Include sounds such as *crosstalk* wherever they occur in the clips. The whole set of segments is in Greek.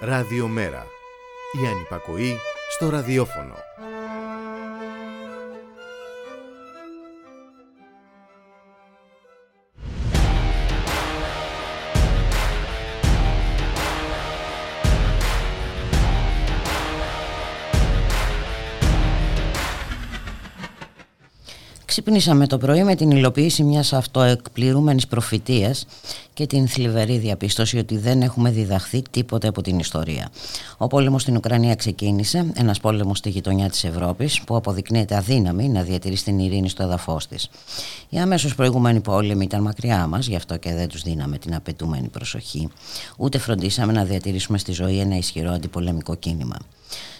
Ραδιομέρα. Η ανυπακοή στο ραδιόφωνο. Ξυπνήσαμε το πρωί με την υλοποίηση μιας αυτοεκπληρούμενης προφητείας και την θλιβερή διαπίστωση ότι δεν έχουμε διδαχθεί τίποτε από την ιστορία. Ο πόλεμος στην Ουκρανία ξεκίνησε, ένας πόλεμος στη γειτονιά της Ευρώπης που αποδεικνύεται αδύναμη να διατηρήσει την ειρήνη στο έδαφος της. Οι αμέσως προηγούμενοι πόλεμοι ήταν μακριά μας, γι' αυτό και δεν τους δίναμε την απαιτούμενη προσοχή. Ούτε φροντίσαμε να διατηρήσουμε στη ζωή ένα ισχυρό αντιπολεμικό κίνημα.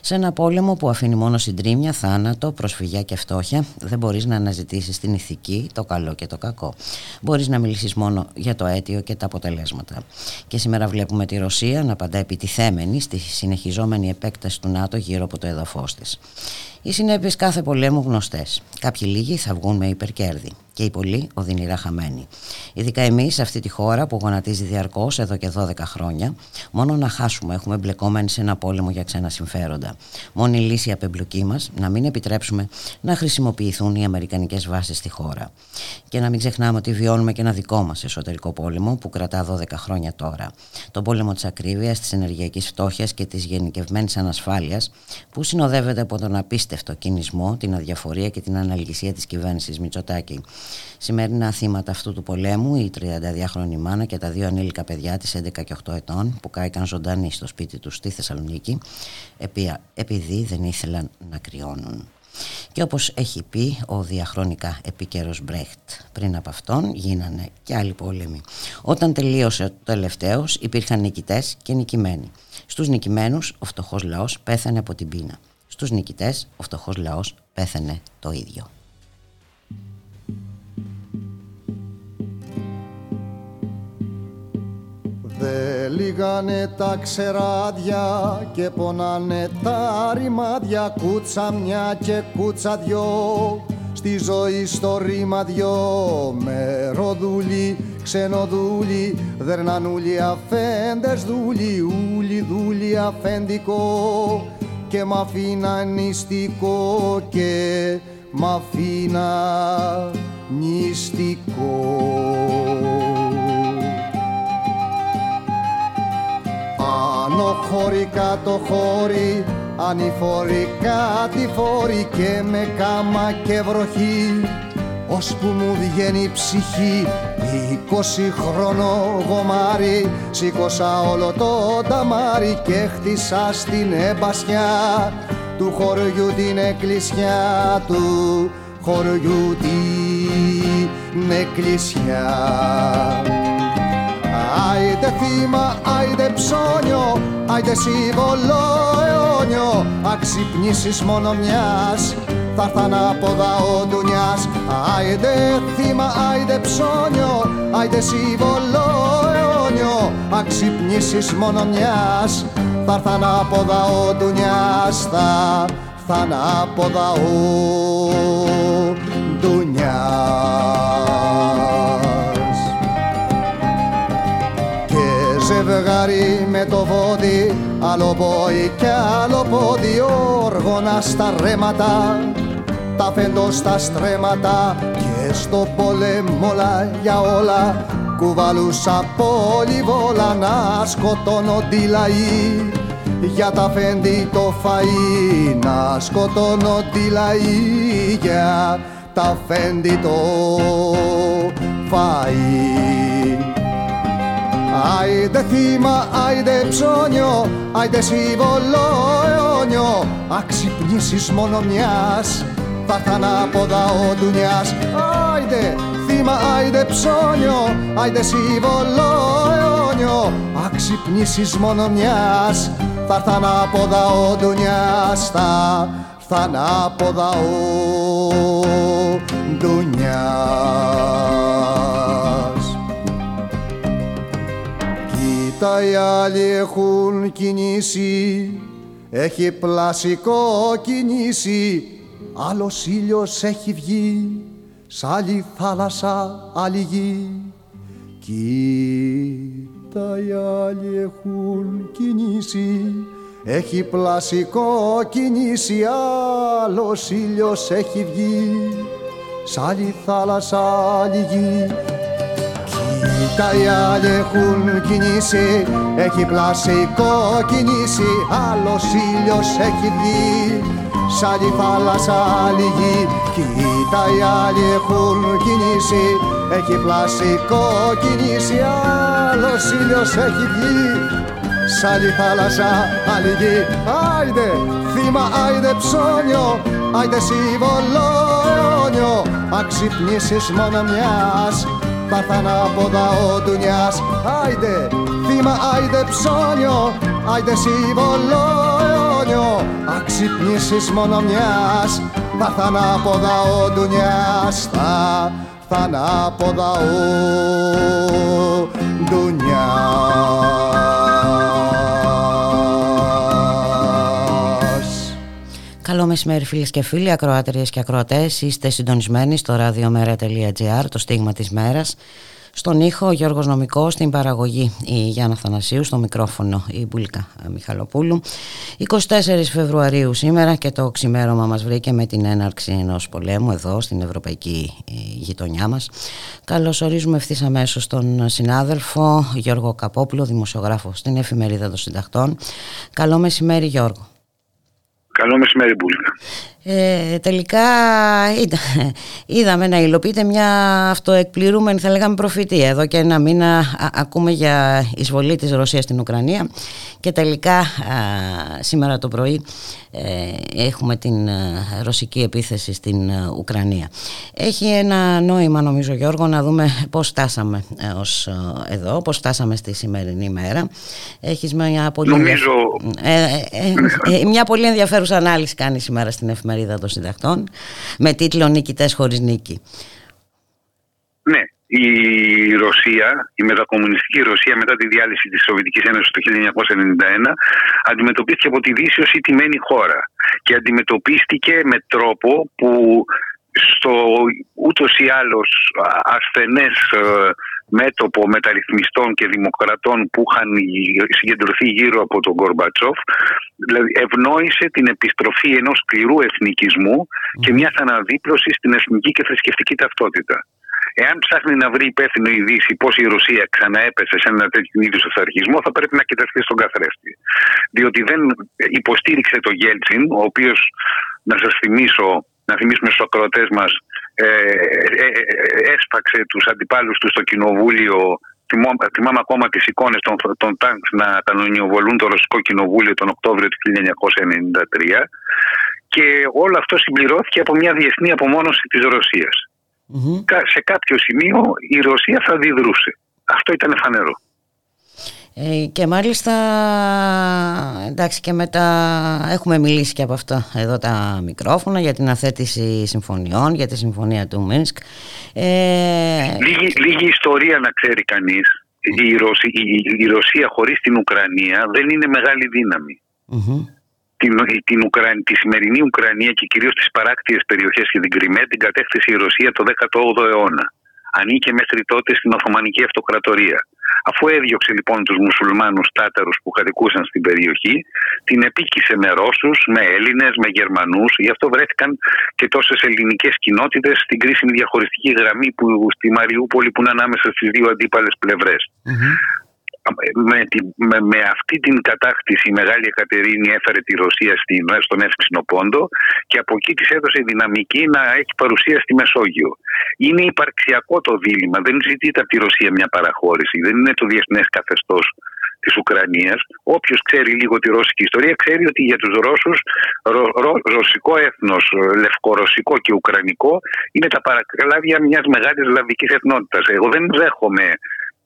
Σε ένα πόλεμο που αφήνει μόνο συντρίμια, θάνατο, προσφυγιά και φτώχεια, δεν μπορείς να αναζητήσεις την ηθική, το καλό και το κακό. Μπορείς να μιλήσεις μόνο για το αίτιο και τα αποτελέσματα. Και σήμερα βλέπουμε τη Ρωσία να απαντά επιτιθέμενη στη συνεχιζόμενη επέκταση του ΝΑΤΟ γύρω από το έδαφος της. Οι συνέπειες κάθε πολέμου γνωστές. Κάποιοι λίγοι θα βγουν με υπερκέρδη και οι πολλοί οδυνηρά χαμένοι. Ειδικά εμείς, σε αυτή τη χώρα που γονατίζει διαρκώς εδώ και 12 χρόνια, μόνο να χάσουμε έχουμε μπλεκόμενοι σε ένα πόλεμο για ξένα συμφέροντα. Μόνη λύση απεμπλοκή μας να μην επιτρέψουμε να χρησιμοποιηθούν οι αμερικανικές βάσεις στη χώρα. Και να μην ξεχνάμε ότι βιώνουμε και ένα δικό μας εσωτερικό πόλεμο που κρατά 12 χρόνια τώρα. Τον πόλεμο της ακρίβειας, της ενεργειακής φτώχειας και της γενικευμένης ανασφάλειας που συνοδεύεται από τον απίστευτο κινησμό, την αδιαφορία και την αναλυσία της κυβέρνησης Μητσοτάκη. Σημερινά θύματα αυτού του πολέμου, η 32χρονη μάνα και τα δύο ανήλικα παιδιά της 11 και 8 ετών που κάηκαν ζωντανοί στο σπίτι τους στη Θεσσαλονίκη επειδή δεν ήθελαν να κρυώνουν. Και όπως έχει πει ο διαχρονικά επίκαιρος Μπρέχτ, πριν από αυτόν γίνανε και άλλοι πόλεμοι. Όταν τελείωσε το τελευταίος υπήρχαν νικητές και νικημένοι. Στους νικημένους ο φτωχός λαός πέθανε από την πείνα. Στους νικητές ο φτωχός λαός πέθανε το ίδιο. Δε λίγανε τα ξεράδια και πονάνε τα ρημάδια. Κούτσα μια και κούτσα δυο στη ζωή στο ρήμα δυο. Μεροδούλοι, ξενοδούλοι δερνανούλοι αφέντες δούλοι ούλοι δούλοι αφεντικό και μ' αφήνα νηστικό και μ' αφήνα νηστικό. Πάνω χώρι κάτω χώρι Ανηφόρη κάτι φόρη και με κάμα και βροχή που μου βγαίνει η ψυχή είκοσι χρόνο γομάρι Σήκωσα όλο το ταμάρι και χτίσα στην εμπασιά Του χωριού την εκκλησιά του. Χωριού την εκκλησιά. Άιντε θύμα, άιντε ψώνιο, άιντε σύμβολο αιώνιο Αξυπνήσεις μόνο μιας, θα έρθαν από ο ντουνιάς. Άιντε θύμα, άιντε ψώνιο, άιντε σύμβολο αιώνιο. Αξυπνήσεις μόνο μιας, θα έρθαν από ο ντουνιάς Θα έρθαν από ο ντουνιάς. Ζευγάρι με το βόδι άλλο πόη και άλλο πόδι όργονα στα ρέματα τα φέντο στα στρέματα και στο πόλεμο όλα για όλα. Κουβαλούσα πολυβόλα να σκοτώνονται οι λαοί για τα φέντη το φαΐ να σκοτώνονται οι λαοί για τα φέντη το φαΐ. Άιντε θύμα, άιντε ψώνιο, άιντε σύμβολο αιώνιο. Αξυπνήσεις μόνο μιας, θα έρθαν από ο ντουνιάς. Άιντε θύμα, άιντε ψώνιο, άιντε σύμβολο αιώνιο. Αξυπνήσεις μόνο μιας, θα έρθαν από ο ντουνιάς Θα έρθαν από ο ντουνιάς. Τα οι άλλοι έχουν κινήσει έχει πλασικό κινήσει άλλος ήλιος έχει βγει σ' άλλη θάλασσα άλλη γη. Κι Κοίτα οι άλλοι έχουν κινήσει έχει πλασικό κινήσει. Άλλος ήλιος έχει βγει Σ' άλλη θάλασσα άλλη γη. Κοίτα οι άλλοι έχουν κινήσει Έχει πλασικό κινήσει. Άλλος ήλιος έχει βγει Σ' άλλη θάλασσα άλλη γη. Κοίτα οι άλλοι έχουν κινήσει. Έχει πλασικό κινήσει. Άλλος ήλιος έχει βγει. Σ' άλλη θάλασσα άλλη γη. Άιντε θύμα άιντε ψώνιο. Άιντε συμβολόνιο Αν ξυπνήσεις μόνο μιας θα έρθ' ανάποδα ο ντουνιάς Άιντε θύμα άιντε ψώνιο. Άιντε συμβολόνιο Αν ξυπνήσεις μόνο μιας θα έρθ' ανάποδα ο ντουνιάς Θα έρθ' ανάποδα ο Καλό μεσημέρι φίλες και φίλοι, ακροάτριες και ακροατές. Είστε συντονισμένοι στο radiomera.gr, το στίγμα της μέρας. Στον ήχο ο Γιώργος Νομικός, στην παραγωγή η Γιάννα Θανασίου, στο μικρόφωνο η Μπουλίκα Μιχαλοπούλου. 24 Φεβρουαρίου σήμερα και το ξημέρωμα μας βρήκε με την έναρξη ενός πολέμου εδώ στην ευρωπαϊκή ε, γειτονιά μας. Καλωσορίζουμε ευθύς αμέσως τον συνάδελφο Γιώργο Καπόπουλο, δημοσιογράφο στην Εφημερίδα των Συντακτών. Καλό μεσημέρι Γιώργο. Καλό μεσημέρι, Μπούλικα. Ε, τελικά είδα, είδαμε να υλοποιείται μια αυτοεκπληρούμενη θα λέγαμε προφητεία. Εδώ και ένα μήνα ακούμε για εισβολή της Ρωσίας στην Ουκρανία και τελικά σήμερα το πρωί ε, έχουμε την ρωσική επίθεση στην Ουκρανία. Έχει ένα νόημα νομίζω Γιώργο να δούμε πώς φτάσαμε ως εδώ πώς φτάσαμε στη σημερινή μέρα. Έχεις μια πολύ, νομίζω... ε, μια πολύ ενδιαφέρουσα ανάλυση κάνει σήμερα στην εφημερίδα εφημερίδα των συντακτών με τίτλο «Νικητές χωρίς νίκη». Ναι, η Ρωσία, η μετακομμουνιστική Ρωσία μετά τη διάλυση της Σοβιετικής Ένωσης το 1991 αντιμετωπίστηκε από τη Δύση ως ιτημένη χώρα και αντιμετωπίστηκε με τρόπο που στο ούτως ή άλλως ασθενές ε, μέτωπο μεταρρυθμιστών και δημοκρατών που είχαν συγκεντρωθεί γύρω από τον Γκορμπατσόφ δηλαδή ευνόησε την επιστροφή ενός σκληρού εθνικισμού και μιας αναδίπλωσης στην εθνική και θρησκευτική ταυτότητα. Εάν ψάχνει να βρει υπεύθυνο η Δύση πώς η Ρωσία ξαναέπεσε σε ένα τέτοιο είδους αυταρχισμό, θα πρέπει να κοιταστεί στον καθρέφτη. Διότι δεν υποστήριξε το Γέλτσιν, ο οποίος, να σας θυμίσω, να θυμίσουμε στους ακροατές μας, ε, ε, ε, έσπαξε τους αντιπάλους του στο κοινοβούλιο θυμάμαι ακόμα τις εικόνες των, των τάγκς να κανονιοβολούν το Ρωσικό Κοινοβούλιο τον Οκτώβριο του 1993 και όλο αυτό συμπληρώθηκε από μια διεθνή απομόνωση της ρωσιας Σε κάποιο σημείο η Ρωσία θα αντιδρούσε. Αυτό ήταν φανερό. Ε, και μάλιστα εντάξει και μετά έχουμε μιλήσει και από αυτά εδώ τα μικρόφωνα για την αθέτηση συμφωνιών, για τη συμφωνία του Μίνσκ. Ε... Λίγη, λίγη ιστορία να ξέρει κανείς. Η, Ρωσία, η, η Ρωσία χωρίς την Ουκρανία δεν είναι μεγάλη Την, την Ουκρανία, τη σημερινή Ουκρανία και κυρίως τις παράκτιες περιοχές και την Κρυμαία την κατέκτησε η Ρωσία το 18ο αιώνα. Ανήκε μέχρι τότε στην Οθωμανική Αυτοκρατορία. Αφού έδιωξε λοιπόν τους μουσουλμάνους τάταρους που κατοικούσαν στην περιοχή, την επίκησε με Ρώσους, με Έλληνες, με Γερμανούς, γι' αυτό βρέθηκαν και τόσες ελληνικές κοινότητες στην κρίσιμη διαχωριστική γραμμή που στη Μαριούπολη που είναι ανάμεσα στις δύο αντίπαλες με, με, με, αυτή την κατάκτηση η Μεγάλη Εκατερίνη έφερε τη Ρωσία στην, στον εύξηνο πόντο και από εκεί της έδωσε δυναμική να έχει παρουσία στη Μεσόγειο. Είναι υπαρξιακό το δίλημα, δεν ζητείται από τη Ρωσία μια παραχώρηση, δεν είναι το διεθνές καθεστώς της Ουκρανίας. Όποιος ξέρει λίγο τη ρώσικη ιστορία ξέρει ότι για τους Ρώσους ρο, ρο, ρωσικό έθνος, λευκορωσικό και ουκρανικό είναι τα παρακλάδια μιας μεγάλης λαβικής εθνότητας. Εγώ δεν δέχομαι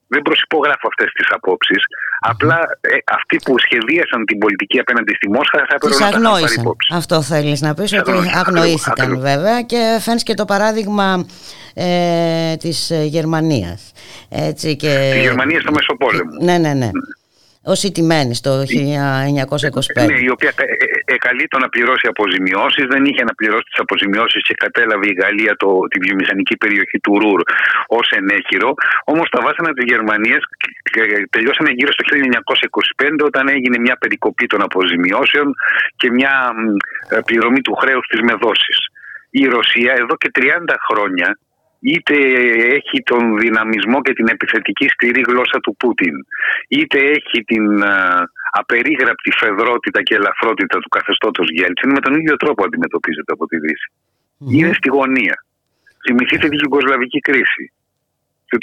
δεν προσυπογράφω αυτές τις απόψεις. Απλά ε, αυτοί που σχεδίασαν την πολιτική απέναντι στη Μόσχα θα έπρεπε να τα πάρει υπόψη. Αυτό θέλεις να πεις, ότι αγνοήθηκαν βέβαια και φαίνεται και το παράδειγμα ε, της Γερμανίας. Έτσι, και... Τη Γερμανία στο Μεσοπόλεμο. Ναι, ναι, ναι. Ω ιτημένη το 1925. Ναι, η οποία εκαλεί το να πληρώσει αποζημιώσεις, δεν είχε να πληρώσει τις αποζημιώσεις και κατέλαβε η Γαλλία το, τη βιομηχανική περιοχή του Ρούρ ως ενέχειρο. Όμως τα βάσανα της Γερμανίας τελειώσανε γύρω στο 1925 όταν έγινε μια περικοπή των αποζημιώσεων και μια πληρωμή του χρέους της με Η Ρωσία εδώ και 30 χρόνια είτε έχει τον δυναμισμό και την επιθετική σκληρή γλώσσα του Πούτιν, είτε έχει την απερίγραπτη φεδρότητα και ελαφρότητα του καθεστώτος Γέλτσιν, με τον ίδιο τρόπο αντιμετωπίζεται από τη Δύση. Είναι στη γωνία. Θυμηθείτε την Ιουγκοσλαβική κρίση.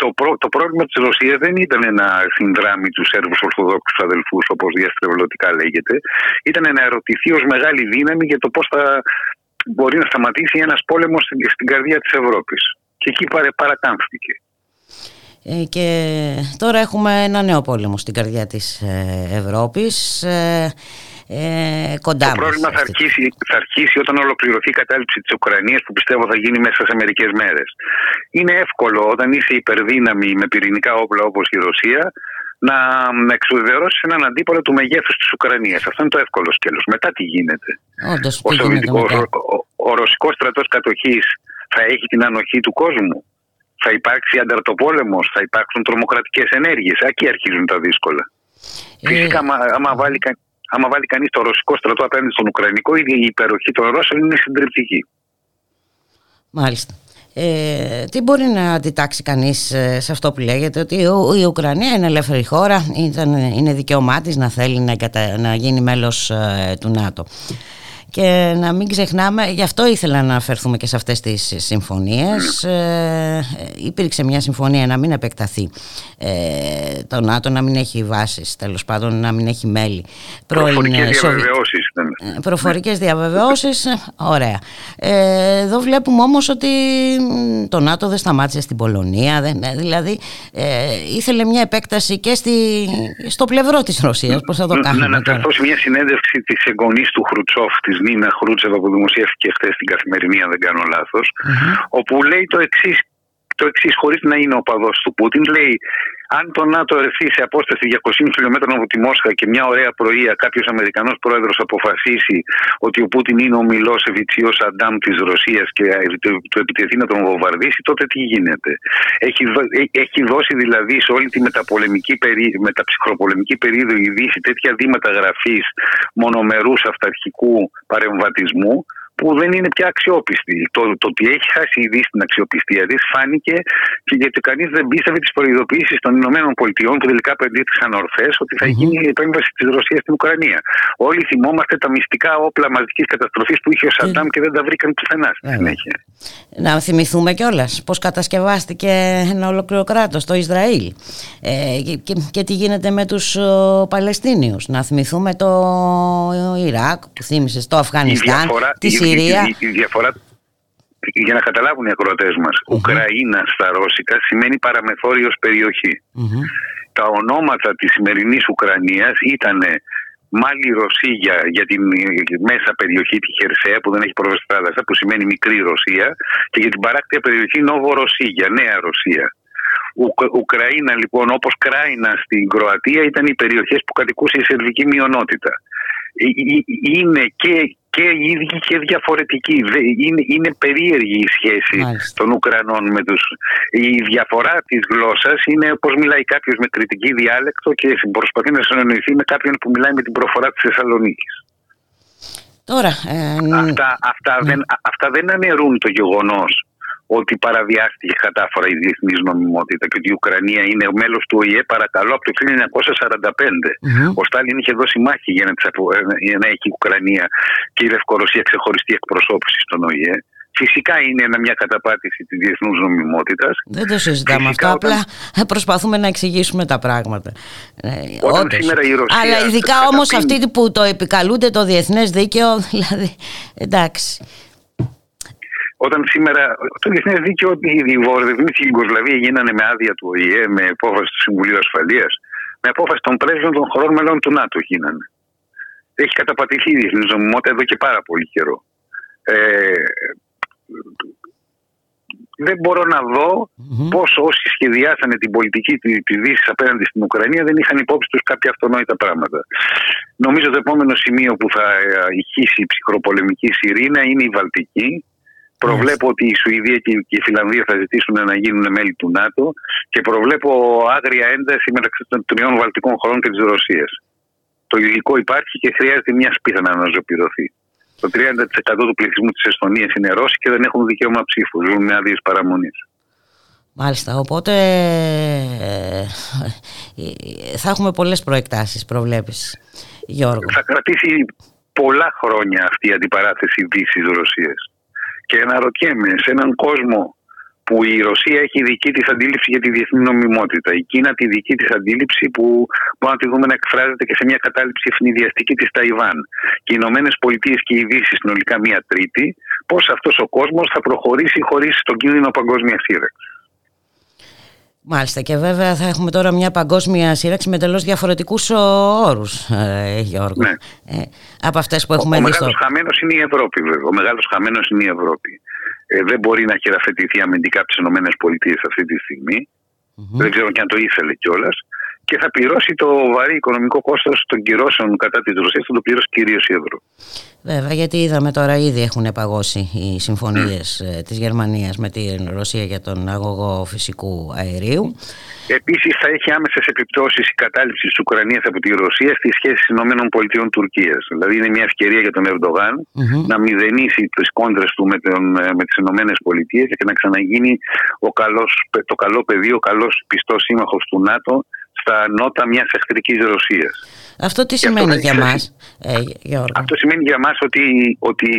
το, το πρόβλημα της Ρωσίας δεν ήταν να συνδράμει τους Σέρβους Ορθοδόξους αδελφούς όπως διαστρεβλωτικά λέγεται. Ήταν να ερωτηθεί ως μεγάλη δύναμη για το πώς θα μπορεί να σταματήσει ένας πόλεμος στην, στην καρδιά της Ευρώπης και εκεί παρακάμφθηκε. Ε, και τώρα έχουμε ένα νέο πόλεμο στην καρδιά της ε, Ευρώπης ε, ε, κοντά Το πρόβλημα θα αρχίσει, θα αρχίσει όταν ολοκληρωθεί η κατάληψη της Ουκρανίας που πιστεύω θα γίνει μέσα σε μερικές μέρες. Είναι εύκολο όταν είσαι υπερδύναμη με πυρηνικά όπλα όπως η Ρωσία να εξουδετερώσεις έναν αντίπολο του μεγέθους της Ουκρανίας. Αυτό είναι το εύκολο σκέλος. Μετά τι γίνεται. Όντως, ο, ο, ο, ο ρωσικός στρατός κατοχής θα έχει την ανοχή του κόσμου. Θα υπάρξει ανταρτοπόλεμος, θα υπάρξουν τρομοκρατικές ενέργειες. Εκεί αρχίζουν τα δύσκολα. Ε... Φυσικά, άμα, βάλει, άμα βάλει κανείς το ρωσικό στρατό απέναντι στον Ουκρανικό, η υπεροχή των Ρώσων είναι συντριπτική. Μάλιστα. Ε, τι μπορεί να αντιτάξει κανείς ε, σε αυτό που λέγεται ότι η Ουκρανία είναι ελεύθερη χώρα ήταν, είναι δικαιωμάτης να θέλει να, να γίνει μέλος ε, του ΝΑΤΟ και να μην ξεχνάμε, γι' αυτό ήθελα να αναφερθούμε και σε αυτές τις συμφωνίες. Ε, υπήρξε μια συμφωνία να μην επεκταθεί ε, το ΝΑΤΟ, να μην έχει βάσεις, τέλος πάντων, να μην έχει μέλη. Προφορικές ε, διαβεβαιώσεις. Ε, προφορικές διαβεβαιώσεις, ωραία. Ε, εδώ βλέπουμε όμως ότι το ΝΑΤΟ δεν σταμάτησε στην Πολωνία, δεν, δηλαδή ε, ήθελε μια επέκταση και στη, στο πλευρό της Ρωσίας, πώς θα το κάνουμε Να αναφερθώ σε μια συνέντευξη της εγγονής του Χρουτσόφ, της Νίνα Χρούτσεβα που δημοσιεύτηκε χθες στην καθημερινή, αν δεν κάνω όπου λέει το εξή, το εξής, χωρίς να είναι ο παδός του Πούτιν, λέει αν το ΝΑΤΟ ερθεί σε απόσταση 200 χιλιόμετρων από τη Μόσχα και μια ωραία πρωία κάποιος Αμερικανός πρόεδρος αποφασίσει ότι ο Πούτιν είναι ο μιλό ευητσιός Αντάμ της Ρωσίας και του επιτεθεί να τον βομβαρδίσει, τότε τι γίνεται. Έχει, έχει δώσει δηλαδή σε όλη τη μεταπολεμική περί, μεταψυχροπολεμική περίοδο η Δύση τέτοια δήματα γραφής μονομερούς αυταρχικού παρεμβατισμού που δεν είναι πια αξιόπιστη. Το, το ότι έχει χάσει η Δύση την αξιοπιστία της φάνηκε και γιατί κανείς δεν πίστευε τις προειδοποιήσει των Ηνωμένων Πολιτειών που τελικά πεντήθησαν ορθές ότι θα γίνει η επέμβαση της Ρωσίας στην Ουκρανία. Όλοι θυμόμαστε τα μυστικά όπλα μαζικής καταστροφής που είχε ο Σαντάμ και δεν τα βρήκαν πουθενά στη συνέχεια. Να θυμηθούμε κιόλας πώς κατασκευάστηκε ένα ολόκληρο κράτος, το Ισραήλ. Ε, και, και, τι γίνεται με τους Παλαιστίνιους. Να θυμηθούμε το Ιράκ που θύμισε, το Αφγανιστάν, τη Συρία η, διαφορά για να καταλάβουν οι ακροατές μας Ουκραίνα στα Ρώσικα σημαίνει παραμεθόριος τα ονόματα της σημερινής Ουκρανίας ήταν Μάλι Ρωσία για την μέσα περιοχή τη Χερσαία που δεν έχει πρόσβαση θάλασσα που σημαίνει μικρή Ρωσία και για την παράκτια περιοχή Νόβο Ρωσία, Νέα Ρωσία. Ουκραίνα λοιπόν όπως Κράινα στην Κροατία ήταν οι περιοχές που κατοικούσε η σερβική μειονότητα. Ε, ε, είναι και, και ίδιοι και διαφορετικοί. Είναι, είναι περίεργη η σχέση των Ουκρανών με τους... Η διαφορά της γλώσσας είναι πώς μιλάει κάποιος με κριτική διάλεκτο και προσπαθεί να συνεννοηθεί με κάποιον που μιλάει με την προφορά της Θεσσαλονίκης. Τώρα, ε, αυτά, αυτά, ναι. δεν, αυτά δεν αναιρούν το γεγονός ότι παραβιάστηκε κατάφορα η διεθνής νομιμότητα και ότι η Ουκρανία είναι μέλος του ΟΗΕ, παρακαλώ, από το 1945. mm Ο Στάλιν είχε δώσει μάχη για να, για να έχει η Ουκρανία και η Λευκορωσία ξεχωριστή εκπροσώπηση στον ΟΗΕ. Φυσικά είναι μια καταπάτηση της διεθνούς νομιμότητας. Δεν το συζητάμε αυτό. Όταν... Απλά προσπαθούμε να εξηγήσουμε τα πράγματα. Ε, όταν σήμερα η Ρωσία. Αλλά ειδικά όμως αυτοί που το επικαλούνται το διεθνές δίκαιο, *laughs* δηλαδή. Εντάξει. Όταν σήμερα το διεθνές δίκαιο, οι βορειοδυτικοί στην Ιγκοσλαβίας γίνανε με άδεια του ΟΗΕ, με απόφαση του Συμβουλίου Ασφαλείας, με απόφαση των πρέσβεων των χωρών μελών του ΝΑΤΟ γίνανε. Έχει καταπατηθεί η διεθνής νομιμότητα εδώ και πάρα πολύ καιρό. Ε, δεν μπορώ να δω mm-hmm. πώ όσοι σχεδιάσανε την πολιτική της Δύσης απέναντι στην Ουκρανία δεν είχαν υπόψη τους κάποια αυτονόητα πράγματα. Νομίζω το επόμενο σημείο που θα ηχήσει η ψυχροπολεμική σιρήνα είναι η Βαλτική. Προβλέπω ότι η Σουηδία και η Φιλανδία θα ζητήσουν να γίνουν μέλη του ΝΑΤΟ και προβλέπω άγρια ένταση μεταξύ των τριών βαλτικών χωρών και της Ρωσίας. Το υλικό υπάρχει και χρειάζεται μια σπίθα να αναζωπηρωθεί. Το 30% του πληθυσμού της Εστονίας είναι Ρώσοι και δεν έχουν δικαίωμα ψήφους. Ζουν με άδειες παραμονής. Μάλιστα, οπότε ε, θα έχουμε πολλές προεκτάσεις, προβλέπεις, Γιώργο. Θα κρατήσει πολλά χρόνια αυτή η αντιπαράθεση Δύσης-Ρωσίας. Και αναρωτιέμαι, σε έναν κόσμο που η Ρωσία έχει δική της αντίληψη για τη διεθνή νομιμότητα. Η Κίνα τη δική της αντίληψη που μπορούμε να τη δούμε να εκφράζεται και σε μια κατάληψη ευνηδιαστική της Ταϊβάν. Και οι Ηνωμένες Πολιτείες και η Δύση συνολικά μια τρίτη. Πώς αυτός ο κόσμος θα προχωρήσει χωρίς τον κίνδυνο παγκόσμιας σύραξη. Μάλιστα και βέβαια θα έχουμε τώρα μια παγκόσμια σύραξη με τελώς διαφορετικούς όρους, ε, Γιώργο, ναι. ε, από αυτές που έχουμε ο, δει. Ο μεγάλος χαμένος είναι η Ευρώπη βέβαια, ο μεγάλος χαμένος είναι η Ευρώπη. Ε, δεν μπορεί να χειραφετηθεί αμυντικά από τις ΗΠΑ αυτή τη στιγμη Δεν ξέρω και αν το ήθελε κιόλας και θα πληρώσει το βαρύ οικονομικό κόστος των κυρώσεων κατά τη Ρωσία, θα το πληρώσει κυρίως η Ευρώ. Βέβαια, γιατί είδαμε τώρα ήδη έχουν παγώσει οι συμφωνίες mm. της Γερμανίας με τη Ρωσία για τον αγωγό φυσικού αερίου. Επίσης, θα έχει άμεσες επιπτώσεις η κατάληψη της Ουκρανίας από τη Ρωσία στις σχέσεις ΗΠΑ-Τουρκία. Δηλαδή, είναι μια ευκαιρία για τον Ερντογάν mm-hmm. να μηδενίσει τις κόντρες του με, τον, με τις ΗΠΑ και να ξαναγίνει ο καλός, το καλό παιδί, ο καλός πιστός σύμμαχος του ΝΑΤΟ στα νότα μιας εχθρικής Ρωσίας. Αυτό τι σημαίνει για μας, ε, Αυτό σημαίνει για μας ότι, ότι,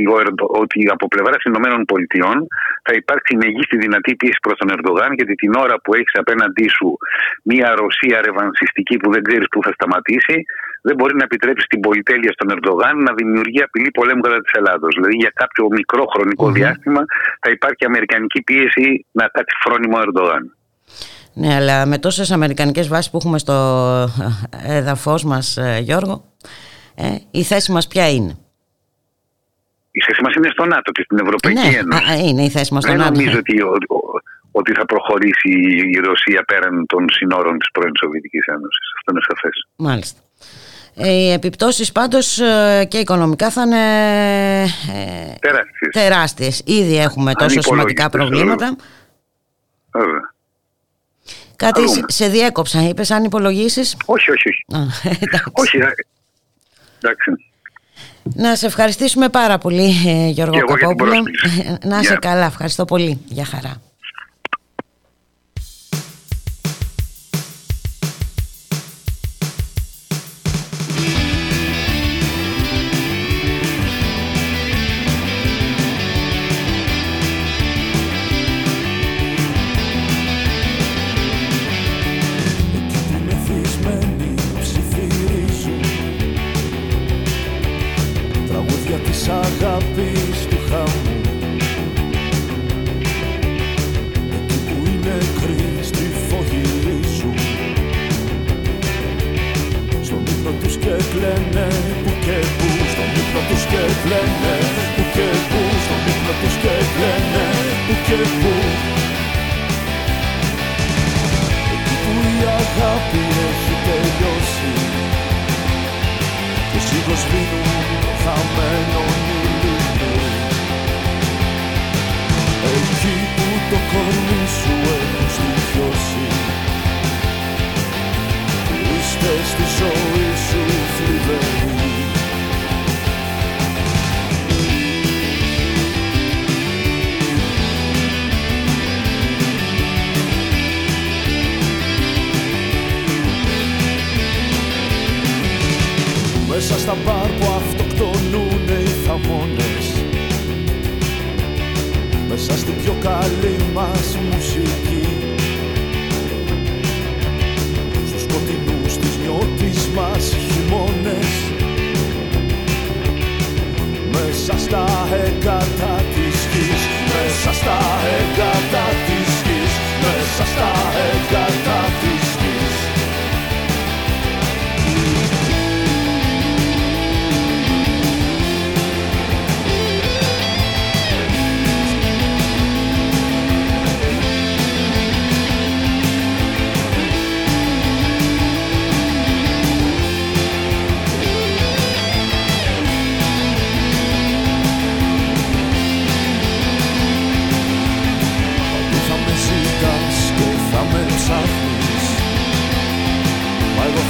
ότι από πλευράς Ηνωμένων Πολιτειών θα υπάρξει η μεγίστη δυνατή πίεση προς τον Ερντογάν, γιατί την ώρα που έχεις απέναντί σου μια Ρωσία ρευανσιστική που δεν ξέρεις πού θα σταματήσει, δεν μπορεί να επιτρέψεις την πολυτέλεια στον Ερντογάν να δημιουργεί απειλή πολέμου κατά της Ελλάδος. Δηλαδή για κάποιο μικρό διάστημα θα υπάρχει αμερικανική πίεση να κάτσει φρόνιμο Ερντογάν. Ναι, αλλά με τόσες αμερικανικές βάσεις που έχουμε στο ε, έδαφος μας, ε, Γιώργο, ε, η θέση μας ποια είναι; Η θέση μας είναι στο ΝΑΤΟ και στην Ευρωπαϊκή ναι, Ένωση. είναι η θέση μας στο Δεν ΝΑΤΟ. νομίζω ότι, ότι θα προχωρήσει η Ρωσία πέραν των συνόρων της πρώην Σοβιετικής Ένωσης. Αυτό είναι σαφές. Μάλιστα. Οι επιπτώσεις πάντως και οικονομικά θα είναι τεράστιες. τεράστιες. Ήδη έχουμε τόσο σημαντικά προβλήματα. Βέβαια. Κάτι σε διέκοψα, είπες αν υπολογίσεις. Όχι, όχι, όχι. όχι, ε, εντάξει. Να σε ευχαριστήσουμε πάρα πολύ, ε, Γιώργο Καπόπουλο. Να είσαι καλά, ευχαριστώ πολύ. Γεια χαρά. ψυχή που το κορμί σου έχουν στοιχειώσει. Είστε στη ζωή σου θλιβεροί. Μέσα στα μπαρ που μέσα στην πιο καλή μας μουσική. Στους σκοτεινούς της νιώτης μας χειμώνες. Μέσα στα έγκατα της γης Μέσα στα έγκατα της γης Μέσα στα έγκατα της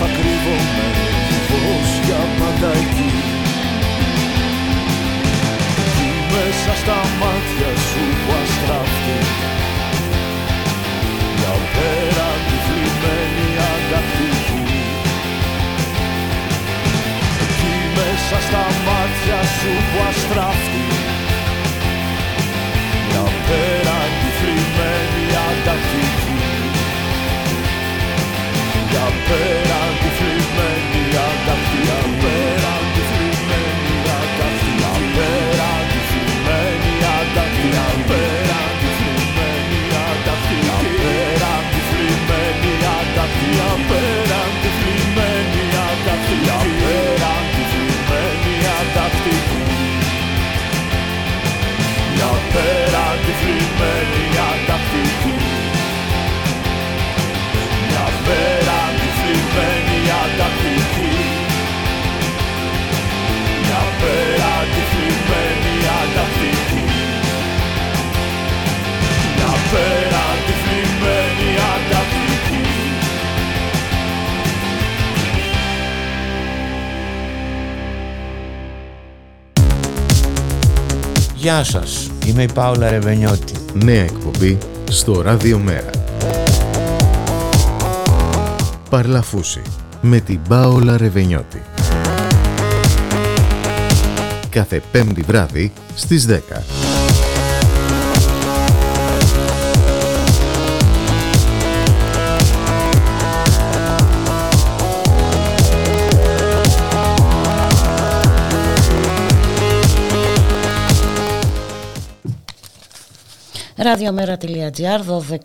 θα κρύβομαι πως για πάντα εκεί. Κι μέσα στα μάτια σου που αστράφτει Μια πέρα τη θλιμμένη αντακτική Εκεί μέσα στα μάτια σου που αστράφτει Μια πέρα τη θλιμμένη αντακτική για πέρα τη θλιμμένη αντακτική Γεια σας, είμαι η Πάολα Ρεβενιώτη. Νέα εκπομπή στο Ραδιομέρα. Παρλαφούση με την Πάολα Ρεβενιώτη. Κάθε πέμπτη βράδυ στις 10. Ραδιομέρα.gr,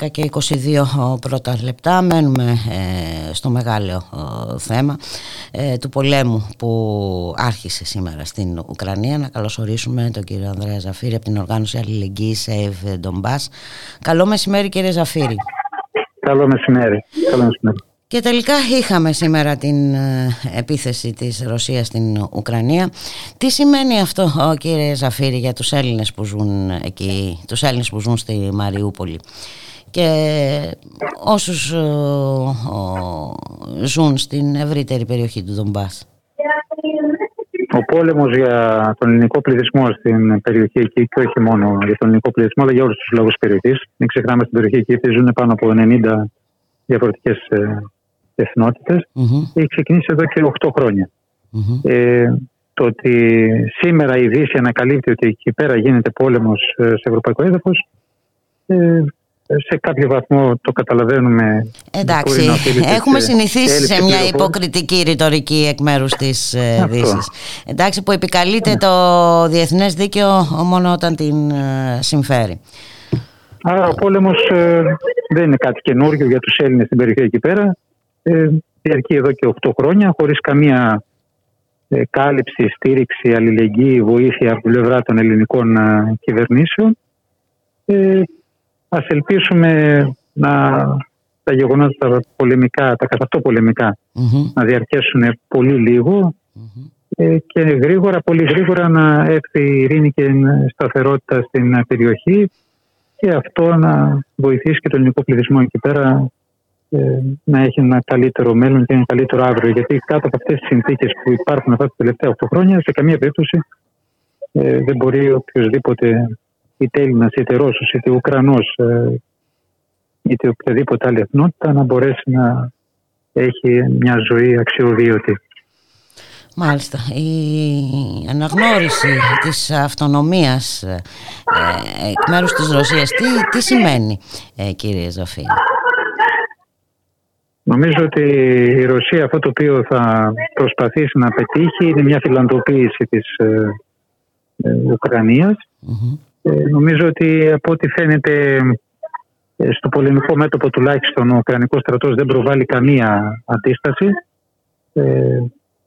12 και 22 πρώτα λεπτά. Μένουμε ε, στο μεγάλο θέμα ε, του πολέμου που άρχισε σήμερα στην Ουκρανία. Να καλωσορίσουμε τον κύριο Ανδρέα Ζαφύρη από την οργάνωση Αλληλεγγύης Save Donbass. Καλό μεσημέρι κύριε Ζαφύρη. Καλό μεσημέρι. Καλό μεσημέρι. Και τελικά είχαμε σήμερα την ε, επίθεση της Ρωσίας στην Ουκρανία. Τι σημαίνει αυτό κύριε Ζαφύρη για τους Έλληνες που ζουν εκεί, τους Έλληνες που ζουν στη Μαριούπολη; Και όσους ζουν στην ευρύτερη περιοχή του Δομπάς; Ο πόλεμος για τον ελληνικό πληθυσμό στην περιοχή εκεί και όχι μόνο για τον ελληνικό πληθυσμό αλλά για όλους τους λόγους περιοχής. Μην ξεχνάμε στην περιοχή εκεί ζουν πάνω από 90 διαφορετικές ε, εθνότητες mm-hmm. έχει ξεκινήσει εδώ και 8 χρονια Ε, το ότι σήμερα η Δύση ανακαλύπτει ότι εκεί πέρα γίνεται πόλεμος ε, σε ευρωπαϊκό έδαφος ε, σε κάποιο βαθμό το καταλαβαίνουμε. Εντάξει, έχουμε συνηθίσει σε μια υποκριτική ρητορική εκ μέρους της ε, Δύσης. Εντάξει, που επικαλείται ναι. το διεθνές δίκαιο μόνο όταν την ε, συμφέρει. Άρα ο πόλεμος ε, δεν είναι κάτι καινούργιο για τους Έλληνες στην περιοχή εκεί πέρα ε, διαρκεί εδώ και 8 χρόνια χωρίς καμία ε, κάλυψη, στήριξη, αλληλεγγύη, βοήθεια από την πλευρά των ελληνικών ε, κυβερνήσεων. Ε, ας ελπίσουμε να τα γεγονότα τα πολεμικά, τα καθαυτό να διαρκέσουν πολύ ε, και γρήγορα, πολύ γρήγορα να έρθει η ειρήνη και σταθερότητα στην περιοχή και αυτό να βοηθήσει και τον ελληνικό πληθυσμό εκεί πέρα ε, να έχει ένα καλύτερο μέλλον και ένα καλύτερο αύριο. Γιατί κάτω από αυτές τις συνθήκες που υπάρχουν αυτά τα τελευταία 8 χρόνια, σε καμία περίπτωση ε, δεν μπορεί οποιοδήποτε είτε Έλληνας, είτε Ρώσος, είτε Ουκρανός, ε, είτε οποιαδήποτε άλλη εθνότητα να μπορέσει να έχει μια ζωή αξιοβίωτη. Μάλιστα. Η αναγνώριση της αυτονομίας ε, εκ μέρους της Ρωσίας, τι, τι σημαίνει ε, κύριε Ζαφίνη. Νομίζω ότι η Ρωσία αυτό το οποίο θα προσπαθήσει να πετύχει είναι μια φιλανθρωποποίηση της ε, ε ουκρανιας ε, νομίζω ότι από ό,τι φαίνεται ε, στο πολεμικό μέτωπο τουλάχιστον ο Ουκρανικός στρατός δεν προβάλλει καμία αντίσταση. Ε,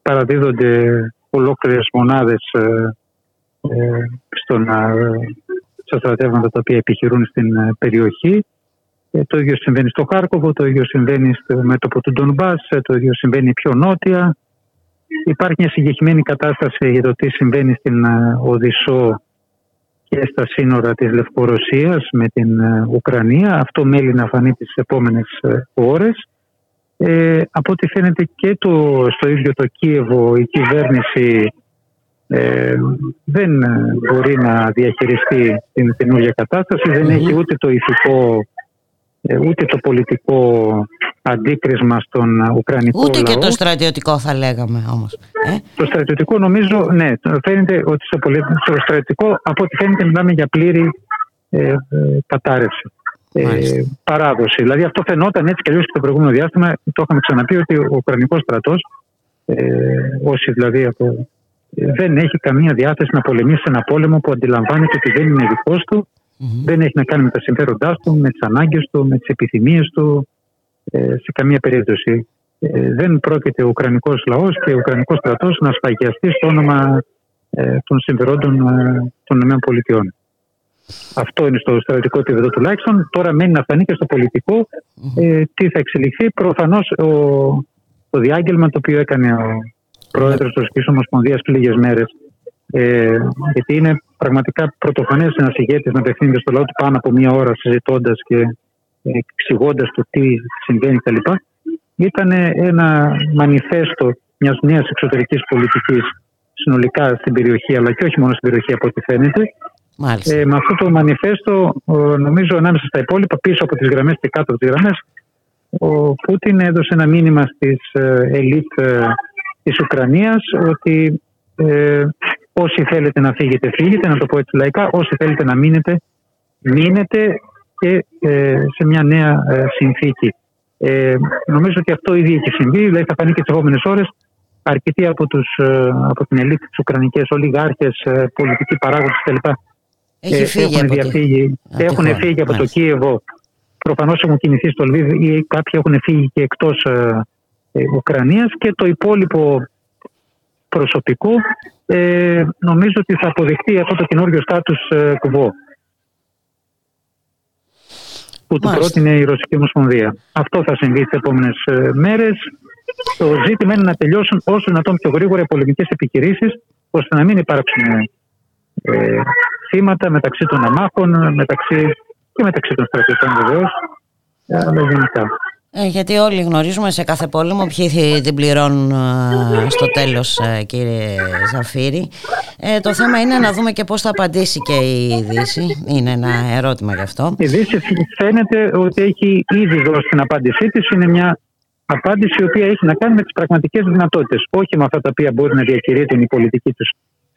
παραδίδονται ολόκληρες μονάδες στον, στα στρατεύματα τα οποία επιχειρούν στην περιοχή. Ε, το ίδιο συμβαίνει στο Χάρκοβο, το ίδιο συμβαίνει στο μέτωπο του Ντονμπάς, ε, το ίδιο συμβαίνει πιο νότια. Υπάρχει μια συγκεκριμένη κατάσταση για το τι συμβαίνει στην ε, Οδυσσό και στα σύνορα της Λευκορωσίας με την Ουκρανία. Αυτό μέλει να φανεί τις επόμενες ώρες. Ε, από ό,τι φαίνεται και το, στο ίδιο το Κίεβο η κυβέρνηση ε, δεν μπορεί να διαχειριστεί την καινούργια κατάσταση, δεν έχει ούτε το ηθικό ε, ούτε το πολιτικό αντίκρισμα στον Ουκρανικό Ούτε λαό. και το στρατιωτικό θα λέγαμε όμως. Ε; Το στρατιωτικό νομίζω, ναι, φαίνεται ότι στο, πολι... στο στρατιωτικό από ό,τι φαίνεται μιλάμε για πλήρη ε, ε, κατάρρευση. Ε, παράδοση. Δηλαδή αυτό φαινόταν έτσι και αλλιώς και το προηγούμενο διάστημα. Το είχαμε ξαναπεί ότι ο Ουκρανικός στρατός, ε, όσοι δηλαδή από, ε, δεν έχει καμία διάθεση να πολεμήσει ένα πόλεμο που αντιλαμβάνεται ότι δεν είναι δικός του, δεν έχει να κάνει με τα συμφέροντάς του, με τις ανάγκες του, με τις επιθυμίες του, ε, σε καμία περίπτωση. Ε, δεν πρόκειται ο Ουκρανικός λαός και ο Ουκρανικός στρατός να σφαγιαστεί στο όνομα ε, των συμφερόντων ε, των ΗΠΑ. Αυτό είναι στο στρατιωτικό επίπεδο τουλάχιστον. Τώρα μένει να φανεί και στο πολιτικό ε, τι θα εξελιχθεί. Προφανώς το διάγγελμα το οποίο έκανε ο πρόεδρος της Ρωσική Ομοσπονδίας πριν λίγες μέρες. Ε, γιατί είναι πραγματικά πρωτοφανές ένας ηγέτης να απευθύνεται στο λαό του πάνω από μία ώρα συζητώντας και εξηγώντας το τι συμβαίνει κτλ. Ήταν ένα μανιφέστο μιας νέας εξωτερικής πολιτικής συνολικά στην περιοχή, αλλά και όχι μόνο στην περιοχή από ό,τι φαίνεται. Ε, με αυτό το μανιφέστο, νομίζω ανάμεσα στα υπόλοιπα, πίσω από τις γραμμές και κάτω από τις γραμμές, ο Πούτιν έδωσε ένα μήνυμα στις ελίτ της Ουκρανίας ότι ε, όσοι θέλετε να φύγετε, φύγετε, να το πω έτσι λαϊκά. Όσοι θέλετε να μείνετε, μείνετε και ε, σε μια νέα ε, συνθήκη. Ε, νομίζω ότι αυτό ήδη έχει συμβεί, δηλαδή θα φανεί και τις επόμενες ώρες. Αρκετοί από, τους, από την ελίτ τη Ουκρανικές, ολιγάρχες, πολιτικοί παράγοντες κτλ. Έχει φύγει έχουν από διαφύγει, τη... έχουν χώρα. φύγει από το Μάλιστα. Κίεβο. Προφανώς έχουν κινηθεί στο Λβίβ ή κάποιοι έχουν φύγει και εκτός ε, Ουκρανίας και το υπόλοιπο προσωπικό ε, νομίζω ότι θα αποδεχτεί αυτό το καινούργιο στάτους ε, κουβό που του Μάλιστα. πρότεινε η Ρωσική Ομοσπονδία. Αυτό θα συμβεί τις επόμενες μέρες. Το ζήτημα είναι να τελειώσουν όσο δυνατόν πιο γρήγορα οι πολεμικέ επιχειρήσεις, ώστε να μην υπάρξουν ε, θύματα μεταξύ των αμάχων μεταξύ, και μεταξύ των στρατιωτών βεβαίως, αλλά γενικά. Ε, γιατί όλοι γνωρίζουμε σε κάθε πόλεμο ποιοι θυ- την πληρώνουν ε, στο τέλος ε, κύριε Ζαφύρη. Ε, το θέμα είναι να δούμε και πώς θα απαντήσει και η Δύση. Είναι ένα ερώτημα γι' αυτό. Η Δύση φαίνεται ότι έχει ήδη δώσει την απάντησή της. Είναι μια απάντηση η οποία έχει να κάνει με τις πραγματικές δυνατότητες. Όχι με αυτά τα οποία μπορεί να διακηρύττουν η πολιτική του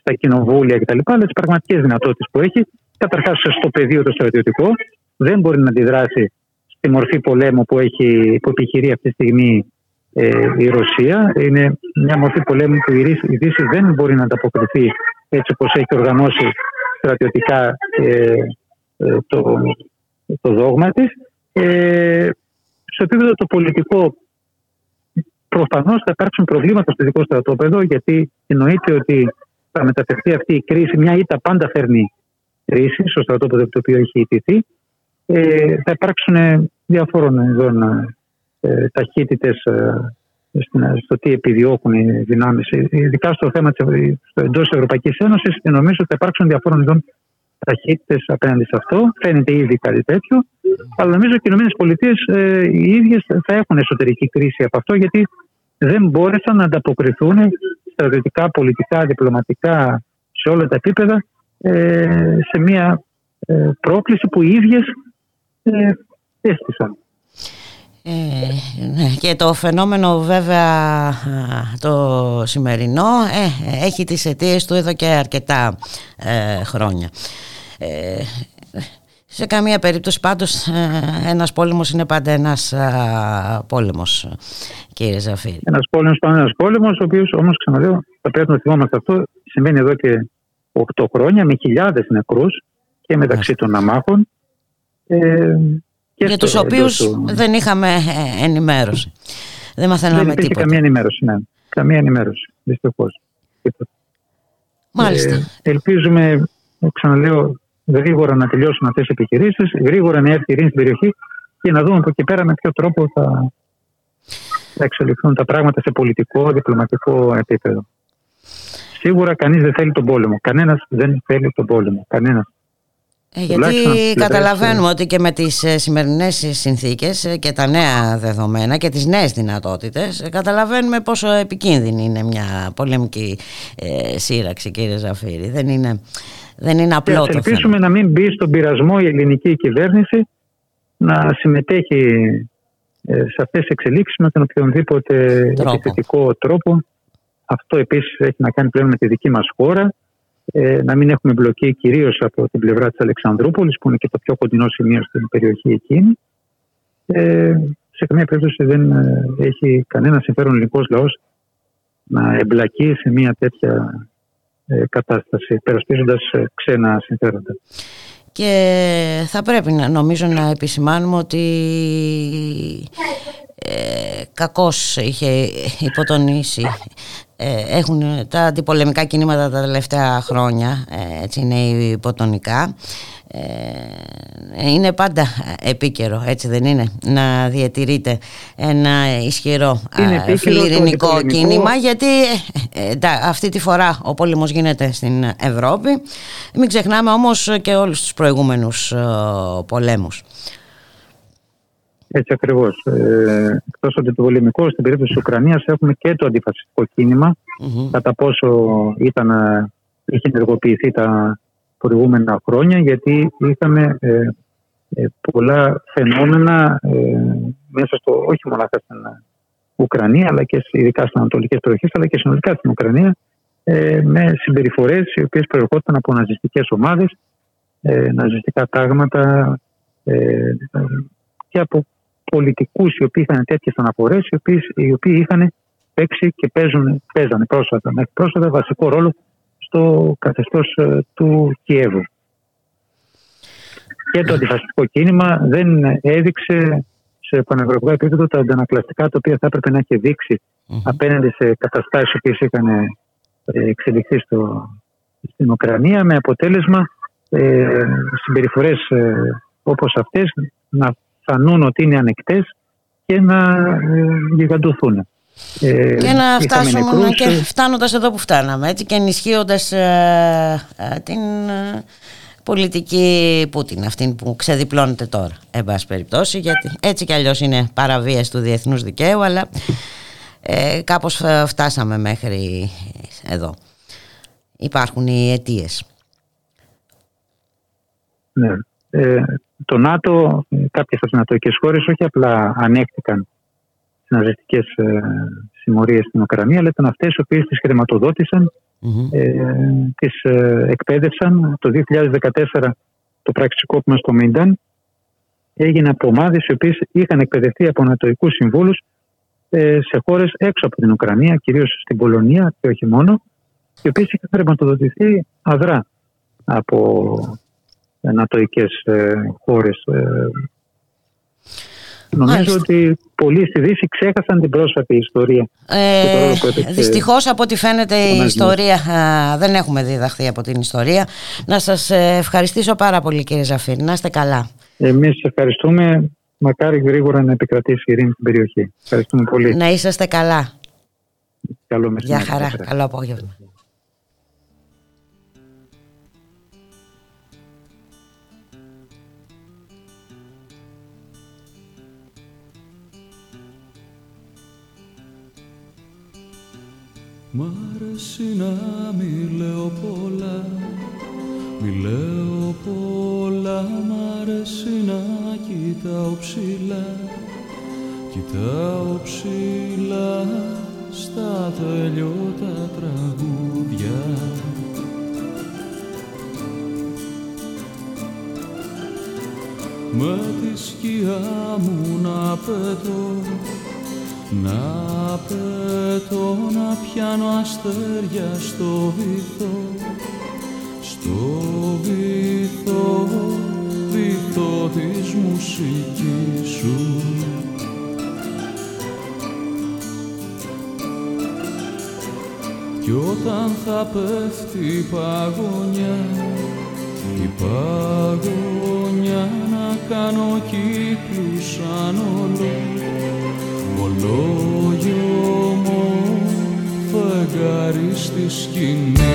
στα κοινοβούλια κτλ. Αλλά τις πραγματικές δυνατότητες που έχει. Καταρχάς στο πεδίο το στρατιωτικό. Δεν μπορεί να αντιδράσει στη μορφή πολέμου που, έχει, που επιχειρεί αυτή τη στιγμή ε, η Ρωσία. Είναι μια μορφή πολέμου που η Δύση, η Δύση δεν μπορεί να ανταποκριθεί έτσι όπως έχει οργανώσει στρατιωτικά ε, ε, το, το δόγμα της. Ε, στο επίπεδο το πολιτικό προφανώς θα υπάρξουν προβλήματα στο δικό στρατόπεδο γιατί εννοείται ότι θα μεταφερθεί αυτή η κρίση, μια ήττα πάντα φέρνει κρίση στο στρατόπεδο το οποίο έχει ιτηθεί. Ε, θα υπάρξουν διαφόρων ειδών ε, ταχύτητες ε, στο τι επιδιώκουν οι δυνάμεις. Ειδικά στο θέμα της, στο εντός της Ευρωπαϊκής Ένωσης νομίζω ότι θα υπάρξουν διαφόρων ειδών ταχύτητες απέναντι σε αυτό. Φαίνεται ήδη κάτι τέτοιο. Αλλά νομίζω και οι ΗΠΑ ε, οι ίδιες θα έχουν εσωτερική κρίση από αυτό γιατί δεν μπόρεσαν να ανταποκριθούν στρατιωτικά, πολιτικά, διπλωματικά σε όλα τα επίπεδα ε, σε μια ε, πρόκληση που οι ίδιες ε, έστησαν. Ε, ναι, και το φαινόμενο βέβαια α, το σημερινό ε, έχει τις αιτίες του εδώ και αρκετά ε, χρόνια. Ε, σε καμία περίπτωση πάντως ε, ένας πόλεμος είναι πάντα ένας α, πόλεμος κύριε Ζαφύρη. Ένας πόλεμος πάντα ένας πόλεμος ο οποίος όμως ξαναλέω θα πρέπει να θυμόμαστε αυτό συμβαίνει εδώ και 8 χρόνια με χιλιάδες νεκρούς και μεταξύ των αμάχων ε, και για τους οποίους του... δεν είχαμε ενημέρωση. Δεν μαθαίναμε δεν τίποτα. καμία ενημέρωση, ναι. Καμία ενημέρωση, δυστυχώς. Μάλιστα. Ε, ελπίζουμε, ξαναλέω, γρήγορα να τελειώσουν αυτές οι επιχειρήσεις, γρήγορα να έρθει η ειρήνη στην περιοχή και να δούμε από εκεί πέρα με ποιο τρόπο θα, θα εξελιχθούν τα πράγματα σε πολιτικό, διπλωματικό επίπεδο. Σίγουρα κανείς δεν θέλει τον πόλεμο. Κανένας δεν θέλει τον πόλεμο. Κανένας. Ε, γιατί καταλαβαίνουμε ότι και με τις ε, σημερινές συνθήκες ε, και τα νέα δεδομένα και τις νέες δυνατότητες καταλαβαίνουμε πόσο επικίνδυνη είναι μια πολεμική σύραξη κύριε Ζαφύρη. Δεν είναι, δεν είναι απλό το θέμα. Ελπίσουμε να μην μπει στον πειρασμό η ελληνική κυβέρνηση να συμμετέχει σε αυτές τις εξελίξεις με τον οποιονδήποτε τρόπο. επιθετικό τρόπο. Αυτό επίσης έχει να κάνει πλέον με τη δική μας χώρα ε, να μην έχουμε μπλοκή κυρίως από την πλευρά της Αλεξανδρούπολης, που είναι και το πιο κοντινό σημείο στην περιοχή εκείνη. Ε, σε καμία περίπτωση δεν ε, έχει κανένα συμφέρον ελληνικός λαός να εμπλακεί σε μια τέτοια ε, κατάσταση, περασπίζοντας ε, ξένα συμφέροντα. Και θα πρέπει να νομίζω να επισημάνουμε ότι ε, κακώς είχε υποτονίσει ε, έχουν τα αντιπολεμικά κινήματα τα τελευταία χρόνια ε, έτσι είναι υποτονικά ε, είναι πάντα επίκαιρο έτσι δεν είναι να διατηρείται ένα ισχυρό φιλιρινικό κίνημα γιατί αυτή τη φορά ο πόλεμος γίνεται στην Ευρώπη. Μην ξεχνάμε όμως και όλους τους προηγούμενους πολέμους έτσι ακριβώς. Ε, Εκτός από το πολεμικό, στην περίπτωση της Ουκρανίας έχουμε και το αντιφασιστικό κατά πόσο ήταν, ε, είχε ενεργοποιηθεί τα προηγούμενα χρόνια, γιατί είχαμε ε, ε, πολλά φαινόμενα μέσα στο, όχι μόνο στην Ουκρανία, αλλά και ειδικά στις ανατολικές περιοχές, αλλά και συνολικά στην Ουκρανία, με συμπεριφορές οι οποίες προερχόταν από ναζιστικές ομάδες, ναζιστικά τάγματα και από πολιτικούς οι οποίοι είχαν τέτοιες αναφορές, οι, οι οποίοι είχαν παίξει και παίζουν, παίζανε πρόσφατα, μέχρι πρόσφατα βασικό ρόλο στο καθεστώς ε, του Κιέβου. Και το αντιφασιστικό κίνημα δεν έδειξε σε πανευρωπαϊκό επίπεδο τα αντανακλαστικά τα οποία θα έπρεπε να έχει δείξει απέναντι σε καταστάσεις που είχαν ε, εξελιχθεί στο, στην Ουκρανία με αποτέλεσμα ε, συμπεριφορές ε, όπως αυτές να φανούν ότι είναι ανεκτές και να ε, γιγαντωθούν. Ε, και να φτάσουμε και φτάνοντας εδώ που φτάναμε έτσι, και ενισχύοντας ε, ε, την πολιτική Πούτιν αυτή που ξεδιπλώνεται τώρα εν πάση περιπτώσει γιατί έτσι κι αλλιώς είναι παραβίαση του διεθνούς δικαίου αλλά ε, κάπως φτάσαμε μέχρι εδώ. Υπάρχουν οι αιτίες. Ναι. ε, το ΝΑΤΟ, κάποιες από τις νατοικέ χώρες όχι απλά ανέχτηκαν τις ναζιστικές ε, συμμορίες στην Ουκρανία, αλλά ήταν αυτές οι οποίες τις χρηματοδότησαν, ε, τις ε, εκπαίδευσαν. Το 2014 το πραξικόπημα στο Μίνταν έγινε από ομάδες οι οποίες είχαν εκπαιδευτεί από νατοικού συμβούλους ε, σε χώρες έξω από την Ουκρανία, κυρίως στην Πολωνία και όχι μόνο, οι οποίες είχαν χρηματοδοτηθεί αδρά από ανατοικές ε, χώρες. Ε, νομίζω ότι πολλοί στη Δύση ξέχασαν την πρόσφατη ιστορία. Ε, δυστυχώς από ό,τι φαίνεται η ιστορία δεν έχουμε διδαχθεί από την ιστορία. Να σας ε, ευχαριστήσω πάρα πολύ κύριε Ζαφίρ. Να είστε καλά. Εμείς ευχαριστούμε. Μακάρι γρήγορα να επικρατήσει η ειρήνη στην περιοχή. Ευχαριστούμε πολύ. Να είσαστε καλά. Καλό μεσημέρι. Γεια χαρά. Καλό απόγευμα. Μ' αρέσει να μη λέω πολλά, μη λέω πολλά. Μ' αρέσει να κοιτάω ψηλά, κοιτάω ψηλά Στα τελειώτα τραγούδια. Με τη σκιά μου να πετώ να πέτω να πιάνω αστέρια στο βυθό στο βυθό, βυθό της μουσικής σου. Κι όταν θα πέφτει η παγωνιά η παγωνιά να κάνω κύκλους σαν όλο Ολόγιο μου φεγγάρι στη σκηνή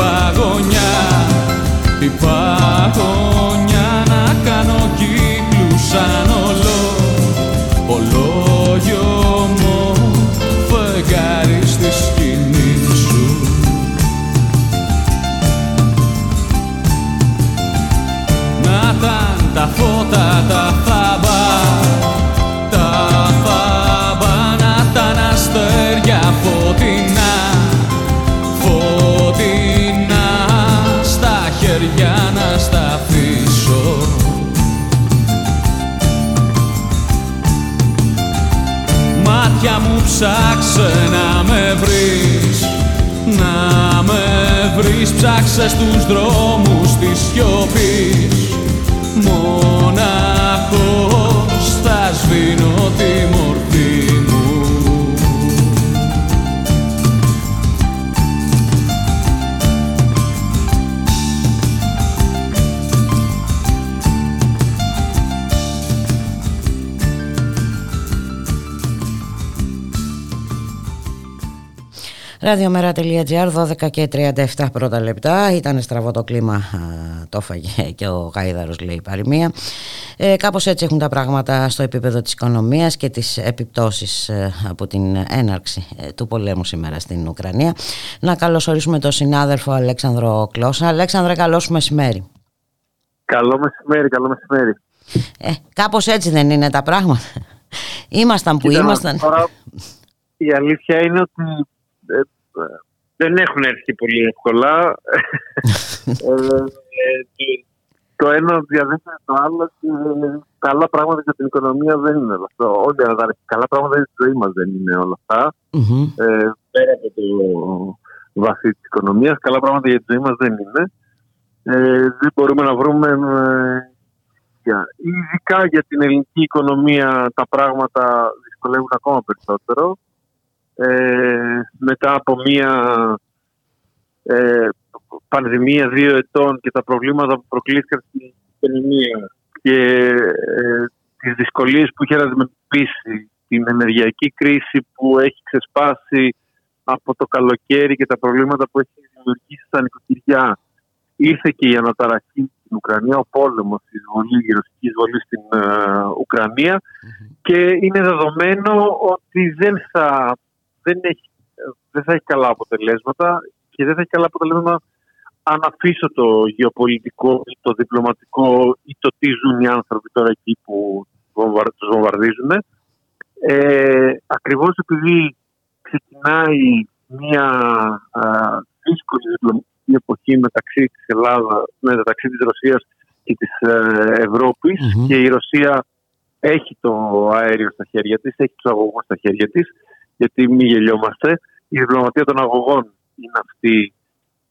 παγωνιά η παγωνιά ψάξε να με βρεις Να με βρεις. Ψάξε στους δρόμους της σιωπής. Μοναχός θα σβήνω τη μορφή Ραδιομέρα.gr 12 και 37 πρώτα λεπτά. Ήταν στραβό το κλίμα, α, το έφαγε και ο Γάιδαρος λέει η παροιμία. Ε, κάπως έτσι έχουν τα πράγματα στο επίπεδο της οικονομίας και τις επιπτώσεις ε, από την έναρξη ε, του πολέμου σήμερα στην Ουκρανία. Να καλωσορίσουμε τον συνάδελφο Αλέξανδρο Κλώσσα. Αλέξανδρε, καλό σου μεσημέρι. Καλό μεσημέρι, καλό μεσημέρι. Ε, κάπως έτσι δεν είναι τα πράγματα. Ήμασταν που Κοίτα, ήμασταν. Τώρα, η αλήθεια είναι ότι ε, ε, δεν έχουν έρθει πολύ εύκολα. Ε, ε, το ένα διαδέχεται το άλλο και καλά πράγματα για την οικονομία δεν είναι όλα αυτά. Όλοι αλλά καλά πράγματα για τη ζωή μας δεν είναι όλα αυτά. Μμμ. Ε, πέρα από το βαθύ της οικονομίας, καλά πράγματα για τη ζωή μας δεν είναι. Ε, δεν μπορούμε να βρούμε. ε, για- ειδικά για την ελληνική οικονομία τα πράγματα δυσκολεύουν ακόμα περισσότερο. Ε, μετά από μια ε, πανδημία δύο ετών και τα προβλήματα που προκλήθηκαν στην οικονομία και ε, τις δυσκολίες που είχε να αντιμετωπίσει, την ενεργειακή κρίση που έχει ξεσπάσει από το καλοκαίρι και τα προβλήματα που έχει δημιουργήσει στα νοικοκυριά. Ήρθε και η αναταραχή στην Ουκρανία, ο πόλεμος, η, εισβολή, η ρωσική εισβολή στην ε, ουκρανια και είναι δεδομένο ότι δεν θα, δεν, έχει, δεν θα έχει καλά αποτελέσματα και δεν θα έχει καλά αποτελέσματα αν αφήσω το γεωπολιτικό ή το διπλωματικό ή το τι ζουν οι άνθρωποι τώρα εκεί που βομβαρ- τους βομβαρδίζουν. Ε, ακριβώς επειδή ξεκινάει μια α, δύσκολη διπλωματική εποχή μεταξύ της Ελλάδας, μεταξύ της Ρωσίας και της ε, ευρωπης Μμμ. και η Ρωσία έχει το αέριο στα χέρια της, έχει τους αγωγούς στα χέρια της, γιατί μην γελιόμαστε. Η διπλωματία των αγωγών είναι αυτή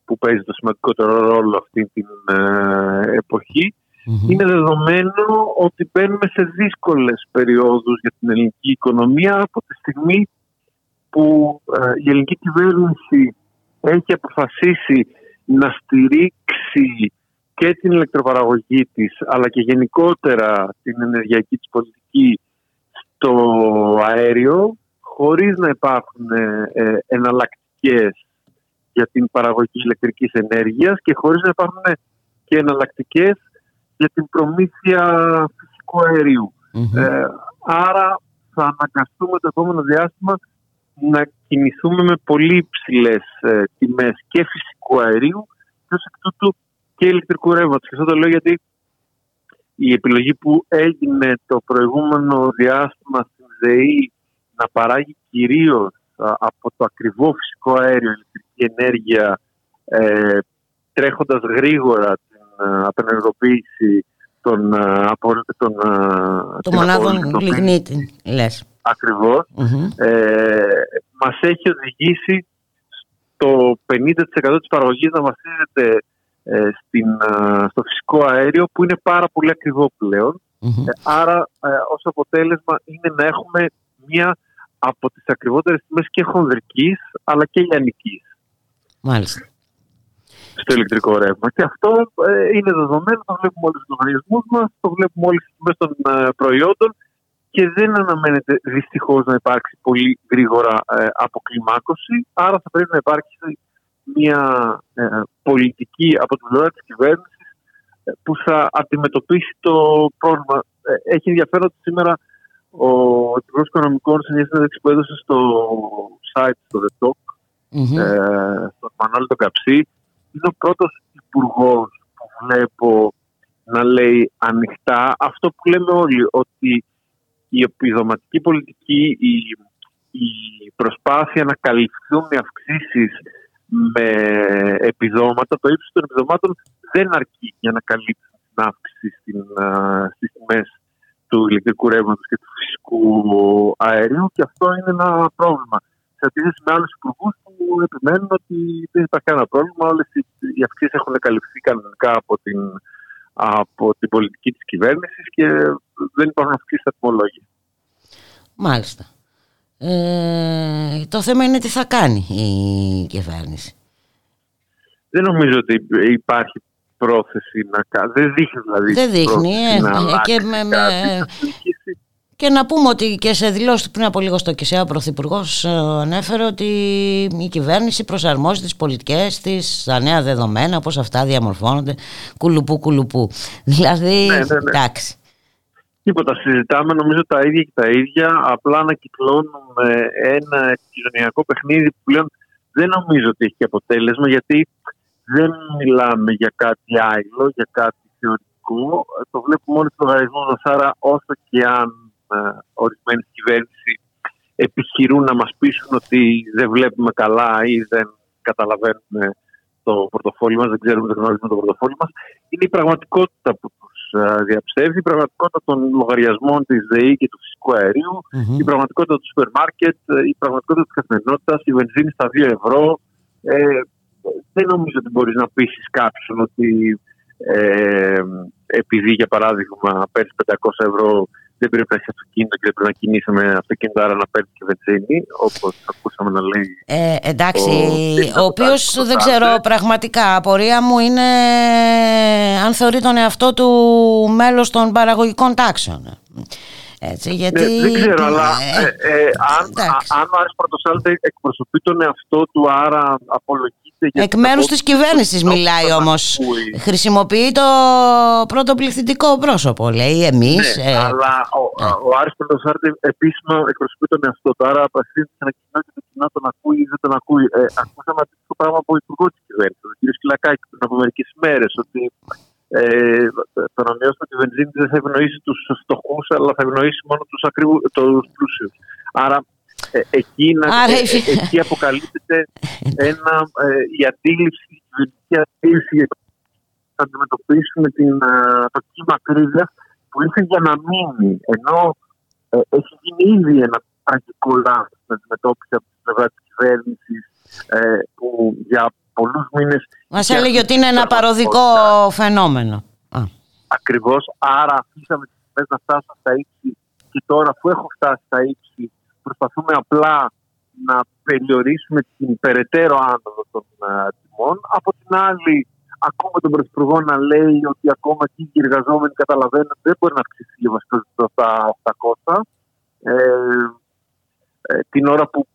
που παίζει το σημαντικότερο ρόλο αυτή την ε, εποχή. Μμμ. Είναι δεδομένο ότι μπαίνουμε σε δύσκολες περιόδους για την ελληνική οικονομία από τη στιγμή που ε, η ελληνική κυβέρνηση έχει αποφασίσει να στηρίξει και την ηλεκτροπαραγωγή της αλλά και γενικότερα την ενεργειακή της πολιτική στο αέριο χωρίς να υπάρχουν ε, ε, εναλλακτικές για την παραγωγή ηλεκτρικής ενέργειας και χωρίς να υπάρχουν και εναλλακτικές για την προμήθεια φυσικού αερίου. Μμμ. Ε, άρα θα αναγκαστούμε το επόμενο διάστημα να κινηθούμε με πολύ υψηλές ε, τιμές και φυσικού αερίου και ως εκ τούτου και ηλεκτρικού ρεύματος. Και αυτό το λέω γιατί η επιλογή που έγινε το προηγούμενο διάστημα στην ΔΕΗ να παράγει κυρίως α, από το ακριβό φυσικό αέριο ηλεκτρική ενέργεια ε, τρέχοντας γρήγορα την ε, απενεργοποίηση των, ε, απο- των, ε, Το την μονάδων απολυτοποίηση λιγνίτη, λες. ακριβώς, ε, μας έχει οδηγήσει το 50% της παραγωγής να βασίζεται ε, στην, στο φυσικό αέριο που είναι πάρα πολύ ακριβό άρα ως αποτέλεσμα είναι να έχουμε μία από τις ακριβότερες τιμές και χονδρικής αλλά και λιανικής. Μάλιστα. Στο ηλεκτρικό ρεύμα. Και αυτό ε, είναι δεδομένο, το βλέπουμε όλοι στους λογαριασμούς μας, το βλέπουμε όλοι στις τιμές των ε, προϊόντων και δεν αναμένεται δυστυχώς να υπάρξει πολύ γρήγορα ε, αποκλιμάκωση. Άρα θα πρέπει να υπάρξει μια ε, πολιτική από την πλευρά της κυβέρνησης ε, που θα αντιμετωπίσει το πρόβλημα. Έχει ενδιαφέρον ότι σήμερα ο Υπουργός Οικονομικών σε μια συνέντευξη που έδωσε στο site, στο The Talk, mm-hmm. ε, στον Μανώλη τον Καψί, είναι ο πρώτος υπουργός που βλέπω να λέει ανοιχτά αυτό που λέμε όλοι, ότι η επιδοματική πολιτική, η, η προσπάθεια να καλυφθούν οι αυξήσεις με επιδόματα, το ύψος των επιδομάτων δεν αρκεί για να καλύψει την αύξηση στις τιμές του ηλεκτρικού ρεύματος και του φυσικού αερίου και αυτό είναι ένα πρόβλημα. Σε αντίθεση με άλλους υπουργούς που επιμένουν ότι δεν υπάρχει κανένα πρόβλημα, όλες οι αυξήσεις έχουν καλυφθεί κανονικά από την, από την πολιτική της κυβέρνησης και δεν υπάρχουν αυξήσεις στα τιμολόγια. Μάλιστα. Ε, το θέμα είναι τι θα κάνει η κυβέρνηση. Δεν νομίζω ότι υπάρχει πρόθεση να κάνει. Δεν δείχνει δηλαδή. Δεν δείχνει. Ε, να ε, και, με, με, και να πούμε ότι και σε δηλώσεις πριν από λίγο στο ΚΙΣΕΑ ο Πρωθυπουργός ε, ανέφερε ότι η κυβέρνηση προσαρμόζει τις πολιτικές της στα νέα δεδομένα, όπω αυτά διαμορφώνονται κουλουπού κουλουπού. Δηλαδή, ναι, ναι, ναι. εντάξει. Τίποτα. Συζητάμε νομίζω τα ίδια και τα ίδια. Απλά να κυκλώνουμε ένα κοινωνιακό παιχνίδι που πλέον δεν νομίζω ότι έχει αποτέλεσμα γιατί δεν μιλάμε για κάτι άλλο, για κάτι θεωρητικό. Το βλέπουμε όλοι στο λογαριασμό μα. Άρα, όσο και αν ε, ορισμένοι κυβέρνηση επιχειρούν να μας πείσουν ότι δεν βλέπουμε καλά ή δεν καταλαβαίνουμε το πορτοφόλι μας, δεν ξέρουμε, δεν γνωρίζουμε το πορτοφόλι μας, είναι η πραγματικότητα που τους ε, διαψεύει, η πραγματικότητα των λογαριασμών της ΔΕΗ και του φυσικού η πραγματικότητα του σούπερ μάρκετ, η πραγματικότητα της καθημερινότητας, η βενζίνη στα 2 ευρώ, ε, δεν νομίζω ότι μπορείς να πείσει κάποιον ότι ε, επειδή για παράδειγμα παίρνεις 500 ευρώ δεν πρέπει να έχεις αυτοκίνητο και δεν πρέπει να κινήσει με αυτοκίνητο, άρα να παίρνεις και βενζίνη, όπως ακούσαμε να λέει. Ε, εντάξει, ο, ο οποίος δεν ξέρω πραγματικά. Απορία μου είναι αν θεωρεί τον εαυτό του μέλος των παραγωγικών τάξεων. Έτσι, γιατί... Ναι, δεν ξέρω, αλλά ε, ε, ε αν, αν ο Άρης Πρωτοσάλτης εκπροσωπεί τον εαυτό του, άρα απολογείται... Εκ μέρους της κυβέρνησης μιλάει όμως. Χρησιμοποιεί το πρώτο πληθυντικό πρόσωπο, λέει εμείς. Ναι, ε, αλλά ο, ναι. ο Άρης Πρωτοσάλτη επίσημα εκπροσωπεί τον εαυτό του, άρα απευθύνεται σε ένα κοινό και το κοινό τον ακούει ή δεν τον ακούει. Ε, ακούσαμε αυτό το πράγμα από υπουργό της κυβέρνησης, τον κ. Σκυλακάκη, πριν από μερικές μέρες, ότι ε, το να μειώσουμε τη βενζίνης δεν θα ευνοήσει τους φτωχούς, αλλά θα ευνοήσει μόνο τους τους πλούσιους. Άρα ε, εκεί, να, Άρα, ε, ε, εκεί αποκαλύπτεται ένα, ε, η αντίληψη, η κυβερνητική αντίληψη να αντιμετωπίσουμε την, το κύμα κρίζα που ήρθε για να μείνει. Ενώ έχει γίνει ήδη ένα τραγικό λάθος στην αντιμετώπιση από την πλευρά της κυβέρνησης που για πολλούς μήνες. Μας έλεγε ότι είναι ένα παροδικό φαινόμενο. Ακριβώς. Άρα αφήσαμε τις τιμές να φτάσουν στα ύψη και τώρα που έχω φτάσει στα ύψη προσπαθούμε απλά να περιορίσουμε την περαιτέρω άνοδο των uh, τιμών. Από την άλλη, ακούμε τον Πρωθυπουργό να λέει ότι ακόμα και οι εργαζόμενοι καταλαβαίνουν ότι δεν μπορεί να αυξήσει η βασικό στα 800. Ε, ε, την ώρα που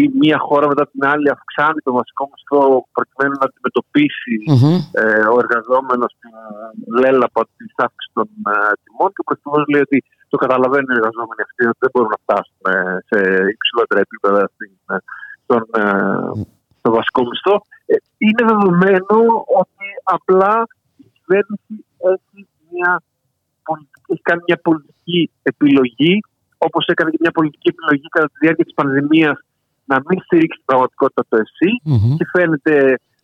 η μία χώρα μετά την άλλη αυξάνει το βασικό μισθό προκειμένου να αντιμετωπίσει mm-hmm. ε, ο εργαζόμενος την λέλαπα της αύξησης των ε, τιμών και ο Πρωθυπουργός λέει ότι το καταλαβαίνουν οι εργαζόμενοι αυτοί ότι δεν μπορούν να φτάσουν ε, σε υψηλότερα επίπεδα στην, ε, στον, ε, στο βασικό μισθό. Ε, είναι δεδομένο ότι απλά η κυβέρνηση έχει, μια πολιτική, έχει κάνει μια πολιτική επιλογή όπως έκανε και μια πολιτική επιλογή κατά τη διάρκεια της πανδημίας να μην στηρίξει την πραγματικότητα το ΕΣΥ mm-hmm. και φαίνεται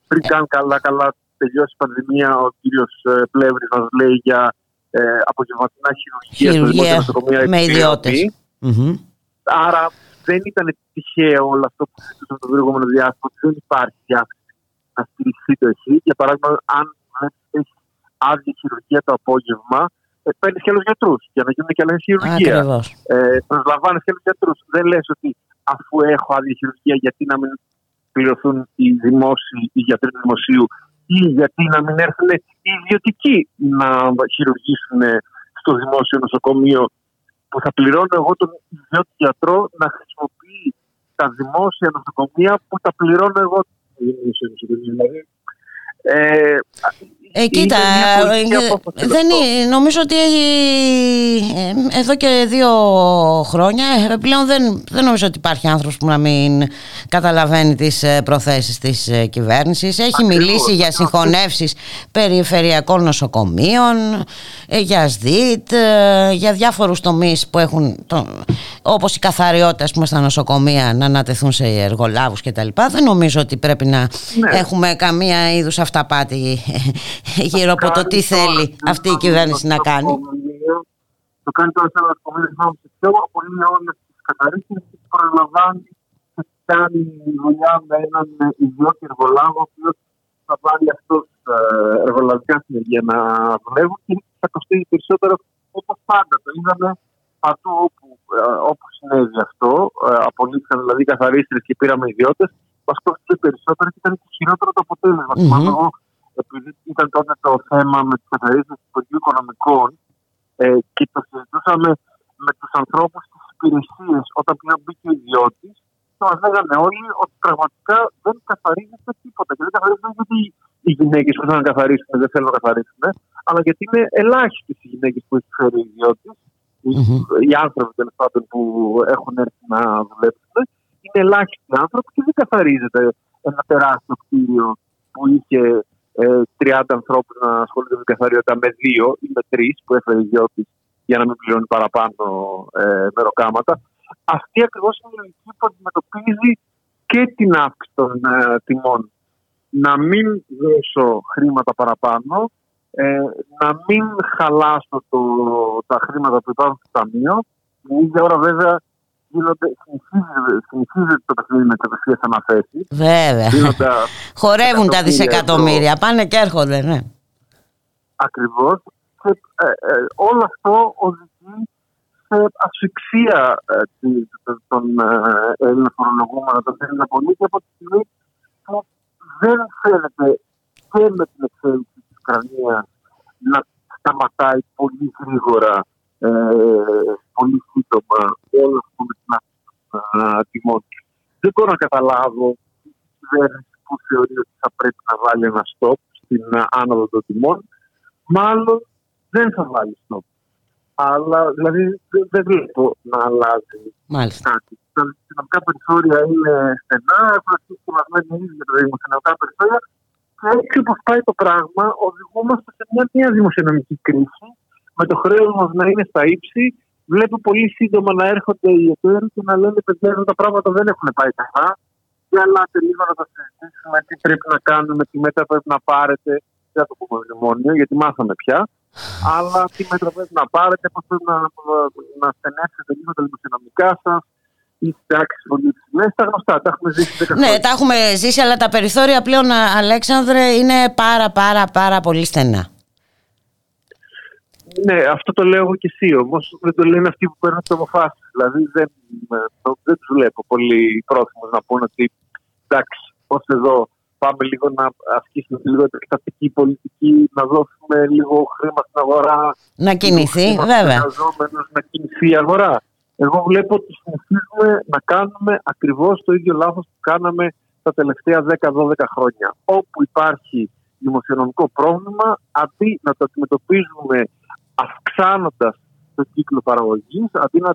πριν καν καλά καλά τελειώσει η πανδημία ο κύριος ε, Πλεύρης μας λέει για ε, απογευματινά χειρουργία, χειρουργία στο με ιδιώτες. Άρα δεν ήταν τυχαίο όλο αυτό που συζητούσαμε το προηγούμενο διάστημα. Δεν υπάρχει διάθεση να στηριχθεί το εσύ. Για παράδειγμα, αν έχει άδεια χειρουργία το απόγευμα, ε, παίρνεις και άλλους γιατρούς για να γίνουν και άλλες χειρουργία. Ε, Προσλαμβάνεις και άλλους γιατρούς. Δεν λες ότι αφού έχω άδεια χειρουργία, γιατί να μην πληρωθούν οι δημόσιοι, οι γιατροί του δημοσίου ή γιατί να μην έρθουν οι ιδιωτικοί να χειρουργήσουν στο δημόσιο νοσοκομείο που θα πληρώνω εγώ τον ιδιώτη γιατρό να χρησιμοποιεί τα δημόσια νοσοκομεία που τα πληρώνω εγώ. Δηλαδή, ε, ε, κοίτα, ε, δεν είναι, νομίζω ότι ε, εδώ και δύο χρόνια ε, πλέον δεν, δεν νομίζω ότι υπάρχει άνθρωπος που να μην καταλαβαίνει τις προθέσεις της κυβέρνησης. Έχει μιλήσει για συγχωνεύσεις περιφερειακών νοσοκομείων, για ΣΔΙΤ, για διάφορους τομείς που έχουν, το, όπως η καθαριότητα πούμε, στα νοσοκομεία να ανατεθούν σε εργολάβους κτλ. Δεν νομίζω ότι πρέπει να ναι. έχουμε καμία είδους αυταπάτη *laughs* γύρω από το τι θέλει αυτή η κυβέρνηση να κάνει. Το κάνει τώρα σε ένα κομμάτι τη πιο πολύ όλες τις καθαρίσει και προλαμβάνει και κάνει δουλειά με έναν ιδιώτη εργολάβο, ο οποίος θα βάλει αυτός ε, εργολαβικά συνεργεία να δουλεύουν και θα κοστίζει περισσότερο όπως πάντα. Το είδαμε παντού όπου, ε, όπου συνέβη αυτό. Ε, απολύθηκαν δηλαδή καθαρίστρες και πήραμε ιδιώτες. Μας κόστησε περισσότερο και ήταν και χειρότερο το αποτέλεσμα. Mm-hmm επειδή ήταν τότε το θέμα με τις καθαρίσει του Υπουργείου Οικονομικών ε, και το συζητούσαμε με τους ανθρώπους της υπηρεσίας όταν πλέον μπήκε ο ιδιώτης, μα λέγανε όλοι ότι πραγματικά δεν καθαρίζεται τίποτα. Και δεν καθαρίζεται γιατί οι γυναίκες που θέλουν να καθαρίσουν δεν θέλουν να καθαρίσουν, αλλά γιατί είναι ελάχιστες οι γυναίκες που έχει φέρει ο ιδιώτης, mm-hmm. οι άνθρωποι τέλος πάντων που έχουν έρθει να δουλέψουν, είναι ελάχιστοι άνθρωποι και δεν καθαρίζεται ένα τεράστιο κτίριο που είχε 30 ε, ανθρώπους να ασχολούνται με καθαριότητα με δύο ή με τρεις που έφερε η Γιώτη για να μην πληρώνει παραπάνω ε, μεροκάματα. Αυτή ακριβώς είναι η λογική που αντιμετωπίζει και την αύξηση των ε, τιμών. Να μην δώσω χρήματα παραπάνω, ε, να μην χαλάσω το, τα χρήματα που υπάρχουν στο ταμείο. Την ίδια ώρα βέβαια γίνονται, συνηθίζεται το παιχνίδι με κατευθείαν αναθέσεις. Βέβαια. *laughs* Χορεύουν τα δισεκατομμύρια, πάνε και έρχονται, ναι. Ακριβώς. Και ε, ε, όλο αυτό οδηγεί σε ασφυξία ε, των ε, Έλληνων φορολογούμενων, των Έλληνων πολίτη από τη στιγμή που δεν φαίνεται και με την εξέλιξη της Ουκρανίας να σταματάει πολύ γρήγορα ε, πολύ σύντομα όλο αυτό με την τιμών. Δεν μπορώ να καταλάβω η κυβέρνηση που θεωρεί ότι θα πρέπει να βάλει ένα stop στην άνοδο των τιμών. Μάλλον δεν θα βάλει stop. Αλλά δηλαδή δεν βλέπω να αλλάζει Μάλιστα. κάτι. Τα δημοσιονομικά περιθώρια είναι στενά, έχουν αρχίσει και ήδη για τα δημοσιονομικά περιθώρια και έτσι όπως πάει το πράγμα, οδηγούμαστε σε μια νέα δημοσιονομική κρίση με το χρέος μας να είναι στα ύψη. Βλέπω πολύ σύντομα να έρχονται οι εταίροι και να λένε: Παιδιά, εδώ τα πράγματα δεν έχουν πάει καλά. Και ελάτε λίγο να τα συζητήσουμε, τι πρέπει να κάνουμε, τι μέτρα πρέπει να πάρετε. Δεν θα το πούμε μνημόνιο, γιατί μάθαμε πια. Αλλά τι μέτρα πρέπει να πάρετε, πώς πρέπει να, να στενέψετε λίγο τα δημοσιονομικά σας, τα γνωστά, τα έχουμε ζήσει. Ναι, τα έχουμε ζήσει, αλλά τα περιθώρια πλέον, Αλέξανδρε, είναι πάρα πάρα πάρα πολύ στενά. Ναι, αυτό το λέω εγώ και εσύ όμως. Δεν το λένε αυτοί που παίρνουν τις αποφάσεις. Δηλαδή δεν, δεν τους βλέπω πολύ πρόθυμους να πούνε ότι εντάξει, πώ εδώ πάμε λίγο να ασκήσουμε λίγο εκτατική πολιτική, να δώσουμε λίγο χρήμα στην αγορά. Να κινηθεί, βέβαια. Να κινηθεί η αγορά. Εγώ βλέπω ότι συνεχίζουμε να κάνουμε ακριβώς το ίδιο λάθος που κάναμε τα τελευταία 10-12 χρόνια. Όπου υπάρχει δημοσιονομικό πρόβλημα, αντί να το αντιμετωπίζουμε αυξάνοντας το κύκλο παραγωγής, αντί να,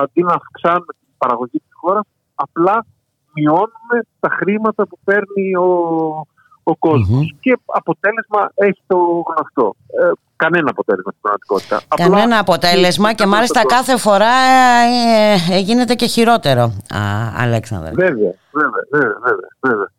αντί να αυξάνουμε την παραγωγή της χώρας, απλά μειώνουμε τα χρήματα που παίρνει ο, ο κοσμο Και αποτέλεσμα έχει το γνωστό. Ε, κανένα αποτέλεσμα στην πραγματικότητα. Κανένα αποτέλεσμα και μάλιστα κάθε φορά ε, ε, γίνεται και χειρότερο, α, Αλέξανδρε. Βέβαια, βέβαια, βέβαια. βέβαια, βέβαια.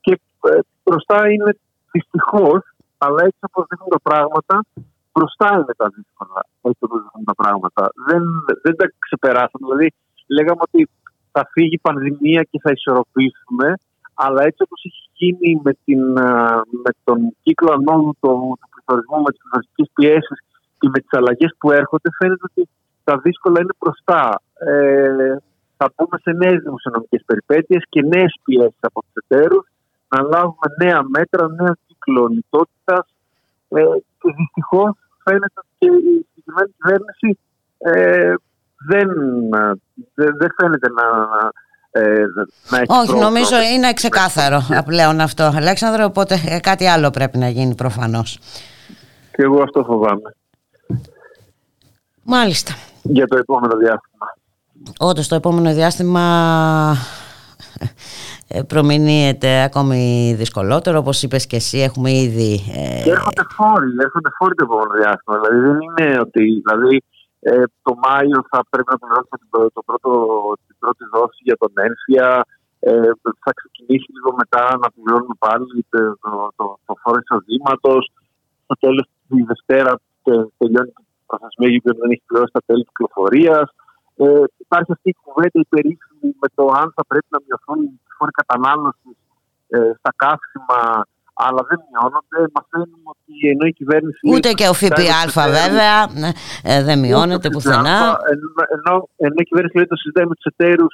Και ε, μπροστά είναι δυστυχώς, αλλά έτσι όπως δείχνουν τα πράγματα, μπροστά είναι τα δύσκολα. έτσι όπως έχουν τα πράγματα. Δεν, δεν τα ξεπεράσαμε. Δηλαδή, λέγαμε ότι θα φύγει η πανδημία και θα ισορροπήσουμε, αλλά έτσι όπως έχει γίνει με, την, με τον κύκλο ανόδου του, του πληθωρισμού, με τις πληθωριστικές πιέσεις και με τις αλλαγές που έρχονται, φαίνεται ότι τα δύσκολα είναι μπροστά. Ε, θα μπούμε σε νέες δημοσιονομικές περιπέτειες και νέες πιέσεις από τους εταίρους, να λάβουμε νέα μέτρα, νέα κύκλο λιτότητας ε, και δυστυχώς φαίνεται ότι η συγκεκριμένη κυβέρνηση ε, δεν, δεν, φαίνεται να, ε, να έχει Όχι, νομίζω είναι ξεκάθαρο πλέον αυτό, Αλέξανδρο, οπότε ε, κάτι άλλο πρέπει να γίνει προφανώς. Και εγώ αυτό φοβάμαι. Μάλιστα. Για το επόμενο διάστημα. Όντως το επόμενο διάστημα ε, προμηνύεται ακόμη δυσκολότερο όπως είπες και εσύ έχουμε ήδη ε... έρχονται φόροι, έρχονται φόροι το επόμενο διάστημα δηλαδή δεν είναι ότι δηλαδή, ε, το Μάιο θα πρέπει να πληρώσουμε το, το πρώτο, την πρώτη δόση για τον ένφια ε, θα ξεκινήσει λίγο μετά να πληρώνουμε πάλι το, το, το, το φόρο εισοδήματος. στο τέλος της Δευτέρα τελειώνει η προθεσμία γιατί δεν έχει πληρώσει τα τέλη κυκλοφορίας. Ε, υπάρχει αυτή η κουβέντα η περίφημη με το αν θα πρέπει να μειωθούν οι φόροι κατανάλωσης ε, στα καύσιμα, αλλά δεν μειώνονται. Μαθαίνουμε ότι ενώ η κυβέρνηση. Ούτε και ο ΦΠΑ βέβαια ναι, ε, δεν μειώνεται πουθενά. Ενώ, ενώ, ενώ η κυβέρνηση λέει το συζητάει με τους εταίρου,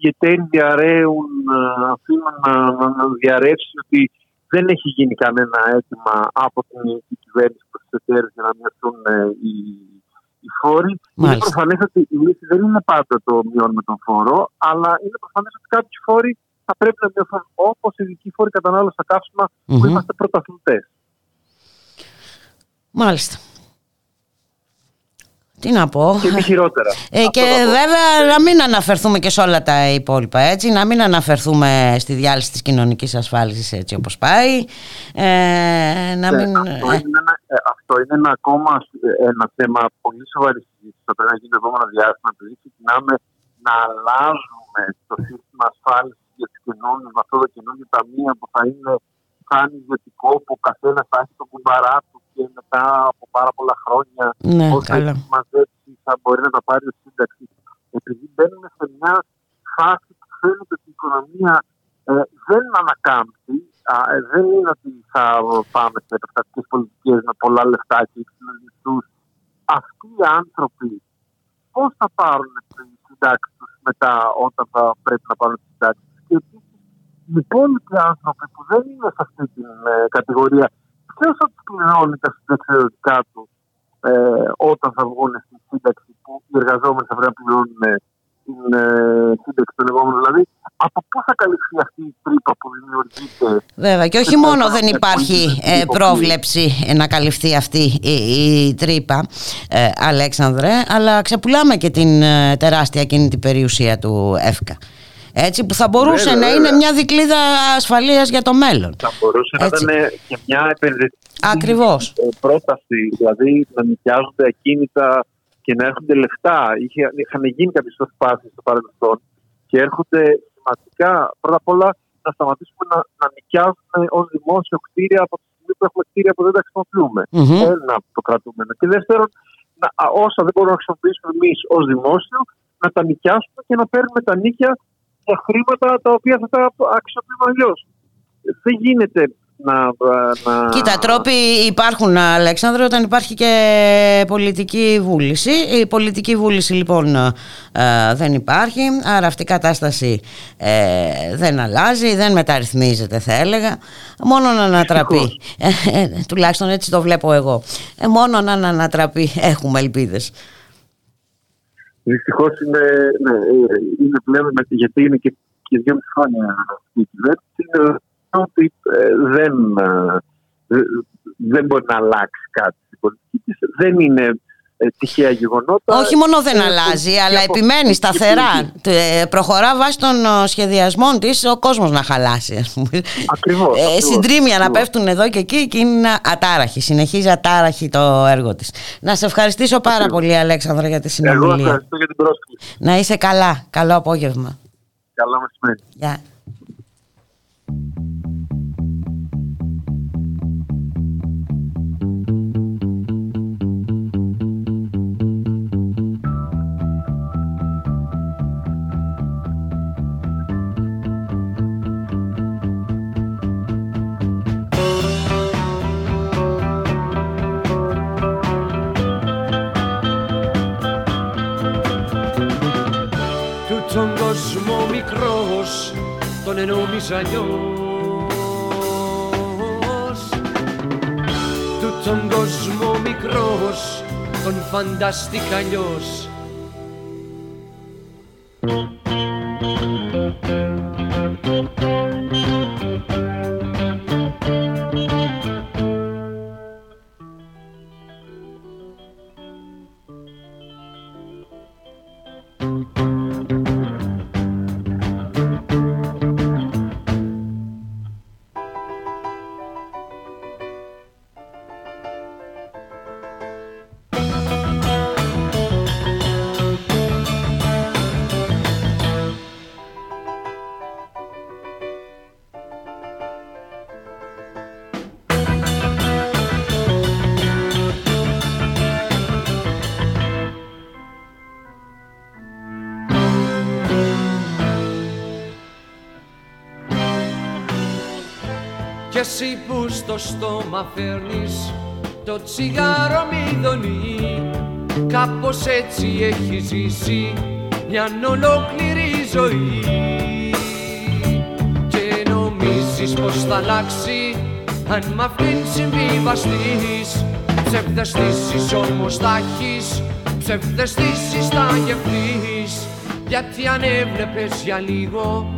οι εταίροι διαρρέουν, ε, αφήνουν να, να διαρρεύσει ότι δεν έχει γίνει κανένα αίτημα από την κυβέρνηση προς τους εταίρου για να μειωθούν ε, οι οι φόροι. Είναι προφανές ότι η λύση δεν είναι πάντα το μειώνουμε τον φόρο, αλλά είναι προφανές ότι κάποιοι φόροι θα πρέπει να μειωθούν όπως οι ειδικοί φόροι κατανάλωσης στα καύσιμα mm-hmm. που είμαστε πρωταθλητές. Μάλιστα. Τι να πω. Και χειρότερα. Ε, και βέβαια να μην αναφερθούμε και σε όλα τα υπόλοιπα έτσι, να μην αναφερθούμε στη διάλυση της κοινωνικής ασφάλισης έτσι όπως πάει. Ε, να ναι, μην... αυτό, είναι ένα, ε, αυτό είναι ένα ακόμα ένα θέμα πολύ σοβαρή συζήτηση. Θα πρέπει να γίνει το επόμενο διάστημα, επειδή ξεκινάμε να αλλάζουμε το σύστημα ασφάλισης για του κοινωνικού με αυτό το καινούργιο ταμείο που θα είναι σαν ιδιωτικό που ο καθένας θα έχει το κουμπαρά του και μετά από πάρα πολλά χρόνια ναι, όσα έχεις μαζέψει θα μπορεί να τα πάρεις ο σύνταξη. Επειδή μπαίνουμε σε μια φάση που φαίνεται ότι η οικονομία ε, δεν ανακάμπτει, α, ε, δεν είναι ότι θα πάμε σε επεκτατικές πολιτικές με πολλά λεφτά και υψηλού μισθού. Αυτοί οι άνθρωποι πώς θα πάρουν τις συντάξεις τους μετά όταν θα πρέπει να πάρουν τις συντάξεις τους; Και επίσης οι υπόλοιποι άνθρωποι που δεν είναι σε αυτή την ε, κατηγορία ποιος θα τους πληρώνει τα συνταξιδοτικά τους ε, όταν θα βγουν στη σύνταξη που οι εργαζόμενοι θα πρέπει να πληρώνουν ε, την ε, σύνταξη των λεγόμενων. Δηλαδή, από πού θα καλυφθεί αυτή η τρύπα που δημιουργείται; Βέβαια, και όχι μόνο δεν υπάρχει ε, πρόβλεψη να καλυφθεί αυτή η, η τρύπα, ε, Αλέξανδρε, αλλά ξεπουλάμε και την τεράστια κινητή περιουσία του ΕΦΚΑ. Έτσι, που θα μπορούσε να είναι μια δικλίδα ασφαλείας για το μέλλον. Θα μπορούσε έτσι. να ήταν και μια επενδυτική Ακριβώς. πρόταση, δηλαδή να νοικιάζονται ακίνητα και να έρχονται λεφτά. Είχε, είχαν γίνει κάποιες προσπάθειες στο παρελθόν και έρχονται σημαντικά. Πρώτα απ' όλα να σταματήσουμε να, να νοικιάζουμε ως δημόσιο κτίρια από τη στιγμή που έχουμε κτίρια που δεν τα χρησιμοποιούμε. Mm-hmm. Ένα το κρατούμενο. Και δεύτερον, να, όσα δεν μπορούμε να χρησιμοποιήσουμε εμείς ως δημόσιο, να τα νοικιάσουμε και να παίρνουμε τα νίκια για χρήματα τα οποία θα τα αξιοποιούμε αλλιώς. Δεν γίνεται να, να... Κοίτα, τρόποι υπάρχουν, Αλέξανδρο, όταν υπάρχει και πολιτική βούληση. Η πολιτική βούληση λοιπόν ε, δεν υπάρχει, άρα αυτή η κατάσταση ε, δεν αλλάζει, δεν μεταρρυθμίζεται θα έλεγα. Μόνο να ανατραπεί, ε, τουλάχιστον έτσι το βλέπω εγώ, μόνο να ανατραπεί έχουμε ελπίδες. Δυστυχώς είναι, ναι, είναι πλέον γιατί είναι και, και δύο χρόνια η κυβέρνηση ότι ε, δεν, ε, δεν μπορεί να αλλάξει κάτι στην πολιτική της. Δεν είναι ε, τυχαία γεγονότα. Όχι μόνο δεν αλλάζει, αλλά επιμένει σταθερά. Προχωρά βάσει των σχεδιασμών της ο κόσμος να χαλάσει. Ακριβώς. Ε, συντρίμια να πέφτουν εδώ και εκεί και είναι ατάραχη. Συνεχίζει ατάραχη το έργο της. Να σε ευχαριστήσω πάρα πολύ, Αλέξανδρα, για τη συνομιλία. Εγώ ευχαριστώ για την πρόσκληση. Να είσαι καλά. Καλό απόγευμα. Καλό μεσημέρι. Γεια. μικρός τον ενόμιζα νιός. Του τον κόσμο μικρός τον φανταστήκα νιός εσύ που στο στόμα φέρνεις το τσιγάρο μηδονί. Κάπως έτσι έχει ζήσει μια ολόκληρη ζωή. Και νομίζεις πως θα αλλάξει αν μ' αυτήν συμβιβαστείς. Ψευδεστήσεις όμως θα έχεις, ψευδεστήσεις θα γευτείς Γιατί αν έβλεπες για λίγο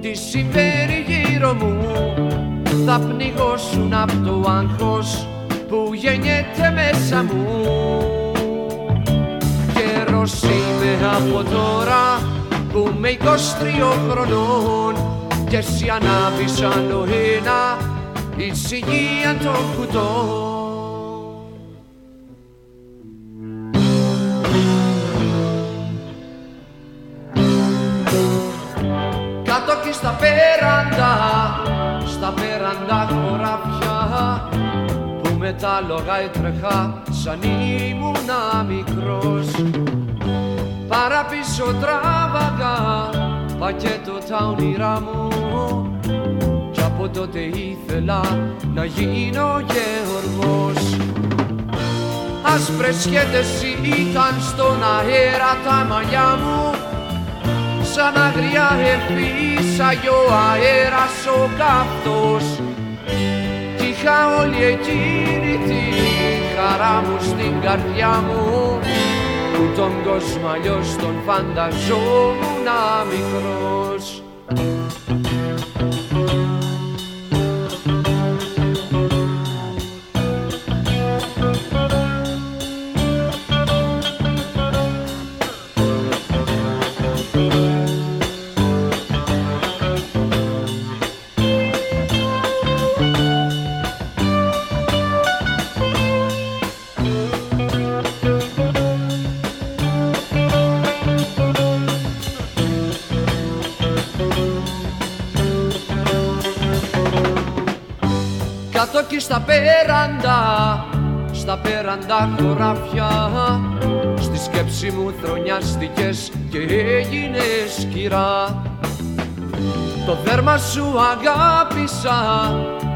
τι συμβαίνει γύρω μου θα πνιγώσουν από το άγχος που γεννιέται μέσα μου. Καιρός είμαι από τώρα που με 23 χρονών και εσύ ανάβεις άλλο ένα ησυχία των κουτών Κάτω που με τα λόγα έτρεχα σαν ήμουνα μικρός. Παραπίσω τράβαγα πακέτο τα όνειρά μου. Κι από τότε ήθελα να γίνω γεωργός. Άσπρες σχέτες ήταν στον αέρα τα μαλλιά μου. Σαν αγριά εφήσαγε ο αέρας ο καυτός. κι είχα όλη εκείνη τη χαρά μου στην καρδιά μου. Που τον κόσμο αλλιώς τον φανταζόμουν μικρός πέραντα, στα πέραντα χωράφια. Στη σκέψη μου θρονιάστηκες και έγινες κυρά Το δέρμα σου αγάπησα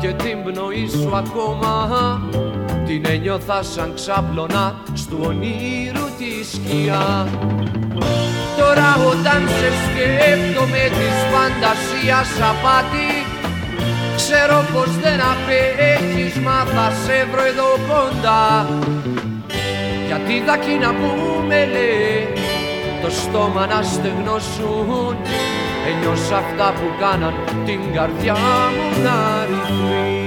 και την πνοή σου ακόμα. Την ένιωθα σαν ξάπλωνα στου ονείρου τη σκιά. Τώρα όταν σε σκέφτομαι της φαντασίας απάτη Ξέρω πως δεν απέχεις μα θα σε βρω εδώ κοντά. Γιατί τα κοινά που με λέει το στόμα να στεγνώσουν. Ένιωσα αυτά που κάναν την καρδιά μου να ρυθμεί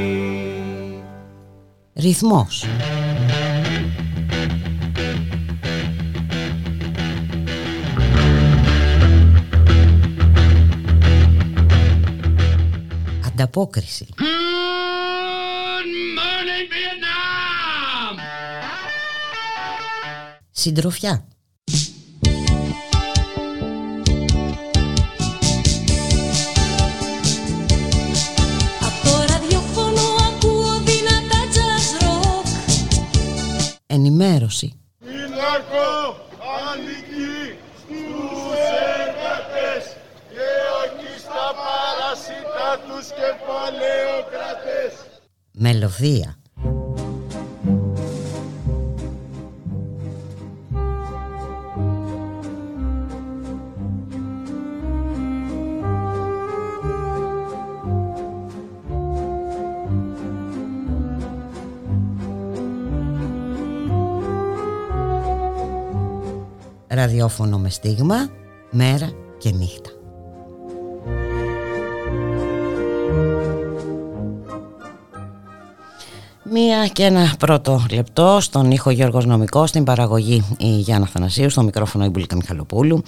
Ρυθμός ανταπόκριση. Good morning, Vietnam! Συντροφιά. μελωδία. ραδιόφωνο με στίγμα, μέρα και νύχτα. Μία και ένα πρώτο λεπτό στον ήχο Γιώργος Νομικός, στην παραγωγή η Γιάννα Θανασίου, στο μικρόφωνο η Μπουλίκα Μιχαλοπούλου.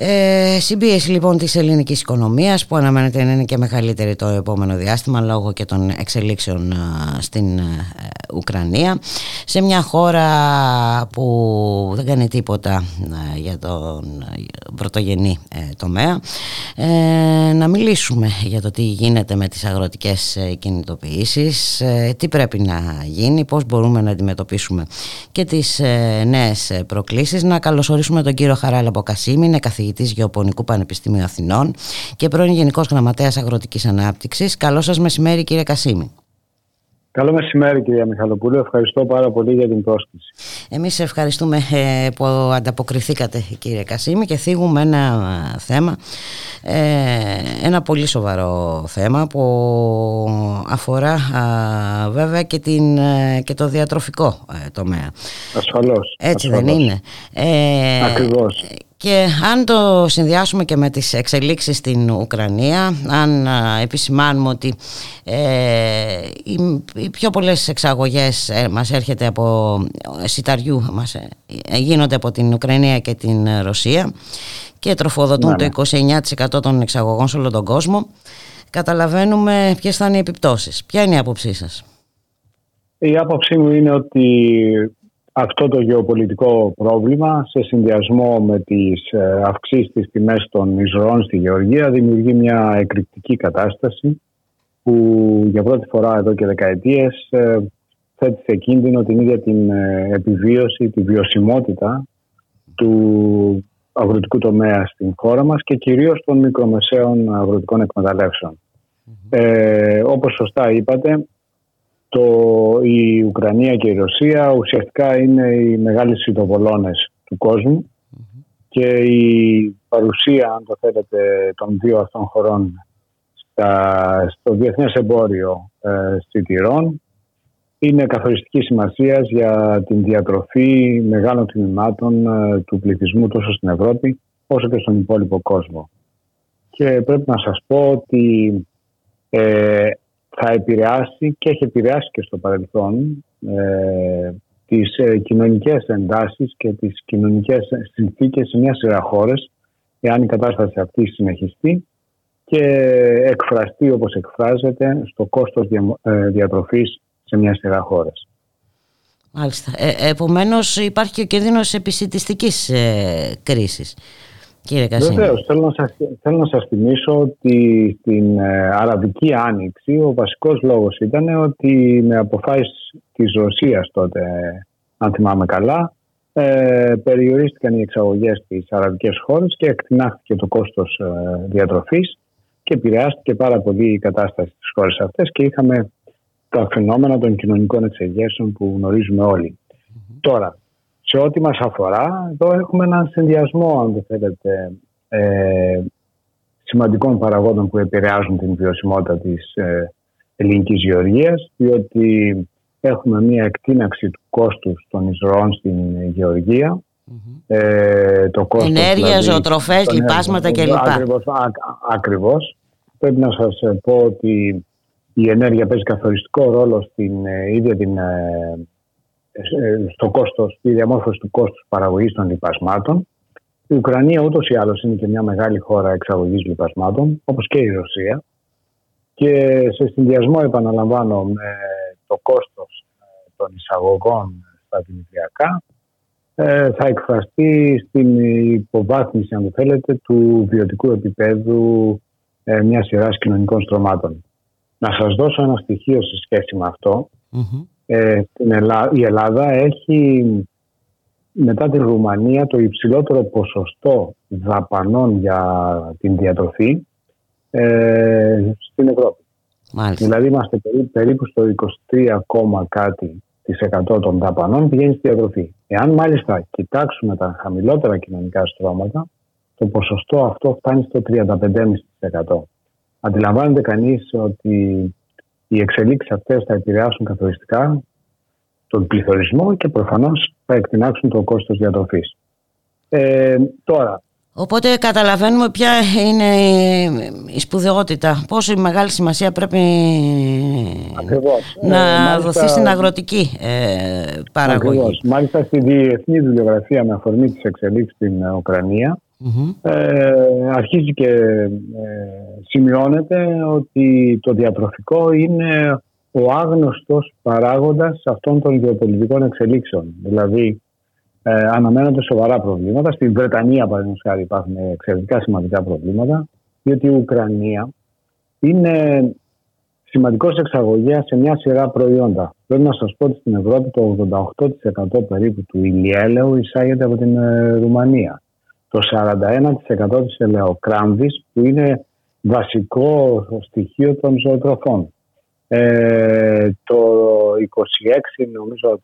Ε, συμπίεση λοιπόν της ελληνικής οικονομίας που αναμένεται να είναι και μεγαλύτερη το επόμενο διάστημα λόγω και των εξελίξεων στην ε, Ουκρανία. Σε μια χώρα που δεν κάνει τίποτα ε, για τον πρωτογενή ε, τομέα να μιλήσουμε για το τι γίνεται με τις αγροτικές κινητοποιήσεις τι πρέπει να γίνει, πώς μπορούμε να αντιμετωπίσουμε και τις νέες προκλήσεις. Να καλωσορίσουμε τον κύριο Χαράλα Μποκασίμη είναι καθηγητής Γεωπονικού Πανεπιστημίου Αθηνών και πρώην Γενικός Γραμματέας Αγροτικής Ανάπτυξης Καλό σας μεσημέρι κύριε Κασίμη Καλό μεσημέρι κυρία Μιχαλοπούλου. Ευχαριστώ πάρα πολύ για την πρόσκληση. Εμείς ευχαριστούμε ε, που ανταποκριθήκατε κύριε Κασίμη και θίγουμε ένα ε, θέμα, ε, ένα πολύ σοβαρό θέμα που αφορά βέβαια και, την, και το διατροφικό τομέα. Ασφαλώς. Έτσι ασφαλώς. δεν είναι. Ακριβώς. Και αν το συνδυάσουμε και με τις εξελίξεις στην Ουκρανία, αν επισημάνουμε ότι ε, οι, πιο πολλές εξαγωγές ε, μας έρχεται από ε, σιταριού, μας, ε, γίνονται από την Ουκρανία και την Ρωσία και τροφοδοτούν ναι, το 29% ναι. των εξαγωγών σε όλο τον κόσμο, καταλαβαίνουμε ποιες θα είναι οι επιπτώσεις. Ποια είναι η άποψή σας; Η άποψή μου είναι ότι αυτό το γεωπολιτικό πρόβλημα σε συνδυασμό με τις ε, αυξήσεις της τιμές των εισρωών στη Γεωργία δημιουργεί μια εκρηκτική κατάσταση που για πρώτη φορά εδώ και δεκαετίες ε, θέτει σε κίνδυνο την ίδια την ε, επιβίωση, τη βιωσιμότητα του αγροτικού τομέα στην χώρα μας και κυρίως των μικρομεσαίων αγροτικών εκμεταλλεύσεων. Ε, όπως σωστά είπατε, το, η Ουκρανία και η Ρωσία ουσιαστικά είναι οι μεγάλες συντοβολώνες του κόσμου και η παρουσία, αν το θέλετε, των δύο αυτών χωρών στα, στο διεθνές εμπόριο ε, Τυρών είναι καθοριστική σημασίας για την διατροφή μεγάλων τμήματων ε, του πληθυσμού τόσο στην Ευρώπη όσο και στον υπόλοιπο κόσμο. Και πρέπει να σας πω ότι ε, θα επηρεάσει και έχει επηρεάσει και στο παρελθόν ε, τις ε, κοινωνικές εντάσεις και τις κοινωνικές συνθήκες σε μια σειρά χώρες εάν η κατάσταση αυτή συνεχιστεί και εκφραστεί όπως εκφράζεται στο κόστος δια, ε, διατροφής σε μια σειρά χώρες. Μάλιστα. Ε, επομένως υπάρχει και ο κίνδυνος επισητιστικής ε, κρίσης. Κύριε Βεβαίως, θέλω, να σας, θέλω να σας θυμίσω ότι στην ε, Αραβική Άνοιξη ο βασικός λόγος ήταν ότι με αποφάσεις της Ρωσίας τότε, αν θυμάμαι καλά, ε, περιορίστηκαν οι εξαγωγές στις αραβικές χώρες και εκτινάχθηκε το κόστος ε, διατροφής και επηρεάστηκε πάρα πολύ η κατάσταση στις χώρες αυτές και είχαμε τα φαινόμενα των κοινωνικών εξεγέρσεων που γνωρίζουμε Τώρα, σε ό,τι μας αφορά, εδώ έχουμε έναν συνδυασμό, αν το θέλετε, ε, σημαντικών παραγόντων που επηρεάζουν την βιωσιμότητα της ε, ελληνικής γεωργίας, διότι έχουμε μία εκτείναξη του κόστους των εισρωών στην γεωργία. Ε, το κόστος, Ενέργεια, δηλαδή, ζωοτροφές, λοιπάσματα κλπ. Ακριβώς, ακριβώς. Πρέπει να σας πω ότι η ενέργεια παίζει καθοριστικό ρόλο στην ε, ίδια την ε, ε, στο κόστος, στη διαμόρφωση του κόστους παραγωγής των λοιπασμάτων. Η Ουκρανία ούτως ή άλλως είναι και μια μεγάλη χώρα εξαγωγής λοιπασμάτων, όπως και η Ρωσία. Και σε συνδυασμό, επαναλαμβάνω, με το κόστος ε, των εισαγωγών στα δημητριακά, ε, θα εκφραστεί στην υποβάθμιση, αν θέλετε, του βιωτικού επίπεδου μιας σειράς κοινωνικών στρωμάτων. Να σας δώσω ένα στοιχείο σε σχέση με αυτό. Ε, η Ελλάδα έχει μετά τη Ρουμανία το υψηλότερο ποσοστό δαπανών για την διατροφή ε, στην Ευρώπη. Μάλιστα. Δηλαδή είμαστε περίπου, στο 23, κάτι της 100 των δαπανών πηγαίνει στη διατροφή. Εάν μάλιστα κοιτάξουμε τα χαμηλότερα κοινωνικά στρώματα, το ποσοστό αυτό φτάνει στο 35,5%. Αντιλαμβάνεται κανείς ότι οι εξελίξεις αυτές θα επηρεάσουν καθοριστικά τον πληθωρισμό και προφανώς θα εκτινάξουν το κόστος διατροφής. Ε, τώρα, Οπότε καταλαβαίνουμε ποια είναι η σπουδαιότητα, πόσο μεγάλη σημασία πρέπει να ε, δοθεί στην αγροτική ε, παραγωγή. Ακριβώς. Μάλιστα στη διεθνή βιβλιογραφία με αφορμή της εξελίξης στην ουκρανια ε, αρχίζει και ε, σημειώνεται ότι το διατροφικό είναι ο άγνωστος παράγοντας αυτών των γεωπολιτικών εξελίξεων. Δηλαδή ε, αναμένονται σοβαρά προβλήματα. Στην Βρετανία, παραδείγματος χάρη, υπάρχουν εξαιρετικά σημαντικά προβλήματα, διότι η Ουκρανία είναι σημαντικός εξαγωγέας σε μια σειρά προϊόντα. Πρέπει να σας πω ότι στην Ευρώπη το 88% περίπου του ηλιέλαιου εισάγεται από την ε, Ρουμανία. Το 41% της ελαιοκράμβης που είναι βασικό στοιχείο των ζωοτροφών. Ε, το 26% νομίζω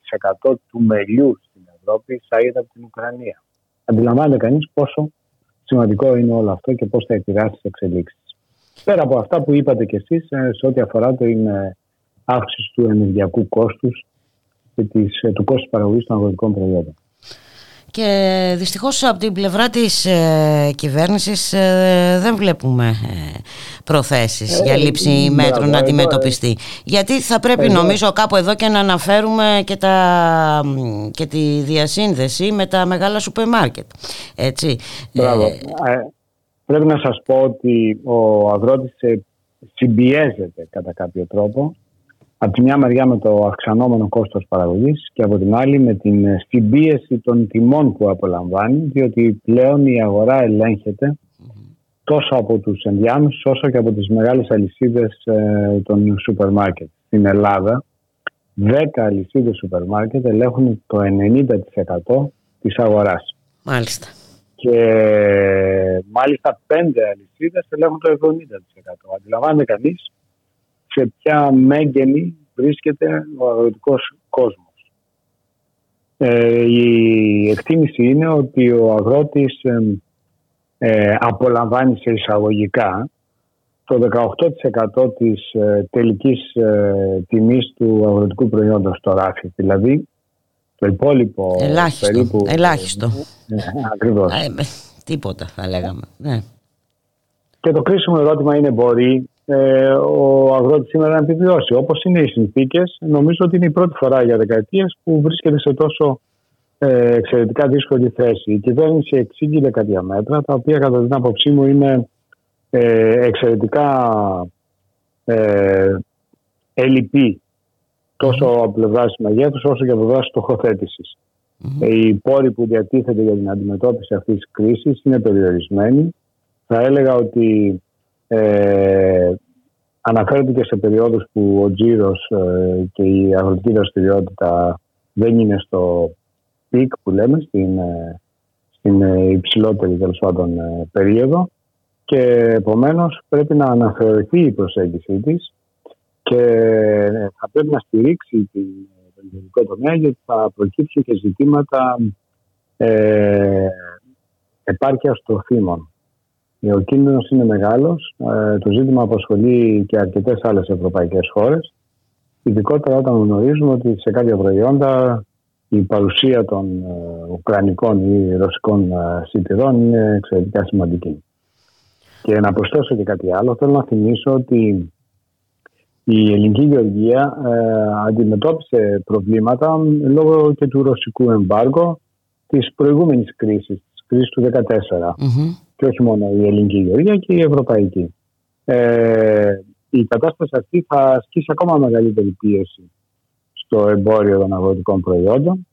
του μελιού Ευρώπη εισάγεται από την Ουκρανία. Αντιλαμβάνεται κανείς πόσο σημαντικό είναι όλο αυτό και πώς θα επηρεάσει τις εξελίξεις. Πέρα από αυτά που είπατε κι εσείς, ε, σε ό,τι αφορά την ε, αύξηση του ενεργειακού κόστους και της, ε, του κόστους παραγωγής των αγροτικών προϊόντων. Και δυστυχώς από την πλευρά της ε, κυβέρνησης ε, δεν βλέπουμε ε, προθέσεις για λήψη μέτρων να αντιμετωπιστεί. Γιατί θα πρέπει νομίζω κάπου εδώ και να αναφέρουμε και, τα, και τη διασύνδεση με τα μεγάλα σούπερ μάρκετ. Έτσι. Μπράβο. πρέπει να σας πω ότι ο αγρότης συμπιέζεται κατά κάποιο τρόπο από τη μια μεριά με το αυξανόμενο κόστος παραγωγής και από την άλλη με την συμπίεση των τιμών που απολαμβάνει διότι πλέον η αγορά ελέγχεται τόσο από τους ενδιάμεσους όσο και από τις μεγάλες αλυσίδες ε, των σούπερ μάρκετ. Στην Ελλάδα 10 αλυσίδες σούπερ μάρκετ ελέγχουν το 90% της αγοράς. Μάλιστα. Και μάλιστα 5 αλυσίδες ελέγχουν το 70%. Αντιλαμβάνεται κανείς σε ποια μέγενη βρίσκεται ο αγροτικός κόσμος. Ε, η εκτίμηση είναι ότι ο αγρότης ε, απολαμβάνει σε εισαγωγικά το 18% της ε, τελικής ε, τιμής του αγροτικού προϊόντος στο ράφι. Δηλαδή το υπόλοιπο ελάχιστο, περίπου... Ελάχιστο. Ε, ακριβώς. τίποτα θα λέγαμε. Ναι. Και το κρίσιμο ερώτημα είναι μπορεί ε, ο αγρότης σήμερα να επιβιώσει. Όπως είναι οι συνθήκες, νομίζω ότι είναι η πρώτη φορά για δεκαετίες που βρίσκεται σε τόσο ε, εξαιρετικά δύσκολη θέση. Η κυβέρνηση εξήγηλε κάποια μέτρα, τα οποία κατά την άποψή μου είναι ε, εξαιρετικά ε, ελλειπή τόσο από πλευράς μεγέθους όσο και από πλευράς στοχοθέτησης. Mm-hmm. Οι πόροι που διατίθεται για την αντιμετώπιση αυτής της κρίσης είναι περιορισμένοι. Θα έλεγα ότι ε, αναφέρεται και σε περιόδους που ο τζίρος ε, και η αγροτική δραστηριότητα δεν είναι στο peak που λέμε, στην, ε, στην ε, υψηλότερη τέλος πάντων περίοδο και επομένως πρέπει να αναθεωρηθεί η προσέγγιση της και θα πρέπει να στηρίξει τον ιδιωτικό τομέα γιατί θα προκύψουν και ζητήματα ε, επάρκειας τροφίμων. Ο κίνδυνος είναι μεγάλος. Ε, το ζήτημα απασχολεί και αρκετές άλλες ευρωπαϊκές χώρες. Ειδικότερα όταν γνωρίζουμε ότι σε κάποια προϊόντα η παρουσία των ε, ουκρανικών ή ρωσικών ε, σιτηρών είναι εξαιρετικά σημαντική. Και να προσθέσω και κάτι άλλο, θέλω να θυμίσω ότι η ελληνική γεωργία αντιμετώπισε προβλήματα λόγω και του ρωσικού εμπάργου της προηγούμενης κρίσης, της κρίσης του 2014 και όχι μόνο η ελληνική γεωργία και η ευρωπαϊκή. Ε, η κατάσταση αυτή θα ασκήσει ακόμα μεγαλύτερη πίεση στο εμπόριο των αγροτικών προϊόντων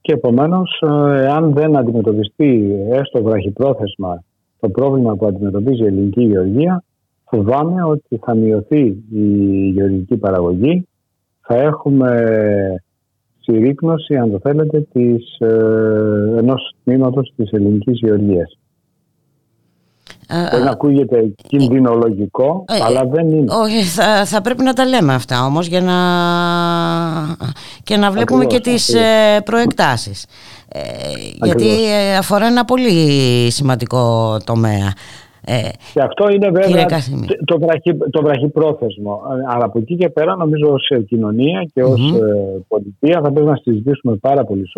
και επομένως, αν δεν αντιμετωπιστεί έστω βραχυπρόθεσμα το πρόβλημα που αντιμετωπίζει η ελληνική γεωργία, φοβάμαι ότι θα μειωθεί η γεωργική παραγωγή, θα έχουμε συρρήκνωση, αν το θέλετε, της, ε, ενός τμήματος της ελληνικής γεωργίας. Μπορεί να ακούγεται κινδυνολογικό, ε, αλλά δεν είναι. Όχι, θα, θα πρέπει να τα λέμε αυτά όμως για να, και να βλέπουμε και τις ε, προεκτάσεις. Ε, γιατί αφορά ένα πολύ σημαντικό τομέα. Ε, και αυτό είναι βέβαια το, βραχυ, το βραχυπρόθεσμο. Αλλά από εκεί και πέρα νομίζω ως κοινωνία και ως mm-hmm. πολιτεία θα πρέπει να συζητήσουμε πάρα πολύ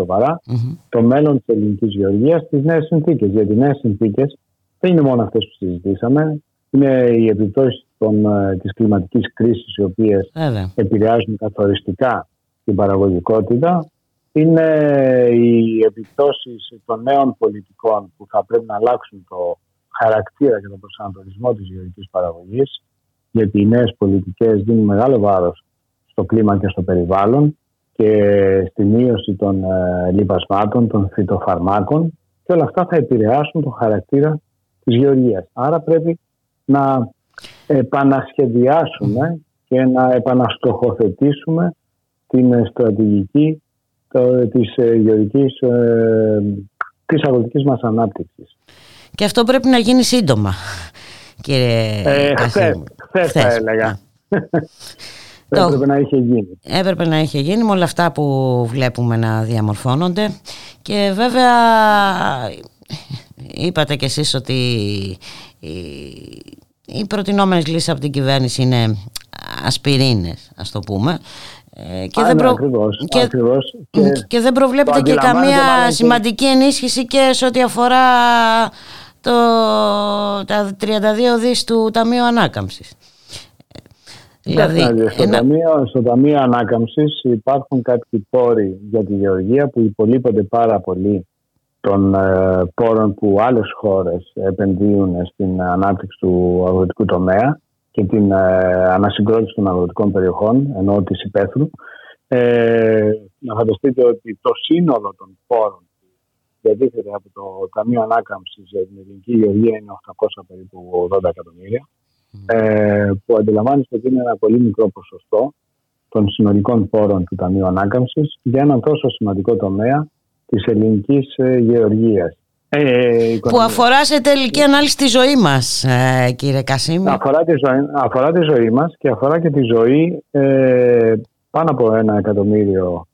το μέλλον της ελληνικής γεωργίας στις νέες συνθήκες. Γιατί οι νέες συνθήκες δεν είναι μόνο αυτές που συζητήσαμε. Είναι οι επιπτώσεις ε, της κλιματικής κρίσης οι οποίες επηρεάζουν καθοριστικά την παραγωγικότητα. Είναι οι επιπτώσεις των νέων πολιτικών που θα πρέπει να αλλάξουν το χαρακτήρα και τον προσανατολισμό της γεωργικής παραγωγής γιατί οι νέες πολιτικές δίνουν μεγάλο βάρος στο κλίμα και στο περιβάλλον και στη μείωση των ε, λιπασμάτων, των φυτοφαρμάκων και όλα αυτά θα επηρεάσουν το χαρακτήρα της γεωργίας. Άρα πρέπει να επανασχεδιάσουμε και να επαναστοχοθετήσουμε την στρατηγική της ε, γεωργικής ε, της αγροτικής μας ανάπτυξης. Και αυτό πρέπει να γίνει σύντομα, κύριε ε, χθες, θα έλεγα. *laughs* Έπρεπε να είχε γίνει. Έπρεπε να είχε γίνει με όλα αυτά που βλέπουμε να διαμορφώνονται. Και βέβαια είπατε κι εσείς ότι οι, οι προτινόμενες λύσεις από την κυβέρνηση είναι ασπιρίνες, ας το πούμε. Ε, και, δεν προ... και... Και... δεν προβλέπεται και καμία σημαντική ενίσχυση και σε ό,τι αφορά το, τα 32 δις του Ταμείου Ανάκαμψης. Δηλαδή, στο, ένα... ταμείο, στο Ταμείο Ανάκαμψης υπάρχουν κάποιοι πόροι για τη γεωργία που υπολείπονται πάρα πολύ των ε, πόρων που άλλες χώρες επενδύουν στην ανάπτυξη του αγροτικού τομέα και την ε, ανασυγκρότηση των αγροτικών περιοχών, ενώ της υπαίθρου. Ε, να φανταστείτε ότι το σύνολο των πόρων διατίθεται από το Ταμείο Ανάκαμψης για την ελληνική γεωργία είναι 800 περίπου 80 εκατομμύρια. Ε, που αντιλαμβάνεστε ότι είναι ένα πολύ μικρό ποσοστό των συνολικών πόρων του Ταμείου Ανάκαμψης για έναν τόσο σημαντικό τομέα της ελληνικής ε, γεωργίας. Ε, που αφορά σε τελική ανάλυση τη ζωή μας, ε, κύριε Κασίμη. Αφορά τη ζωή, αφορά τη ζωή μας και αφορά και τη ζωή ε, πάνω από ένα εκατομμύριο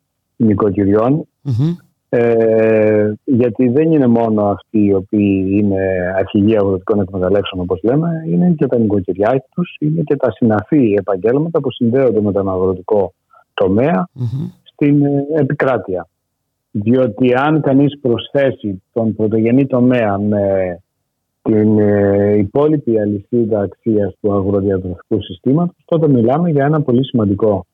ε, γιατί δεν είναι μόνο αυτοί οι οποίοι είναι αρχηγοί αγροτικών εκμεταλλεύσεων όπως λέμε, είναι και τα νοικοκυριά τους, είναι και τα συναφή επαγγέλματα που συνδέονται με τον αγροτικό στην επικράτεια. Διότι αν κανείς προσθέσει τον πρωτογενή τομέα με την ε, υπόλοιπη αλυσίδα αξίας του αγροδιατροφικού συστήματος, τότε μιλάμε για ένα πολύ σημαντικό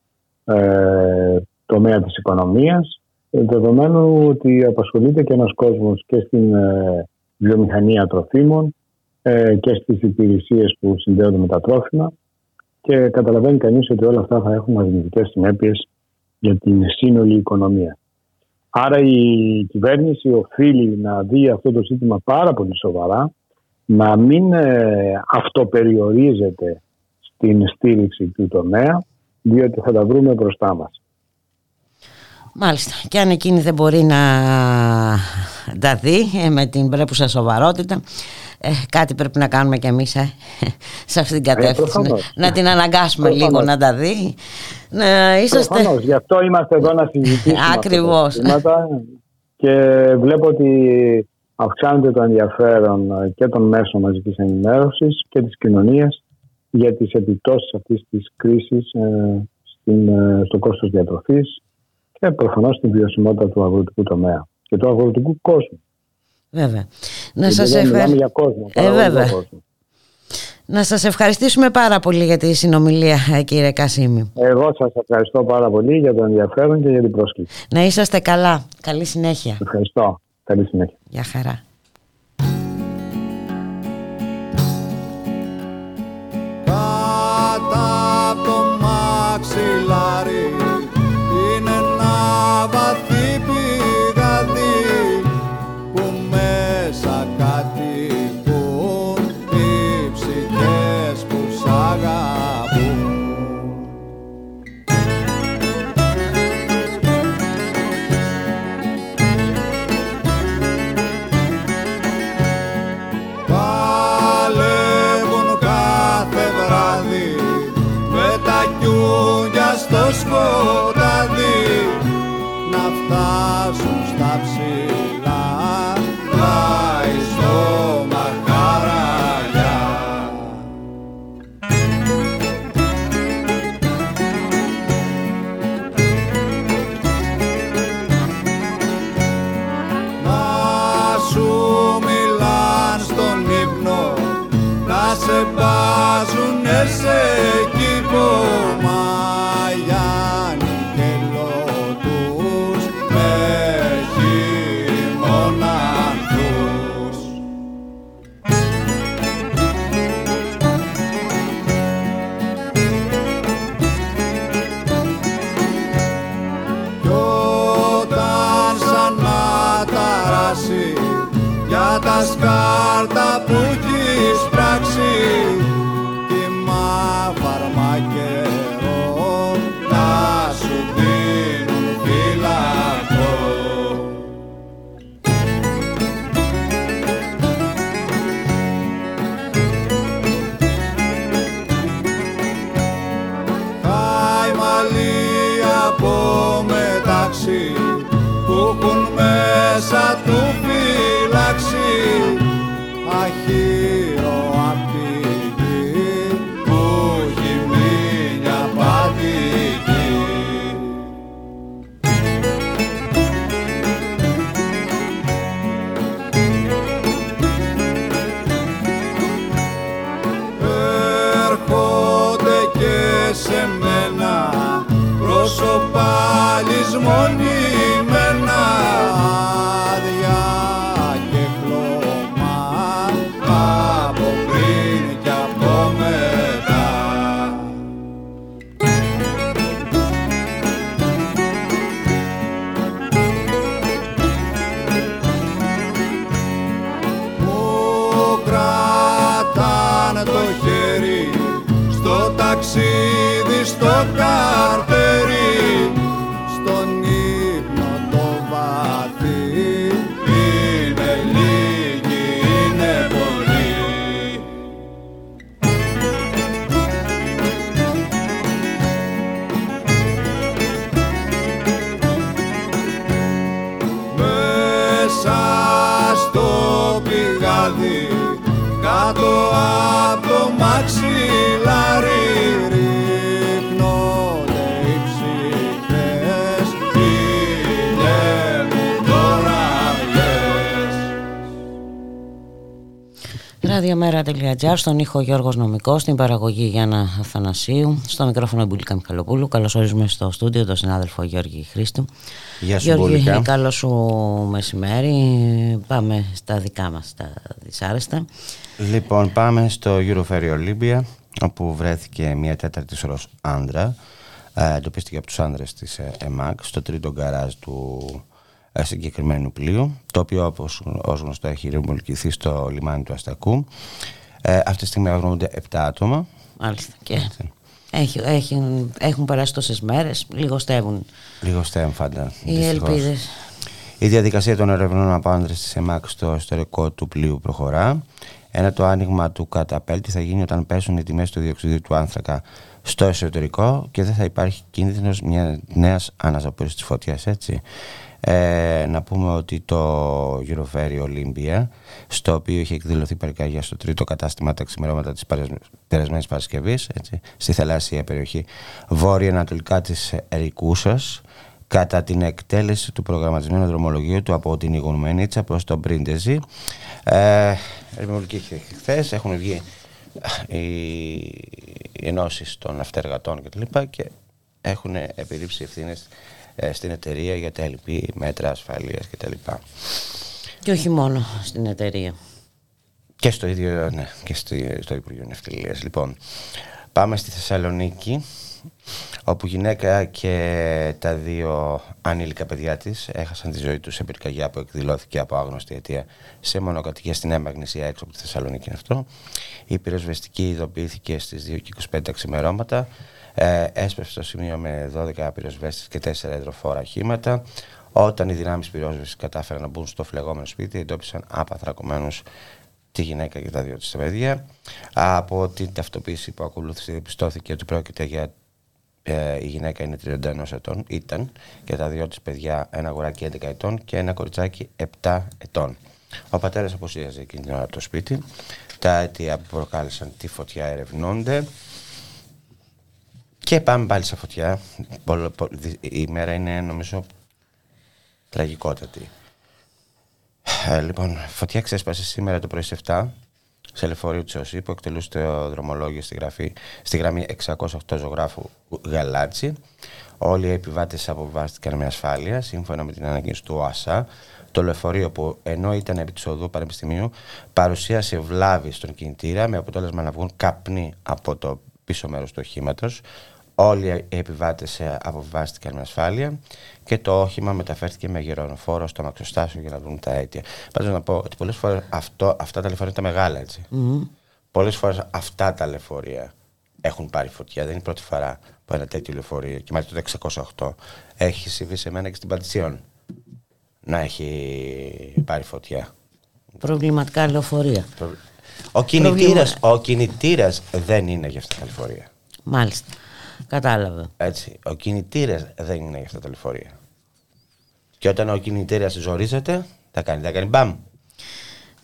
ε, τομέα της οικονομίας, δεδομένου ότι απασχολείται και ένας κόσμος και στην ε, βιομηχανία τροφίμων ε, και στις υπηρεσίες που συνδέονται με τα τρόφιμα και καταλαβαίνει κανείς ότι όλα αυτά θα έχουν αρνητικές συνέπειες για την σύνολη οικονομία. Άρα η κυβέρνηση οφείλει να δει αυτό το ζήτημα πάρα πολύ σοβαρά, να μην ε, αυτοπεριορίζεται στην στήριξη του τομέα, διότι θα τα βρούμε μπροστά μας. Μάλιστα. Και αν εκείνη δεν μπορεί να τα δει ε, με την πρέπουσα σοβαρότητα, ε, κάτι πρέπει να κάνουμε κι εμείς ε, σε αυτή την κατεύθυνση. να την αναγκάσουμε λίγο να τα δει. Να είσαστε... Προφανώς. Γι' αυτό είμαστε εδώ να συζητήσουμε Ακριβώς. και βλέπω ότι αυξάνεται το ενδιαφέρον και των μέσων μαζικής ενημέρωσης και της κοινωνίας για τις επιπτώσεις αυτής της κρίσης στο κόστος διατροφής και προφανώς την βιωσιμότητα του αγροτικού τομέα και του αγροτικού κόσμου. Βέβαια. Να σας ευχαριστήσω. Ε, βέβαια. Να σας ευχαριστήσουμε πάρα πολύ για τη συνομιλία ε, κύριε Κασίμη. Εγώ σας ευχαριστώ πάρα πολύ για το ενδιαφέρον και για την πρόσκληση. Να είσαστε καλά. Καλή συνέχεια. Ευχαριστώ. Καλή συνέχεια. Γεια χαρά. Ραδιομέρα.gr, στον ήχο Γιώργος Νομικός, στην παραγωγή Γιάννα Αθανασίου, στο μικρόφωνο Μπουλίκα Μιχαλοπούλου. Καλώς ορίζουμε στο στούντιο τον συνάδελφο Γιώργη Χρήστου. Γεια σου Γιώργη, Μπουλίκα. καλό σου μεσημέρι. Πάμε στα δικά μας τα δυσάρεστα. Λοιπόν, πάμε στο Euroferry Olympia, όπου βρέθηκε μια τέταρτη σωρός άντρα. Ε, εντοπίστηκε από τους άντρες της ε, ΕΜΑΚ στο τρίτο γκαράζ του ε, συγκεκριμένου πλοίου, το οποίο όπως ως γνωστό έχει ρημολκηθεί στο λιμάνι του Αστακού. Ε, αυτή τη στιγμή αγνοούνται 7 άτομα. Μάλιστα. Και έχει, έχει, έχουν περάσει τόσες μέρες, λιγοστεύουν Λίγο στέμφαντα. οι ελπίδες. Η διαδικασία των ερευνών από άντρε τη ΕΜΑΚ στο ιστορικό του πλοίου προχωρά. Ένα το άνοιγμα του καταπέλτη θα γίνει όταν πέσουν οι τιμές του διοξιδίου του άνθρακα στο εσωτερικό και δεν θα υπάρχει κίνδυνος μια νέας αναζωπήρωσης της φωτιάς, έτσι. Ε, να πούμε ότι το Euroferry Olympia, στο οποίο είχε εκδηλωθεί παρικάγια στο τρίτο κατάστημα τα ξημερώματα της περασμένης Παρασκευής, έτσι, στη θαλάσσια περιοχή βόρεια-ανατολικά της Ερικούσας, κατά την εκτέλεση του προγραμματισμένου δρομολογίου του από την Ιγουμενίτσα προς τον Πρίντεζι. Ε, Ρημολική χθες έχουν βγει ε, οι ενώσεις των αυτεργατών κτλ. Και, και έχουν επιλήψει ευθύνες στην εταιρεία για τα LP, μέτρα ασφαλείας κτλ. Και όχι μόνο στην εταιρεία. Και στο ίδιο, ναι, και στο, στο Υπουργείο Ναυτιλίας. Λοιπόν, πάμε στη Θεσσαλονίκη, όπου γυναίκα και τα δύο ανήλικα παιδιά της έχασαν τη ζωή τους σε πυρκαγιά που εκδηλώθηκε από άγνωστη αιτία σε μονοκατοικία στην Έμαγνησία έξω από τη Θεσσαλονίκη αυτό. Η πυροσβεστική ειδοποιήθηκε στις 2 και 25 ξημερώματα. Ε, έσπευσε στο σημείο με 12 πυροσβέστες και 4 εδροφόρα οχήματα. Όταν οι δυνάμεις πυρόσβεσης κατάφεραν να μπουν στο φλεγόμενο σπίτι, εντόπισαν απαθρακωμένους τη γυναίκα και τα δύο της παιδιά. Από την ταυτοποίηση που ακολούθησε διαπιστώθηκε ότι πρόκειται για ε, η γυναίκα είναι 31 ετών, ήταν και τα δύο της παιδιά ένα αγοράκι 11 ετών και ένα κοριτσάκι 7 ετών. Ο πατέρας αποσίαζε εκείνη την ώρα από το σπίτι. Τα αίτια που προκάλεσαν τη φωτιά ερευνώνται. Και πάμε πάλι σε φωτιά. Η μέρα είναι νομίζω τραγικότατη. Ε, λοιπόν, φωτιά ξέσπασε σήμερα το πρωί σε 7 σε λεωφορείο Τσοσί που εκτελούσε το δρομολόγιο στη, γραφή, στη γραμμή 608 ζωγράφου Γαλάτσι. Όλοι οι επιβάτες αποβιβάστηκαν με ασφάλεια σύμφωνα με την ανακοίνωση του ΟΑΣΑ. Το λεωφορείο που ενώ ήταν επί της οδού Πανεπιστημίου παρουσίασε βλάβη στον κινητήρα με αποτέλεσμα να βγουν καπνοί από το πίσω μέρος του οχήματος. Όλοι οι επιβάτες αποβιβάστηκαν με ασφάλεια και το όχημα μεταφέρθηκε με γερονοφόρο στο μαξοστάσιο για να δουν τα αίτια. Πάντως να πω ότι πολλές φορές αυτά τα λεωφορεία είναι τα μεγάλα έτσι. Μμμ. Πολλές φορές αυτά τα λεωφορεία έχουν πάρει φωτιά. Δεν είναι η πρώτη φορά που ένα τέτοιο λεωφορείο και μάλιστα το 608 έχει συμβεί σε μένα και στην Πατησίων να έχει πάρει φωτιά. Προβληματικά λεωφορεία. Ο κινητήρας, ο κινητήρας δεν είναι για αυτά τα λεωφορεία. Μάλιστα. Κατάλαβα. Έτσι. Ο κινητήρας δεν είναι για αυτά τα λεωφορεία. Και όταν ο κινητήρας ζορίζεται, θα κάνει, θα κάνει μπαμ.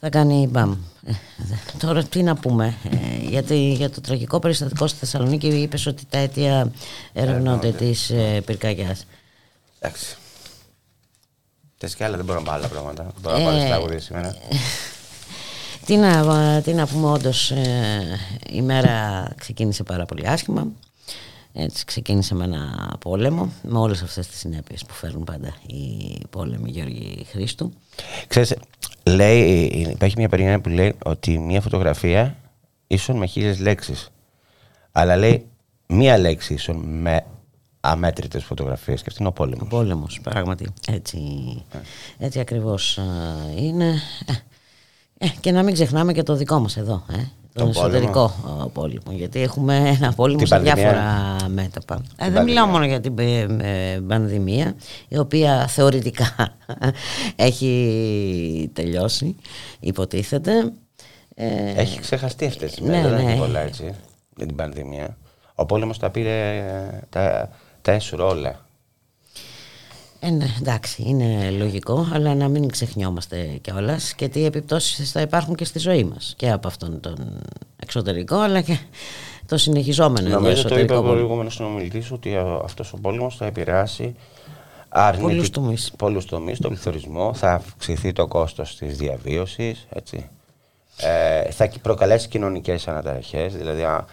Θα κάνει μπαμ. Ε, δε- τώρα τι να πούμε. Ε, γιατί για το τραγικό περιστατικό στη Θεσσαλονίκη είπες ότι τα αίτια ερευνώνται της ε, πυρκαγιάς. Εντάξει. Θες και άλλα, δεν μπορώ να πω άλλα πράγματα. Δεν μπορώ να πω Ε, άλλες τραγουδίες σήμερα. *laughs* Τι να, τι να πούμε, όντως η μέρα ξεκίνησε πάρα πολύ άσχημα. Έτσι, ξεκίνησε με ένα πόλεμο, με όλες αυτές τις συνέπειες που φέρνουν πάντα οι πόλεμοι Γιώργη Χρήστου. Ξέρεις, λέει, υπάρχει μια περιγραφή που λέει ότι μια φωτογραφία ίσον με χίλιες λέξεις. Αλλά λέει μία λέξη ίσον με αμέτρητες φωτογραφίες και αυτή είναι ο πόλεμος. Ο πόλεμος, πράγματι. Έτσι, έτσι ακριβώς α, είναι. Ε, ε, και να μην ξεχνάμε και το δικό μας εδώ, ε, τον Τον εσωτερικό α, πόλεμο. Γιατί έχουμε ένα πόλεμο Την σε πανδημία. διάφορα μέτωπα. Ε, δεν πανδημία. μιλάω μόνο για την ε, ε, πανδημία, η οποία θεωρητικά *laughs* έχει τελειώσει, υποτίθεται. Ε, Έχει ξεχαστεί αυτές τις ναι, μέρες, δεν ναι. έχει πολλά έτσι, για την πανδημία. Ο πόλεμος τα πήρε, ε, τα, τα έσουρε όλα. Ε, ναι, εντάξει, είναι λογικό, αλλά να μην ξεχνιόμαστε κιόλας και τι επιπτώσεις θα υπάρχουν και στη ζωή μας. Και από αυτόν τον εξωτερικό, αλλά και το συνεχιζόμενο εδώ Νομίζω το είπε εσωτερικό ο πόλεμο. προηγούμενος συνομιλητής ότι α, αυτός ο πόλεμος θα επηρεάσει αρνητικ- Πολλούς τομείς. πολλούς τομείς, τον πληθωρισμό, θα αυξηθεί το κόστος της διαβίωσης, έτσι. Ε, θα κι- προκαλέσει κοινωνικές αναταραχές, δηλαδή α,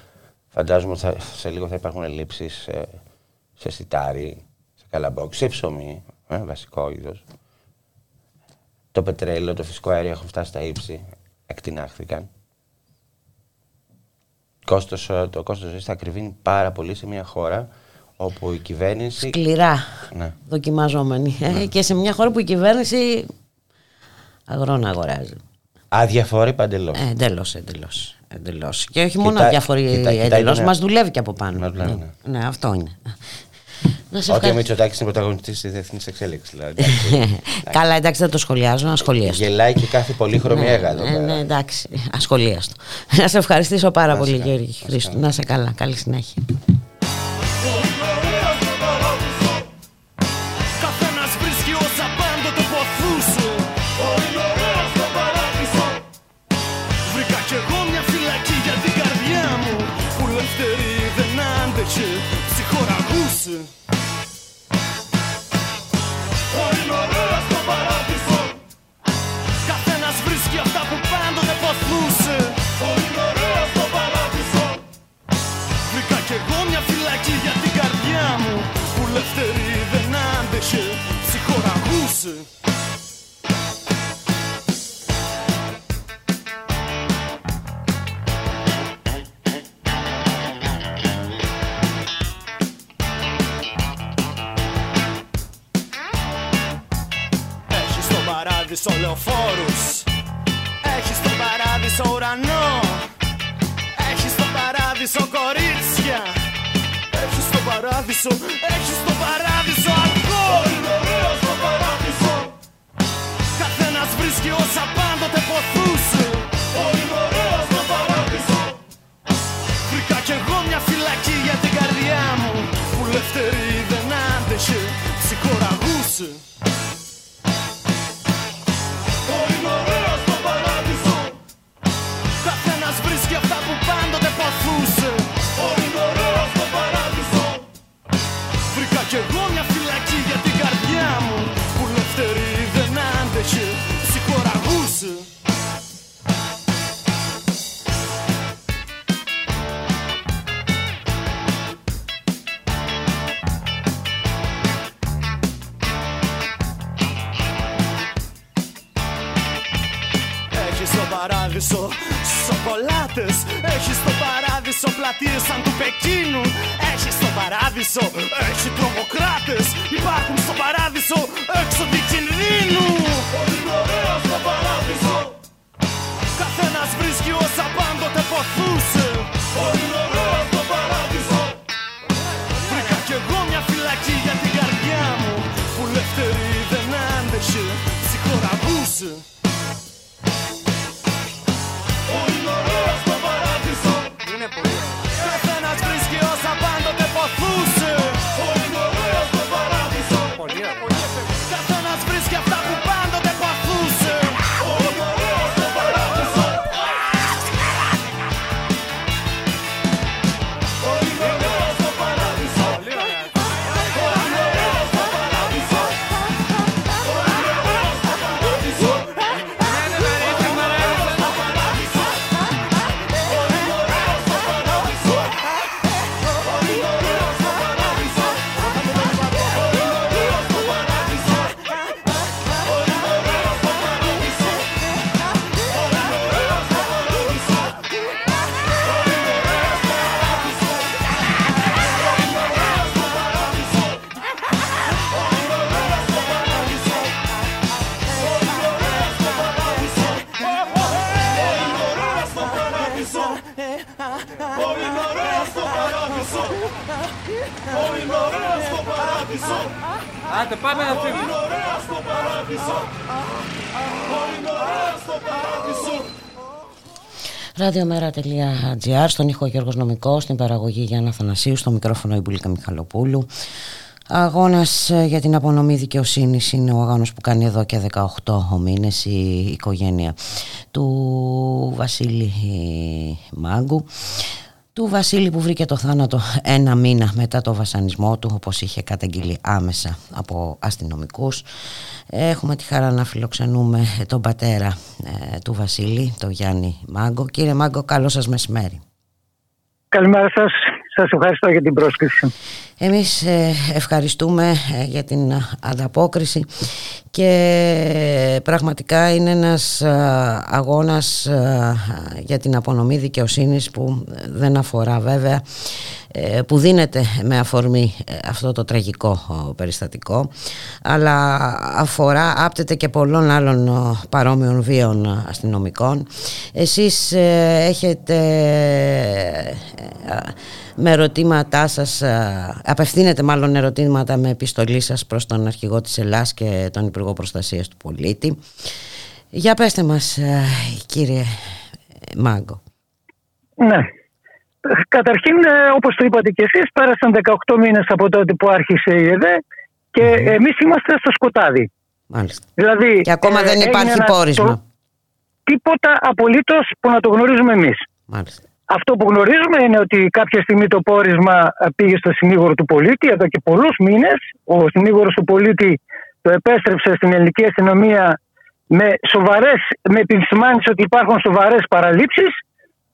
φαντάζομαι ότι θα- σε λίγο θα υπάρχουν ελλείψεις ε, σε σιτάρι, σε καλαμπόκι, σε ψωμί, ε, βασικό είδος. Το πετρέλαιο, το φυσικό αέριο έχουν φτάσει στα ύψη, εκτινάχθηκαν. Κόστος, ε, το κόστος ζωής θα ακριβίνει πάρα πολύ σε μια χώρα όπου η κυβέρνηση... Σκληρά Ναι. δοκιμαζόμενη. ε, και σε μια χώρα που η κυβέρνηση αγρόνα αγοράζει. Αδιαφορεί παντελώς. Ε, εντελώς, εντελώς. Εντελώς. Και όχι μόνο Κοιτά- αδιαφορεί κοιτά- κοιτάει εντελώς, τον- μας δουλεύει και από πάνω. Μας δουλεύει, ναι. ναι, αυτό είναι. Να σε Ότι ο ευχαριστήσω. Μητσοτάκης είναι πρωταγωνιστής της διεθνής εξέλιξης. Δηλαδή, εντάξει. *laughs* Καλά, εντάξει, δεν το σχολιάζω, ασχολίαστο. Γελάει και κάθε πολύχρωμη Ναι, έγα εδώ ναι, πέρα. ναι, εντάξει, *laughs* ασχολίαστο. Να σε ευχαριστήσω πάρα Να σε πολύ, καλά, Γιώργη να σε Χρήστο. καλά. Να σε καλά. Καλή συνέχεια. Ψυχοραγούσε Έχει στον παράδεισο λεωφόρους Έχει στον παράδεισο ουρανό Έχει στον παράδεισο κορίτσια Έχει στον παράδεισο Έχει στον παράδεισο αλκοόλ βρίσκει όσα πάντοτε ποθούσε. Βρήκα κι εγώ μια φυλακή για την καρδιά μου Που ελεύθερη δεν άντεχε Ψυχοραγούσε παράδεισο. Σοκολάτες Έχεις στο παράδεισο πλατείες σαν του Πεκίνου. Έχεις στο παράδεισο, έχει τρομοκράτες. Υπάρχουν στο παράδεισο έξοδοι κινδύνου. Πολύ ωραία στο παράδεισο. Καθένας βρίσκει όσα Ραδιομέρα.gr, στον ήχο Γιώργος Νομικός, στην παραγωγή Γιάννα Θανασίου, στο μικρόφωνο η Μπουλίκα Μιχαλοπούλου. Αγώνας ε, για την απονομή δικαιοσύνης είναι ο αγώνας που κάνει εδώ και 18 μήνες η οικογένεια του Βασίλη Μάγκου του Βασίλη που βρήκε το θάνατο ένα μήνα μετά το βασανισμό του όπως είχε καταγγείλει άμεσα από αστυνομικούς έχουμε τη χαρά να φιλοξενούμε τον πατέρα ε, του Βασίλη τον Γιάννη Μάγκο κύριε Μάγκο καλό σας μεσημέρι Καλημέρα σας. Σας ευχαριστώ για την πρόσκληση. Εμείς ε, ευχαριστούμε ε, για την ανταπόκριση και πραγματικά είναι ένας ε, αγώνας για την απονομή δικαιοσύνης που δεν αφορά βέβαια που δίνεται με αφορμή αυτό το τραγικό περιστατικό αλλά αφορά, άπτεται και πολλών άλλων παρόμοιων βίων αστυνομικών. Εσείς έχετε με ερωτήματά σας, απευθύνετε μάλλον ερωτήματα με επιστολή σας προς τον αρχηγό της Ελλάς και τον Υπουργό Προστασίας του Πολίτη. Για πέστε μας κύριε Μάγκο. Ναι. Καταρχήν, όπως το είπατε και εσείς, πέρασαν 18 μήνες από τότε που άρχισε η ΕΔΕ και εμείς είμαστε στο σκοτάδι. Μάλιστα. Δηλαδή, και ακόμα ε, δεν έγινε υπάρχει ένα- πόρισμα. το- τίποτα απολύτως που να το γνωρίζουμε εμείς. Μάλιστα. Αυτό που γνωρίζουμε είναι ότι κάποια στιγμή το πόρισμα ε, πήγε στο συνήγορο του πολίτη εδώ και πολλούς μήνες. Ο συνήγορος του πολίτη το επέστρεψε στην ελληνική αστυνομία με, σοβαρές, με επισημάνεις ότι υπάρχουν σοβαρές παραλήψεις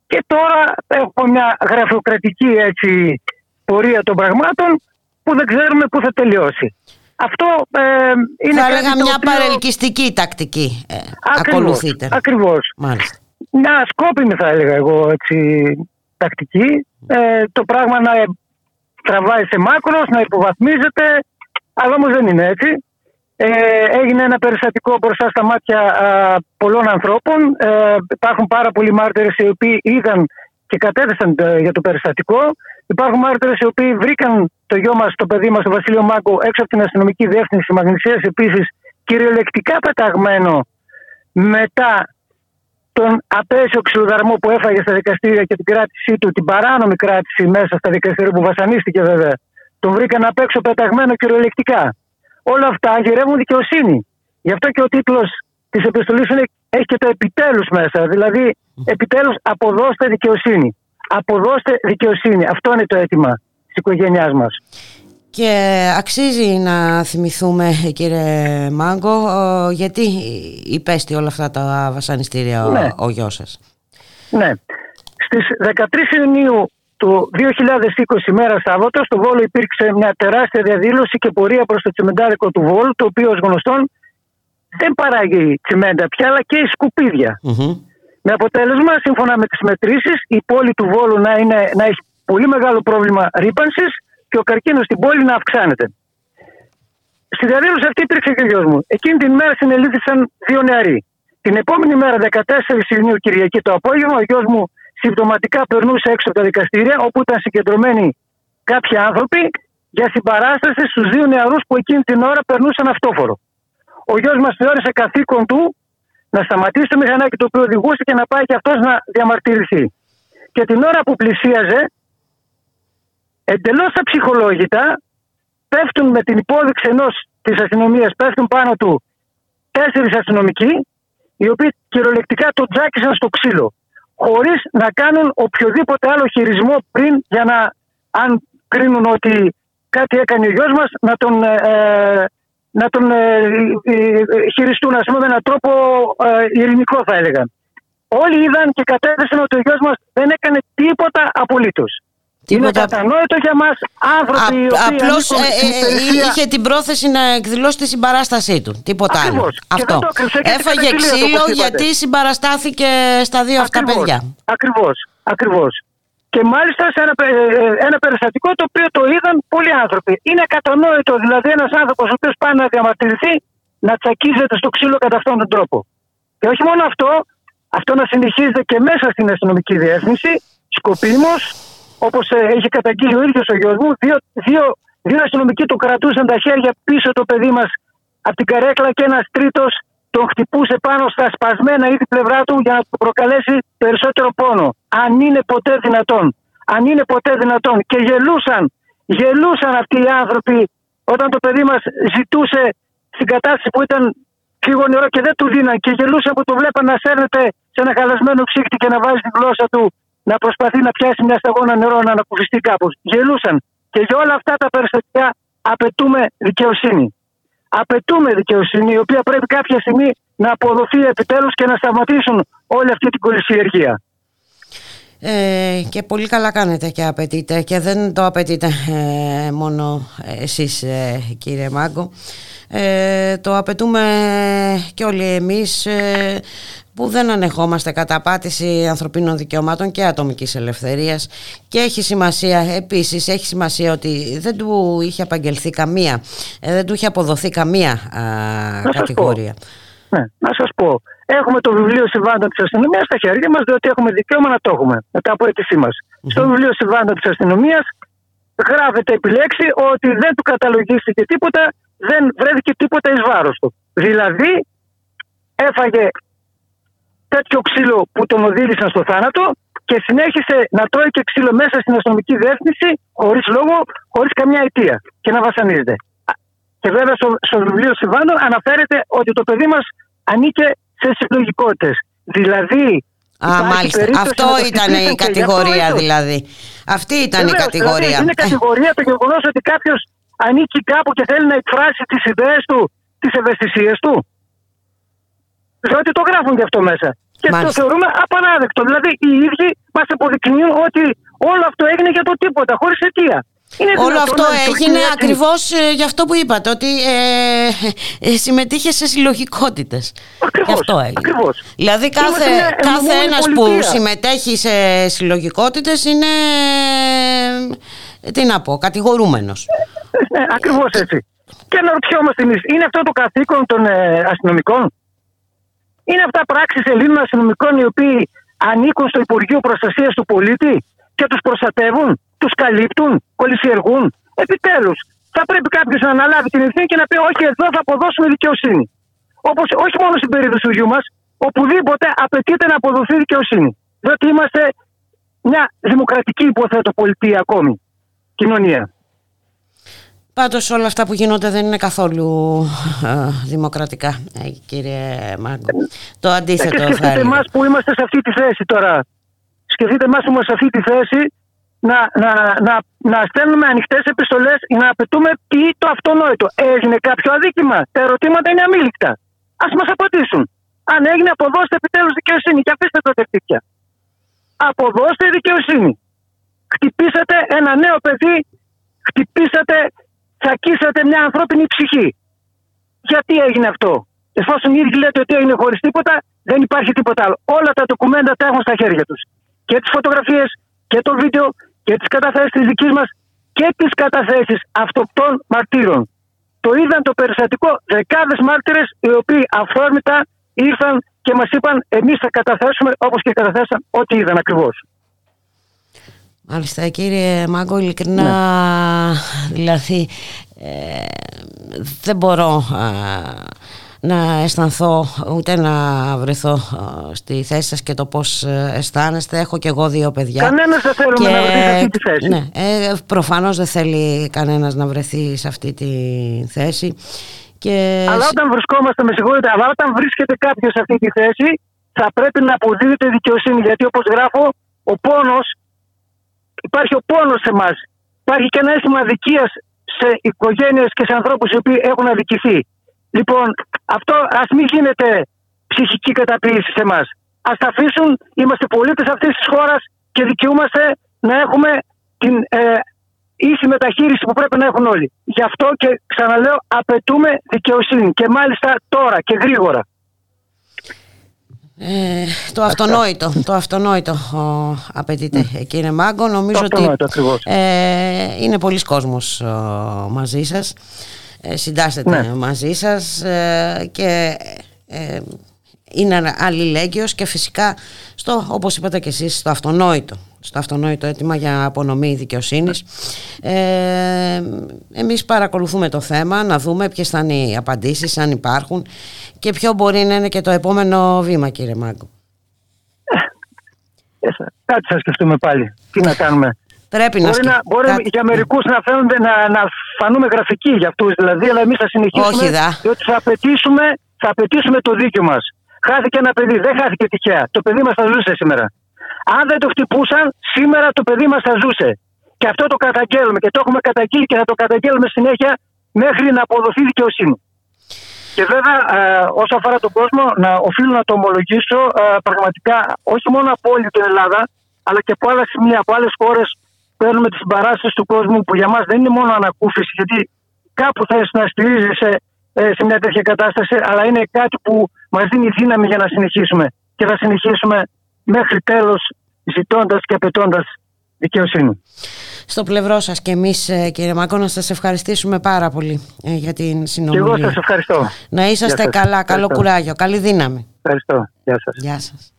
και τώρα έχουμε μια γραφειοκρατική έτσι, πορεία των πραγμάτων που δεν ξέρουμε πού θα τελειώσει. Αυτό ε, είναι Θα κάτι έλεγα το μια οποίο- παρελκυστική τακτική ε, Ακριβώς, ακολουθείτε. Ακριβώς. Μάλιστα. Μια σκόπιμη θα έλεγα εγώ έτσι, τακτική. Ε, το πράγμα να τραβάει σε μάκρος, να υποβαθμίζεται, αλλά όμως δεν είναι έτσι. Ε, έγινε ένα περιστατικό μπροστά στα μάτια α, πολλών ανθρώπων. Ε, υπάρχουν πάρα πολλοί μάρτυρες οι οποίοι είδαν και κατέθεσαν ε, για το περιστατικό. Υπάρχουν μάρτυρες οι οποίοι βρήκαν το γιο μας, το παιδί μας, το Βασίλειο Μάγκο, έξω από την αστυνομική διεύθυνση Μαγνησίας επίσης, κυριολεκτικά πεταγμένο μετά τον απέσιο ξυλοδαρμό που έφαγε στα δικαστήρια και την κράτησή του, την παράνομη κράτηση μέσα στα δικαστήρια που βασανίστηκε βέβαια, τον βρήκαν απ' έξω πεταγμένο κυριολεκτικά. Όλα αυτά γυρεύουν δικαιοσύνη. Γι' αυτό και ο τίτλος της επιστολής έχει και το επιτέλους μέσα. Δηλαδή, επιτέλους αποδώστε δικαιοσύνη. Αποδώστε δικαιοσύνη. Αυτό είναι το αίτημα της οικογένειάς μας. Και αξίζει να θυμηθούμε κύριε Μάγκο ε, γιατί υπέστη όλα αυτά τα βασανιστήρια ο- Ναι. ο, γιος σας. Ναι. Στις 13 Ιουνίου του 2020 μέρα Σάββατο στο Βόλο υπήρξε μια τεράστια διαδήλωση και πορεία προς το τσιμεντάδικο του Βόλου το οποίο ως γνωστόν δεν παράγει τσιμέντα πια αλλά και σκουπίδια. Με αποτέλεσμα, σύμφωνα με τις μετρήσεις, η πόλη του Βόλου να, είναι, να έχει πολύ μεγάλο πρόβλημα ρήπανσης και ο καρκίνος στην πόλη να αυξάνεται. Στη διαδήλωση αυτή υπήρξε και ο γιος μου. Εκείνη την μέρα συνελήφθησαν δύο νεαροί. Την επόμενη μέρα, 14 Ιουνίου, Κυριακή το απόγευμα, ο γιος μου συμπτωματικά περνούσε έξω από τα δικαστήρια, όπου ήταν συγκεντρωμένοι κάποιοι άνθρωποι για συμπαράσταση στους δύο νεαρούς που εκείνη την ώρα περνούσαν αυτόφορο. Ο γιος μας θεώρησε καθήκον του να σταματήσει το μηχανάκι το οποίο οδηγούσε και να πάει και αυτός να διαμαρτυρηθεί. Και την ώρα που πλησίαζε, εντελώς αψυχολόγητα, πέφτουν με την υπόδειξη ενός της αστυνομίας, πέφτουν πάνω του τέσσερις αστυνομικοί, οι οποίοι κυριολεκτικά τον τζάκισαν στο ξύλο. Χωρίς να κάνουν οποιοδήποτε άλλο χειρισμό πριν για να, αν κρίνουν ότι κάτι έκανε ο γιος μας, να τον ε, ε, να τον ε, ε, ε, χειριστούν ας πούμε, με έναν τρόπο ειρηνικό θα έλεγα. Όλοι είδαν και κατέθεσαν ότι ο γιος μας δεν έκανε τίποτα απολύτως. Τίποτα... Είναι κατανόητο για μας άνθρωποι Α, οι οποίοι Απλώς είχε την πρόθεση να εκδηλώσει τη συμπαράστασή του. Τίποτα Ακριβώς. άλλο. Αυτό. Έφαγε ξύλο γιατί συμπαραστάθηκε στα δύο αυτά παιδιά. Ακριβώς. Ακριβώς. Και μάλιστα σε ένα, ε, ένα περιστατικό το οποίο το είδαν πολλοί άνθρωποι. Είναι κατανόητο δηλαδή ένας άνθρωπος ο οποίος πάει να διαμαρτυρηθεί να τσακίζεται στο ξύλο κατά αυτόν τον τρόπο. Και όχι μόνο αυτό, αυτό να συνεχίζεται και μέσα στην αστυνομική διεύθυνση, σκοπίμως, όπως ε, έχει καταγγείλει ο ίδιος ο γιο μου, δύο, δύο, δύο αστυνομικοί του κρατούσαν τα χέρια πίσω το παιδί μας από την καρέκλα και ένας τρίτος τον χτυπούσε πάνω στα σπασμένα ήδη πλευρά του για να του προκαλέσει περισσότερο πόνο. Αν είναι ποτέ δυνατόν. Αν είναι ποτέ δυνατόν. Και γελούσαν, γελούσαν αυτοί οι άνθρωποι όταν το παιδί μας ζητούσε στην κατάσταση που ήταν λίγο νερό και δεν του δίναν και γελούσαν που το βλέπαν να σέρνεται σε ένα χαλασμένο ψύχτη και να βάζει τη γλώσσα του να προσπαθεί να πιάσει μια σταγόνα νερό να ανακουφιστεί κάπως. Γελούσαν. Και για όλα αυτά τα περιστατικά απαιτούμε δικαιοσύνη απαιτούμε δικαιοσύνη, η οποία πρέπει κάποια στιγμή να αποδοθεί επιτέλους και να σταματήσουν όλη αυτή την κολυσιεργία. Ε, και πολύ καλά κάνετε και απαιτείτε και δεν το απαιτείτε ε, μόνο εσείς ε, κύριε Μάγκο. Ε, το απαιτούμε και όλοι εμείς που δεν ανεχόμαστε καταπάτηση ανθρωπίνων δικαιωμάτων και ατομικής ελευθερίας. Και έχει σημασία επίσης έχει σημασία ότι δεν του είχε απαγγελθεί καμία ε, δεν του είχε αποδοθεί καμία κατηγορία. Ναι, να σας πω έχουμε το βιβλίο συμβάντα της αστυνομίας στα χέρια μας διότι έχουμε δικαίωμα να το έχουμε μετά από αίτησή μας. Στο βιβλίο συμβάντα της αστυνομίας γράφεται επιλέξει ότι δεν του καταλογίστηκε τίποτα δεν βρέθηκε τίποτα εις βάρος του. Δηλαδή έφαγε τέτοιο ξύλο που τον οδήγησαν στο θάνατο και συνέχισε να τρώει και ξύλο μέσα στην αστυνομική διεύθυνση χωρίς λόγο, χωρίς καμιά αιτία και να βασανίζεται. Και βέβαια στο, στο βιβλίο Σιβάνο αναφέρεται ότι το παιδί μας ανήκε σε συλλογικότητες. Δηλαδή. Α, μάλιστα. Αυτό ήταν η κατηγορία δηλαδή. Αυτή ήταν η κατηγορία. Δηλαδή, είναι κατηγορία το γεγονός ότι κάποιος ανήκει κάπου και θέλει να εκφράσει τις ιδέες του, τις ευαισθησίες του. Διότι το γράφουν και αυτό μέσα. Και Μάλιστα. το θεωρούμε απαράδεκτο. Δηλαδή οι ίδιοι μας αποδεικνύουν ότι όλο αυτό έγινε για το τίποτα, χωρίς αιτία. Είναι Όλο αυτό έγινε ακριβώς ε, για αυτό που είπατε, ότι ε, ε, συμμετείχε σε συλλογικότητες. Ακριβώς. Αυτό έγινε. Ακριβώς. Δηλαδή κάθε, κάθε ένας που συμμετέχει σε συλλογικότητες είναι. Τι να πω, κατηγορούμενος. Ναι, ακριβώς έτσι. Και αναρωτιόμαστε εμείς, είναι αυτό το καθήκον των ε, αστυνομικών; Είναι αυτά πράξεις Ελλήνων αστυνομικών οι οποίοι ανήκουν στο Υπουργείο Προστασίας του Πολίτη και τους προστατεύουν, τους καλύπτουν, κολυσιεργούν. Επιτέλους, θα πρέπει κάποιος να αναλάβει την ευθύνη και να πει: Όχι, εδώ θα αποδώσουμε δικαιοσύνη. Όπως όχι μόνο στην περίπτωση του γιού μας, οπουδήποτε απαιτείται να αποδοθεί δικαιοσύνη. Διότι είμαστε μια δημοκρατική, υποθέτω, πολιτεία ακόμη κοινωνία. Πάντως όλα αυτά που γίνονται δεν είναι καθόλου δημοκρατικά, ε, κύριε Μάγκο. Το αντίθετο και σκεφτείτε εμάς που είμαστε σε αυτή τη θέση τώρα. Σκεφτείτε εμάς που είμαστε σε αυτή τη θέση να, να, να, να στέλνουμε ανοιχτές επιστολές για να απαιτούμε τι το αυτονόητο. Έγινε κάποιο αδίκημα. Τα ερωτήματα είναι αμήλικτα. Α μας απαντήσουν. Αν έγινε, αποδώστε επιτέλους δικαιοσύνη και αφήστε τα τεκτύπια. Αποδώστε δικαιοσύνη. Χτυπήσατε ένα νέο παιδί, χτυπήσατε τσακίσατε μια ανθρώπινη ψυχή. Γιατί έγινε αυτό; Εφόσον ήδη λέτε ότι έγινε χωρίς τίποτα, Δεν υπάρχει τίποτα άλλο. Όλα τα ντοκουμέντα τα έχουν στα χέρια τους. Και τις φωτογραφίες και το βίντεο και τις καταθέσεις της δικής μας και τις καταθέσεις αυτοκτών μαρτύρων. Το είδαν το περιστατικό δεκάδες μάρτυρες οι οποίοι αφόρμητα ήρθαν και μας είπαν εμείς θα καταθέσουμε όπως και καταθέσαν ό,τι είδαν ακριβώς. Μάλιστα κύριε Μάγκο, ειλικρινά ναι. δηλαδή ε, δεν μπορώ να αισθανθώ ούτε να βρεθώ στη θέση σας και το πώς ε, αισθάνεστε. Έχω και εγώ δύο παιδιά. Κανένας δεν θέλουμε να βρεθεί σε αυτή τη θέση. Ναι, ε, προφανώς δεν θέλει κανένας να βρεθεί σε αυτή τη θέση. Και... Αλλά όταν βρισκόμαστε, με συγχωρείτε, αλλά όταν βρίσκεται κάποιος σε αυτή τη θέση θα πρέπει να αποδίδεται δικαιοσύνη γιατί όπως γράφω ο πόνος υπάρχει ο πόνος σε εμά. Υπάρχει και ένα αίσθημα αδικίας σε οικογένειες και σε ανθρώπους οι οποίοι έχουν αδικηθεί. Λοιπόν, αυτό ας μην γίνεται ψυχική καταποίηση σε εμάς. Α τα αφήσουν, είμαστε πολίτες αυτής της χώρας και δικαιούμαστε να έχουμε την ε, ίση μεταχείριση που πρέπει να έχουν όλοι. Γι' αυτό και ξαναλέω, απαιτούμε δικαιοσύνη και μάλιστα τώρα και γρήγορα. Ε, το αυτονόητο, το αυτονόητο ο, απαιτείται mm. κύριε Μάγκο. Νομίζω ότι ε, είναι πολλοί κόσμος μαζί σας. Ε, συντάσσεται ναι. μαζί σας ε, και ε, είναι αλληλέγγυος και φυσικά στο, όπως είπατε και εσείς, στο αυτονόητο στο αυτονόητο αίτημα για απονομή δικαιοσύνης. Ε, εμείς παρακολουθούμε το θέμα, να δούμε ποιες θα είναι οι απαντήσεις, αν υπάρχουν και ποιο μπορεί να είναι και το επόμενο βήμα, κύριε Μάγκο. Κάτι θα σκεφτούμε πάλι. Τι να κάνουμε. Πρέπει μπορεί να, μπορεί για μερικούς να, φαίνονται, να, να φανούμε γραφικοί για αυτούς δηλαδή, αλλά εμείς θα συνεχίσουμε. Όχι, δα. Διότι θα απαιτήσουμε, θα απαιτήσουμε το δίκιο μας. Χάθηκε ένα παιδί, δεν χάθηκε τυχαία. Το παιδί μας θα ζούσε σήμερα. Αν δεν το χτυπούσαν, σήμερα το παιδί μας θα ζούσε. Και αυτό το καταγγέλουμε και το έχουμε καταγγείλει και θα το καταγγέλουμε συνέχεια μέχρι να αποδοθεί δικαιοσύνη. Και βέβαια, ε, όσο αφορά τον κόσμο, να οφείλω να το ομολογήσω ε, πραγματικά όχι μόνο από όλη την Ελλάδα, αλλά και από άλλα σημεία, από άλλες χώρες παίρνουμε τις συμπαράσταση του κόσμου που για μας δεν είναι μόνο ανακούφιση, γιατί κάπου θα να στηρίζεσαι ε, σε μια τέτοια κατάσταση, αλλά είναι κάτι που μας δίνει δύναμη για να συνεχίσουμε. Και θα συνεχίσουμε μέχρι τέλος ζητώντας και απαιτώντας δικαιοσύνη. Στο πλευρό σας και εμείς, ε, κύριε Μακό, να σας ευχαριστήσουμε πάρα πολύ ε, για την συνομιλία. Και εγώ σας ευχαριστώ. Να είσαστε καλά, καλό κουράγιο, καλή δύναμη. Ευχαριστώ. Γεια σας. Γεια σας.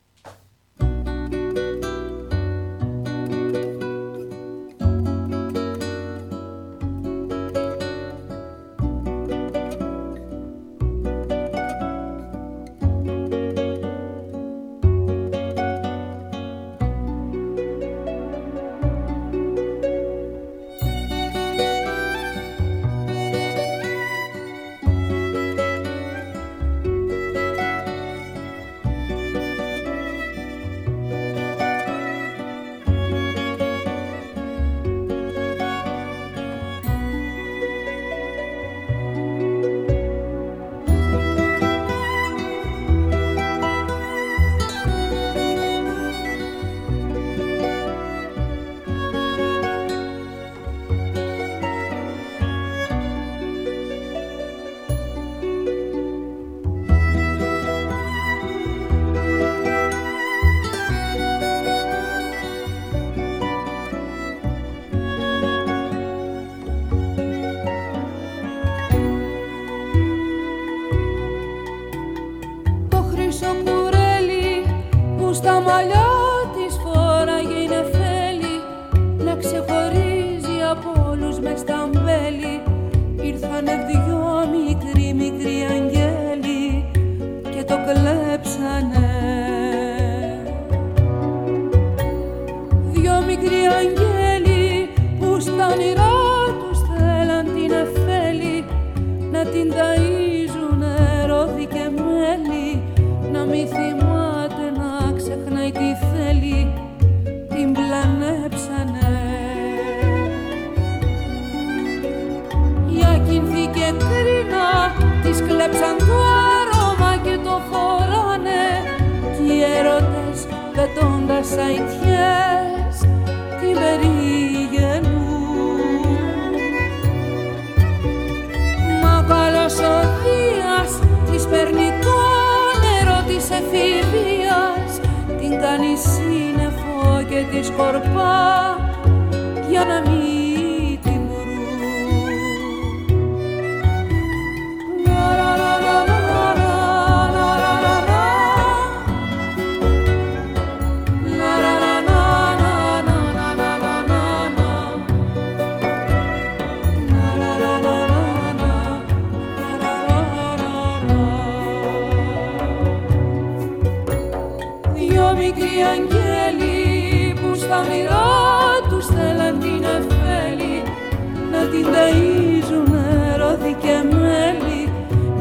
μην ταΐζουμε ρώθη και μέλι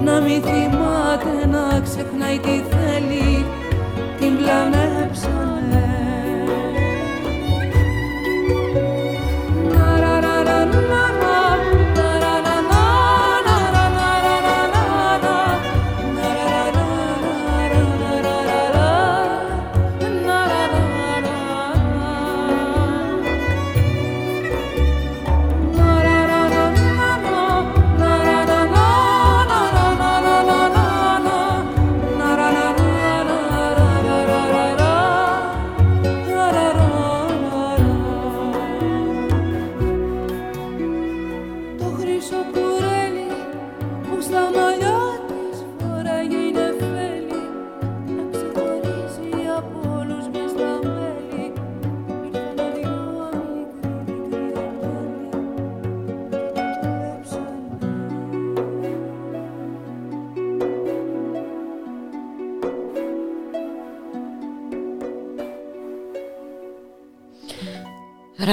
να μην θυμάται να ξεχνάει τη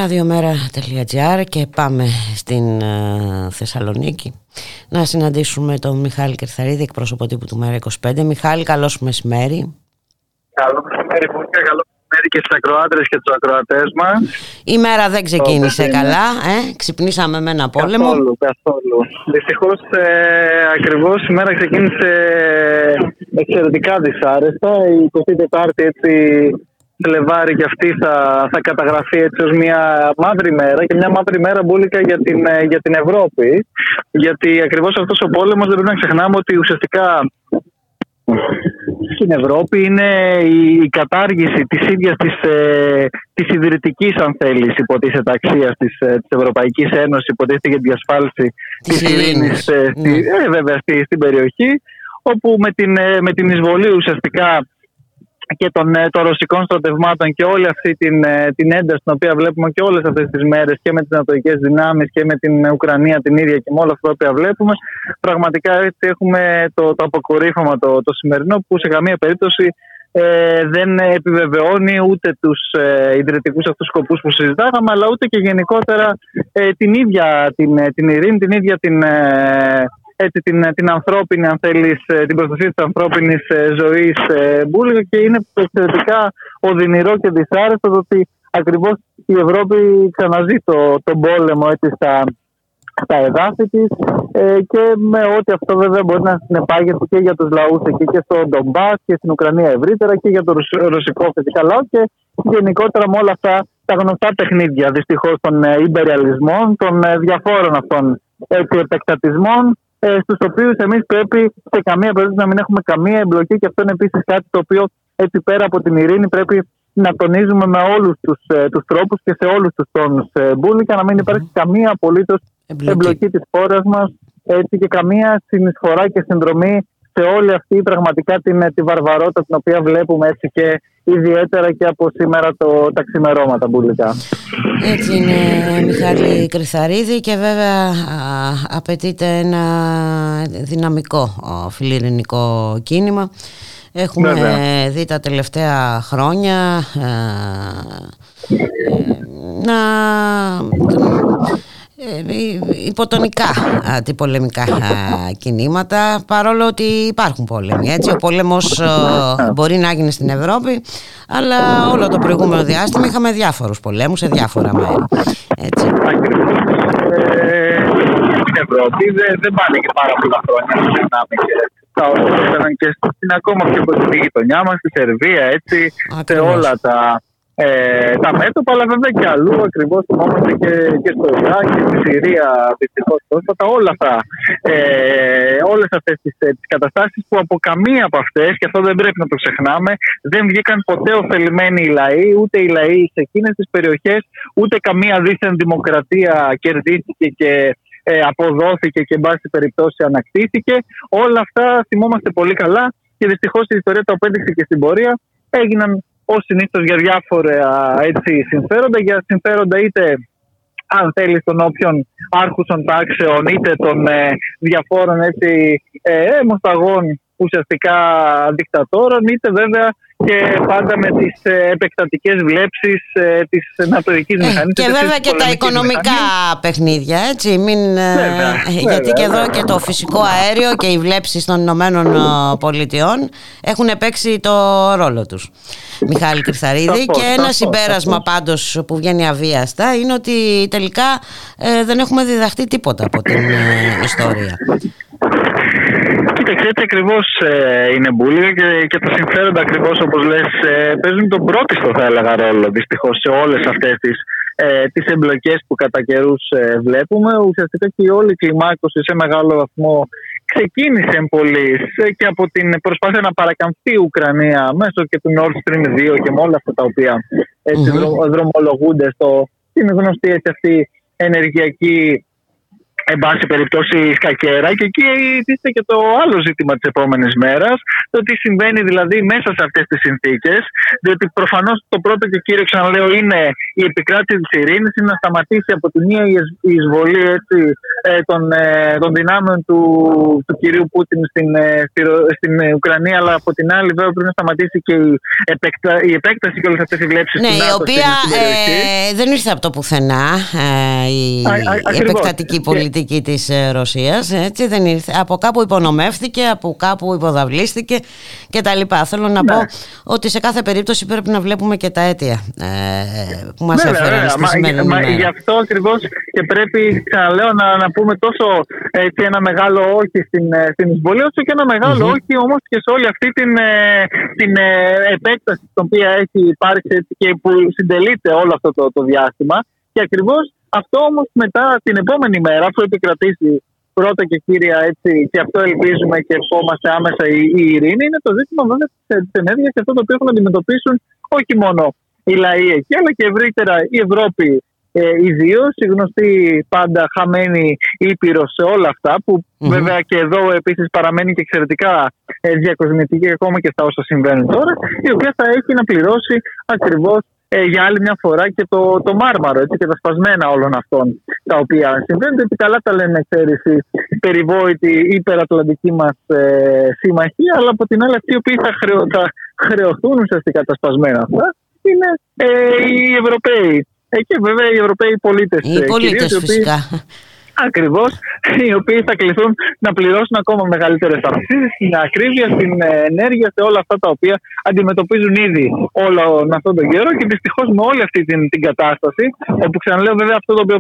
radiomera.gr και πάμε στην ε, Θεσσαλονίκη να συναντήσουμε τον Μιχάλη Κερθαρίδη, εκπρόσωπο τύπου του Μέρα 25. Μιχάλη, καλώς μεσημέρι. Καλό μεσημέρι, Βούλια. Καλό μεσημέρι και στους ακροάτρες και του ακροατές μας. Η μέρα δεν ξεκίνησε Όπως είναι. καλά, ε; ξυπνήσαμε με ένα πόλεμο. Καθόλου, καθόλου. Δυστυχώς, ε, ακριβώς η μέρα ξεκίνησε εξαιρετικά δυσάρεστα. Η 24η έτσι Φλεβάρι και αυτή θα, θα καταγραφεί έτσι ως μια μαύρη μέρα και μια μαύρη μέρα μπουλικα για την, ε, για την Ευρώπη. Γιατί ακριβώς αυτός ο πόλεμος δεν πρέπει να ξεχνάμε ότι ουσιαστικά στην Ευρώπη είναι η, η κατάργηση της ίδιας της, ε, της ιδρυτικής αν θέλεις υποτίθεται αξίας της, ε, της Ευρωπαϊκής Ένωσης υποτίθεται για τη διασφάλιση της, Της ειρήνης, ειρήνης, ε, στη, ναι. ε, βέβαια στη, στην περιοχή όπου με την, ε, με την εισβολή ουσιαστικά και των, ε, των ρωσικών στρατευμάτων και όλη αυτή την, ε, την ένταση την οποία βλέπουμε και όλες αυτές τις μέρες και με τις ανατολικές δυνάμεις και με την Ουκρανία την ίδια και με όλα αυτά τα οποία βλέπουμε πραγματικά έτσι έχουμε το, το αποκορύφωμα το, το σημερινό που σε καμία περίπτωση ε, δεν επιβεβαιώνει ούτε τους ε, ιδρυτικούς αυτούς σκοπούς που συζητάγαμε αλλά ούτε και γενικότερα ε, την ίδια την, ε, την ειρήνη, την ίδια την, ε, έτσι, την, την ανθρώπινη, αν θέλεις, ε, την προστασία της ανθρώπινης ε, ζωής ε, Μπούλγα και είναι εξαιρετικά οδυνηρό και δυσάρεστο το ότι ακριβώς η Ευρώπη ξαναζεί το, τον πόλεμο έτσι, στα, στα εδάφη της και με ό,τι αυτό βέβαια μπορεί να συνεπάγεται και για τους λαούς εκεί και στο Ντομπάς και στην Ουκρανία ευρύτερα και για το ρωσ- ρωσικό φυσικά λαό και γενικότερα με όλα αυτά τα γνωστά παιχνίδια δυστυχώς των ε, υπεριαλισμών, των ε, διαφόρων αυτών έτσι, επεκτατισμών ε, στους οποίους εμείς πρέπει σε καμία περίπτωση να μην έχουμε καμία εμπλοκή και αυτό είναι επίσης κάτι το οποίο έτσι πέρα από την ειρήνη πρέπει να τονίζουμε με όλους τους, ε, τους τρόπους και σε όλους τους τόνους ε, μπουλικα να μην υπάρχει καμία απολύτως Εμπλοκή. εμπλοκή της χώρας μας έτσι και καμία συνεισφορά και συνδρομή σε όλη αυτή πραγματικά την, ε, τη βαρβαρότητα την οποία βλέπουμε έτσι και ιδιαίτερα και από σήμερα το, τα ξημερώματα μπουλικά. Έτσι είναι Μιχάλη Κρυθαρίδη και βέβαια α, απαιτείται ένα δυναμικό α, φιλιρινικό κίνημα. Έχουμε Βέβαια. δει τα τελευταία χρόνια α, ε, να ε, υποτονικά αντιπολεμικά α, κινήματα παρόλο ότι υπάρχουν πόλεμοι έτσι. ο πόλεμος α, μπορεί να γίνει στην Ευρώπη αλλά όλο το προηγούμενο διάστημα είχαμε διάφορους πολέμους σε διάφορα μέρη έτσι. Ε, στην Ευρώπη δεν, δεν πάνε και πάρα πολλά χρόνια να ξεχνάμε και τα όσα έφεραν και στην ακόμα πιο κοντινή γειτονιά μας, στη Σερβία, έτσι, σε Ακριβώς. όλα τα, ε, τα μέτωπα, αλλά βέβαια και αλλού ακριβώς θυμόμαστε και, και στο Ιράκ και στη Συρία δυστυχώς πρόσφατα. Όλα αυτά, ε, όλες αυτές τις ε, τις καταστάσεις που από καμία από αυτές, και αυτό δεν πρέπει να το ξεχνάμε, δεν βγήκαν ποτέ ωφελημένοι οι λαοί, ούτε οι λαοί σε εκείνες τις περιοχές, ούτε καμία δίθεν δημοκρατία κερδίστηκε και ε, αποδόθηκε και εν πάση περιπτώσει ανακτήθηκε. Όλα αυτά θυμόμαστε πολύ καλά και δυστυχώς η ιστορία το απέδειξε και στην πορεία. Έγιναν ως συνήθως για διάφορα έτσι, συμφέροντα, για συμφέροντα είτε αν θέλεις των όποιων άρχουσων τάξεων είτε των ε, διαφόρων έτσι, ε, ουσιαστικά δικτατόρων είτε βέβαια και πάντα με τις ε, επεκτατικές βλέψεις ε, της νατοικής ε, μηχανής. Και βέβαια και τα οικονομικά παιχνίδια, έτσι, μην, γιατί και εδώ και το φυσικό αέριο και οι βλέψεις των Ηνωμένων Πολιτειών έχουν παίξει το ρόλο τους. Μιχάλη Κρυθαρίδη και ένα συμπέρασμα πάντως που βγαίνει αβίαστα είναι ότι τελικά δεν έχουμε διδαχτεί τίποτα από την ιστορία. Κοίταξε, έτσι ακριβώς ε, είναι μπουλίγα και, και τα συμφέροντα ακριβώς όπως λες ε, παίζουν τον πρώτο, θα έλεγα, ρόλο δυστυχώς σε όλες αυτές τις ε, τις εμπλοκές που κατά καιρούς ε, βλέπουμε. Ουσιαστικά και η όλη κλιμάκωση σε μεγάλο βαθμό ξεκίνησε πολύ και από την προσπάθεια να παρακαμφθεί η Ουκρανία μέσω και του Nord Stream 2 και με όλα αυτά τα οποία έτσι, mm-hmm. δρομολογούνται στο, στην γνωστή έτσι, αυτή ενεργειακή εν πάση περιπτώσει σκακέρα και εκεί τίθεται και το άλλο ζήτημα της επόμενης μέρας, το τι συμβαίνει δηλαδή μέσα σε αυτές τις συνθήκες. Διότι προφανώς το πρώτο και κύριο, ξαναλέω, είναι η επικράτηση της ειρήνης, είναι να σταματήσει από τη μία η εισβολή έτσι, ε, των, ε, των δυνάμεων του, του κυρίου Πούτιν στην, ε, στην Ουκρανία, αλλά από την άλλη βέβαια πρέπει να σταματήσει και η, επεκτα, η επέκταση και όλες αυτές οι βλέψεις ναι, η οποία ε, δεν ήρθε από το πουθενά ε, η, α, α, η επεκτατική πολιτική πολιτική της ε, Ρωσίας έτσι δεν ήρθε, από κάπου υπονομεύθηκε από κάπου υποδαβλίστηκε και τα λοιπά. Θέλω να ναι. πω ότι σε κάθε περίπτωση πρέπει να βλέπουμε και τα αίτια ε, που μας ναι, έφεραν ναι, στη σημερινή μα, Γι' αυτό ακριβώς και πρέπει ξαναλέω να, να πούμε τόσο έτσι, ένα μεγάλο όχι στην, ε, στην εισβολή όσο και ένα μεγάλο mm-hmm. όχι όμως και σε όλη αυτή την, την επέκταση την οποία έχει υπάρξει και που συντελείται όλο αυτό το, το διάστημα. Και ακριβώς αυτό όμως μετά την επόμενη μέρα, αφού επικρατήσει πρώτα και κύρια έτσι, και αυτό ελπίζουμε και ευχόμαστε άμεσα η, η ειρήνη, είναι το ζήτημα βέβαια της ενέργειας και αυτό το οποίο έχουν να αντιμετωπίσουν όχι μόνο οι λαοί εκεί, αλλά και ευρύτερα η Ευρώπη ε, ιδίως, η γνωστή πάντα χαμένη ήπειρο σε όλα αυτά, που mm-hmm. βέβαια και εδώ επίσης παραμένει και εξαιρετικά ε, διακοσμητική ακόμα και στα όσα συμβαίνουν τώρα, η οποία θα έχει να πληρώσει ακριβώς ε, για άλλη μια φορά και το, το μάρμαρο έτσι, και τα σπασμένα όλων αυτών τα οποία συμβαίνουν. Γιατί καλά τα λένε, ξέρεις, η περιβόητη υπερατλαντική μας ε, συμμαχία, αλλά από την άλλη αυτοί οι οποίοι θα, χρεω, θα χρεωθούν ουσιαστικά τα σπασμένα αυτά είναι ε, οι Ευρωπαίοι. Ε, και βέβαια οι Ευρωπαίοι πολίτες. Οι ε, πολίτες φυσικά. Ακριβώς, οι οποίοι θα κληθούν να πληρώσουν ακόμα μεγαλύτερες αυξήσεις στην ακρίβεια, στην ε, ενέργεια, σε όλα αυτά τα οποία αντιμετωπίζουν ήδη όλο αυτόν τον καιρό και δυστυχώς με όλη αυτή την, την κατάσταση, όπου ξαναλέω βέβαια αυτό το οποίο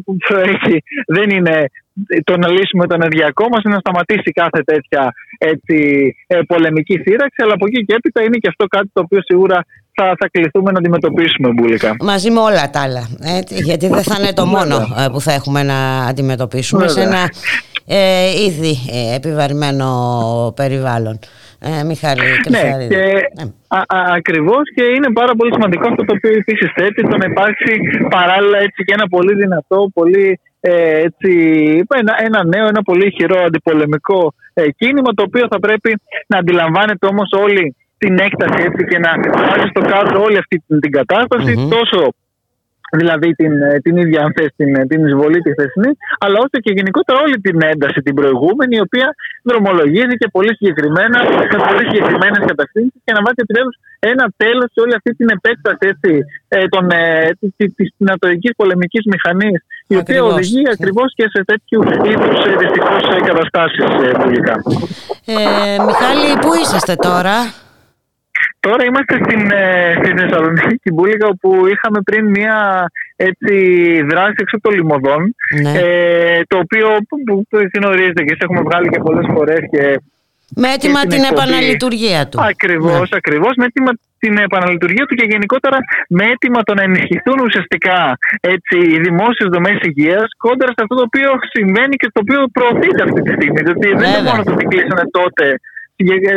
έχει δεν είναι το να λύσουμε το ενεργειακό μας είναι να σταματήσει κάθε τέτοια έτσι, ε, πολεμική σύραξη. Αλλά από εκεί και έπειτα είναι και αυτό κάτι το οποίο σίγουρα θα, θα κληθούμε να αντιμετωπίσουμε μπουλικά. Μαζί με όλα τα άλλα. Έτσι, γιατί δεν θα είναι το μόνο ε, που θα έχουμε να αντιμετωπίσουμε σε ένα ε, ήδη ε, επιβαρημένο περιβάλλον. Ε, Μιχάλη ναι, και ναι. Α, α, ακριβώς και είναι πάρα πολύ σημαντικό αυτό το οποίο επίσης θέτει το να υπάρξει παράλληλα έτσι και ένα πολύ δυνατό, πολύ ε, έτσι, ένα, ένα νέο, ένα πολύ χειρό αντιπολεμικό ε, κίνημα το οποίο θα πρέπει να αντιλαμβάνεται όμως όλη την έκταση έτσι, και να βάζει στο κάτω όλη αυτή την, κατασταση τόσο δηλαδή την, ε, την ίδια αν θες, την, την εισβολή τη θεσμή, αλλά όσο και γενικότερα όλη την ένταση την προηγούμενη, η οποία δρομολογήθηκε πολύ συγκεκριμένα, με πολύ συγκεκριμένες κατευθύνσεις και να βάζει επιτέλους ένα τέλος σε όλη αυτή την επέκταση έτσι, ε, των, ε, της νατοικής πολεμικής μηχανής η οποία οδηγεί ακριβώς και σε τέτοιου είδους ε, δυστυχώς καταστάσεις πουλικά. Ε, Μιχάλη, πού είσαστε τώρα; Τώρα είμαστε στην, ε, στη Θεσσαλονίκη, Μπούλικα, όπου είχαμε πριν μια έτσι, δράση έξω των λιμωδών, ναι. ε, το οποίο που, που γνωρίζετε και έχουμε βγάλει και πολλές φορές και Με έτοιμα και την εκπομπή. επαναλειτουργία του. Ακριβώς, Ναι. ακριβώς, με έτοιμα την επαναλειτουργία του και γενικότερα με έτοιμα το να ενισχυθούν ουσιαστικά έτσι, οι δημόσιες δομές υγείας κόντρα σε αυτό το οποίο συμβαίνει και το οποίο προωθείται αυτή τη στιγμή. Διότι δεν είναι Βέβαια. μόνο το ότι κλείσανε τότε και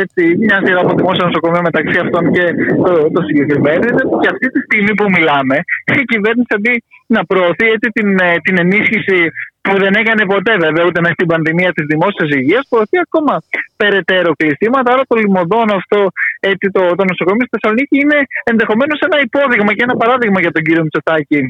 έτσι, μια σειρά από δημόσια νοσοκομεία μεταξύ αυτών και το, το συγκεκριμένο. είναι ότι Και αυτή τη στιγμή που μιλάμε, η κυβέρνηση αντί να προωθεί έτσι, την, ε, την ενίσχυση που δεν έκανε ποτέ βέβαια ούτε μέσα στην πανδημία της δημόσιας υγείας, προωθεί ακόμα περαιτέρω κλεισίματα. Άρα το λιμωδόν αυτό, έτσι, το, το νοσοκομείο στη Θεσσαλονίκη είναι ενδεχομένως ένα υπόδειγμα και ένα παράδειγμα για τον κύριο Μητσοτάκη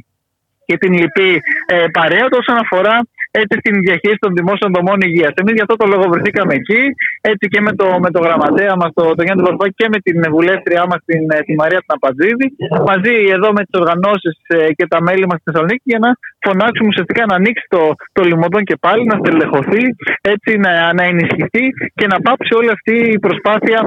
και την λυπή ε, παρέα του όσον αφορά έτσι, στην διαχείριση των δημόσιων δομών υγείας. Εμείς γι' αυτό το λόγο βρεθήκαμε εκεί, έτσι και με το, με το γραμματέα μας, το, τον Γιάννη Βαρβάκη και με την βουλεύτριά μας, την, ε, τη Μαρία Τναπατζίδη, μαζί εδώ με τις οργανώσεις και τα μέλη μας στη Θεσσαλονίκη, για να φωνάξουμε ουσιαστικά να ανοίξει το, το λιμωδόν και πάλι, να στελεχωθεί, έτσι, να, να ενισχυθεί και να πάψει όλη αυτή η προσπάθεια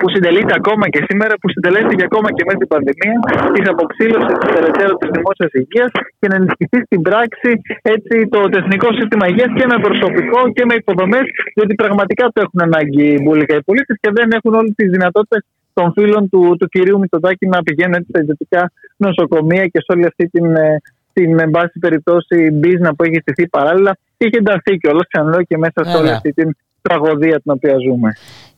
που συντελείται ακόμα και σήμερα, που συντελέστηκε ακόμα και μέσα στην πανδημία, της αποψήλωσης τη περαιτέρω της δημόσιας υγείας και να ενισχυθεί στην πράξη έτσι, το, το εθνικό σύστημα υγείας και με προσωπικό και με υποδομές, διότι πραγματικά το έχουν ανάγκη μπουλικά οι πολίτες και δεν έχουν όλες τις δυνατότητες των φίλων του, του κυρίου Μητσοτάκη να πηγαίνουν έτσι, στα ιδιωτικά νοσοκομεία και σε όλη αυτή την, ε, την εν πάση περιπτώσει μπίζνα που έχει στηθεί παράλληλα και έχει ενταθεί κιόλας, ξαναλέω και μέσα σε όλη Βέβαια. αυτή την τραγωδία την οποία ζούμε.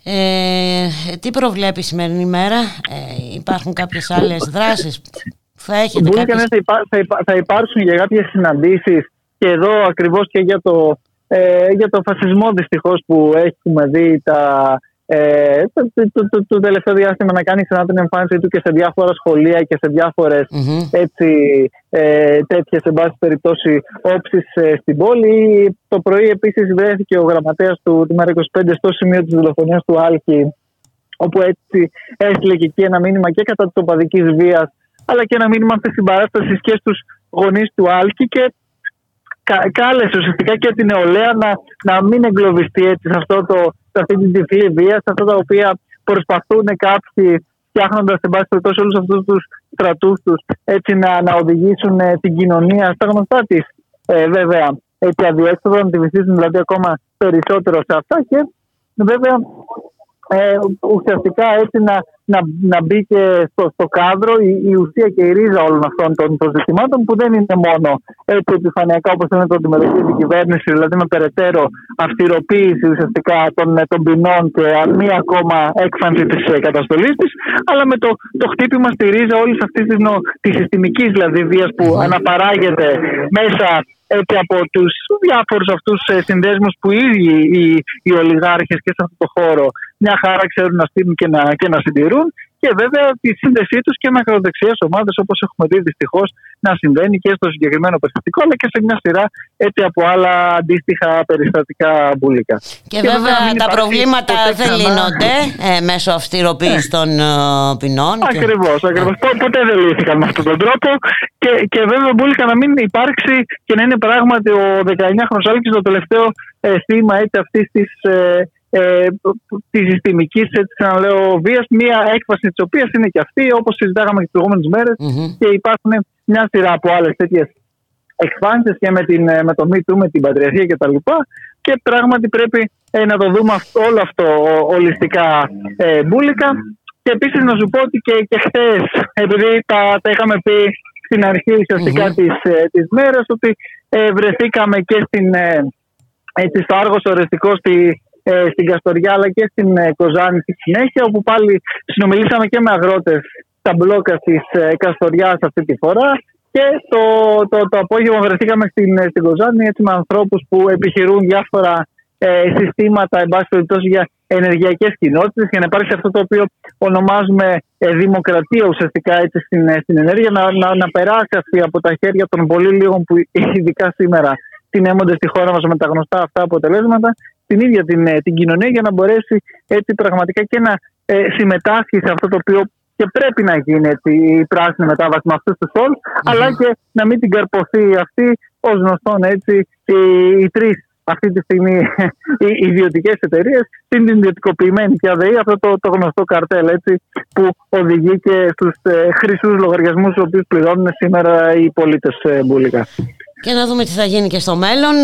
Ε, τι προβλέπει η σημερινή ημέρα, ε, υπάρχουν κάποιες άλλες δράσεις, θα έχετε Μπορεί κάποιες... κανένας θα, υπά, θα, υπά, θα υπάρξουν για κάποιες συναντήσεις και εδώ ακριβώς και για το, ε, για το φασισμό δυστυχώς που έχουμε δει τα, ε, το, το, το, το, το τελευταίο διάστημα να κάνεις ξανά την εμφάνισή του και σε διάφορα σχολεία και σε διάφορες έτσι, ε, τέτοιες εν πάση περιπτώσει όψεις ε, στην πόλη. Το πρωί επίσης βρέθηκε ο γραμματέας του, του ΜΕΡΑ25 στο σημείο της δολοφονίας του Άλκη όπου έτσι έστειλε και εκεί ένα μήνυμα και κατά της οπαδικής βίας αλλά και ένα μήνυμα αυτής συμπαράσταση και στους γονείς του Άλκη και κα- κάλεσε ουσιαστικά και την νεολαία να, να μην εγκλωβιστεί έτσι σε, αυτό το, σε αυτή την τυφλή βία, σε αυτά τα οποία προσπαθούν κάποιοι φτιάχνοντας εν πάση περιπτώσει όλους αυτούς τους στρατούς τους έτσι να, να οδηγήσουν ε, την κοινωνία στα γνωστά της. Ε, βέβαια έτσι αδιέξοδο, να τη βυθίσουν δηλαδή ακόμα περισσότερο σε αυτά και βέβαια ε, ουσιαστικά έτσι να, να, να μπει και στο, στο κάδρο η, η ουσία και η ρίζα όλων αυτών των, των ζητημάτων που δεν είναι μόνο έτσι επιφανειακά όπως είναι το αντιμετωπίζει η κυβέρνηση, δηλαδή με περαιτέρω αυστηροποίηση ουσιαστικά των, των ποινών και μία ακόμα έκφανση της ε, καταστολής της, αλλά με το, το χτύπημα στη ρίζα όλης αυτής της, νο, της συστημικής δηλαδή βίας που αναπαράγεται μέσα έτσι από τους διάφορους αυτούς ε, συνδέσμους που οι ίδιοι οι, οι ολιγάρχες και σε αυτό το χώρο μια χαρά ξέρουν να στείλουν και να, και να συντηρούν και βέβαια τη σύνδεσή τους και με ακροδεξιές ομάδες όπως έχουμε δει δυστυχώς να συμβαίνει και στο συγκεκριμένο περιστατικό αλλά και σε μια σειρά έτσι από άλλα αντίστοιχα περιστατικά μπουλικά. Και, βέβαια να μην τα υπάρξει προβλήματα ποτέ δεν ξανά- λύνονται ε, μέσω αυστηροποίησης των ε, ποινών. και- Ακριβώς, ακριβώς. Ποτέ δεν λύθηκαν με αυτόν τον τρόπο. Και, και βέβαια, μπουλικα να μην υπάρξει και να είναι πράγματι ο 19χρονο Άλκης το τελευταίο ε, θύμα αυτής της ε, ε, τη συστημική βίας. Μία έκφραση της οποίας είναι και αυτή, όπως συζητάγαμε και τις προηγούμενες μέρες. Και υπάρχουν μια σειρά από άλλες τέτοιες εκφάνσεις και με, την, ε, με το Me Too, με την πατριαρχία κτλ. Και πράγματι πρέπει ε, να το δούμε αυτό, όλο αυτό ο- ολιστικά ε, μπουλικα. Και επίσης να σου πω ότι και, και χθες, επειδή τα, τα είχαμε πει στην αρχή ουσιαστικά της, ε, της μέρας, ότι ε, βρεθήκαμε και στην, ε, έτσι, στο Άργος οριστικό στη, ε, στην Καστοριά αλλά και στην ε, Κοζάνη στη συνέχεια όπου πάλι συνομιλήσαμε και με αγρότες στα μπλόκα της ε, Καστοριάς αυτή τη φορά. Και το, το, το απόγευμα βρεθήκαμε στην, ε, στην Κοζάνη έτσι, με ανθρώπους που επιχειρούν διάφορα ε, συστήματα εν πάση περιπτώσει για ενεργειακές κοινότητες για να υπάρξει αυτό το οποίο ονομάζουμε ε, δημοκρατία ουσιαστικά έτσι, στην, ε, στην ενέργεια. Να, να, να περάσει αυτή από τα χέρια των πολύ λίγων που ειδικά σήμερα τυνέμονται στη χώρα μας με τα γνωστά αυτά αποτελέσματα την ίδια την, ε, την κοινωνία για να μπορέσει έτσι πραγματικά και να ε, συμμετάσχει σε αυτό το οποίο και πρέπει να γίνει έτσι, η πράσινη μετάβαση με αυτούς τους όρου, αλλά και να μην την καρποθεί αυτή ως γνωστόν έτσι οι, οι τρεις αυτή τη στιγμή *laughs* οι ιδιωτικές εταιρείες, την ιδιωτικοποιημένη και ΑΔΕΗ, αυτό το, το γνωστό καρτέλ έτσι, που οδηγεί και στους ε, χρυσούς λογαριασμούς, του οποίους πληρώνουν σήμερα οι πολίτες ε, μπουλικά. Και να δούμε τι θα γίνει και στο μέλλον.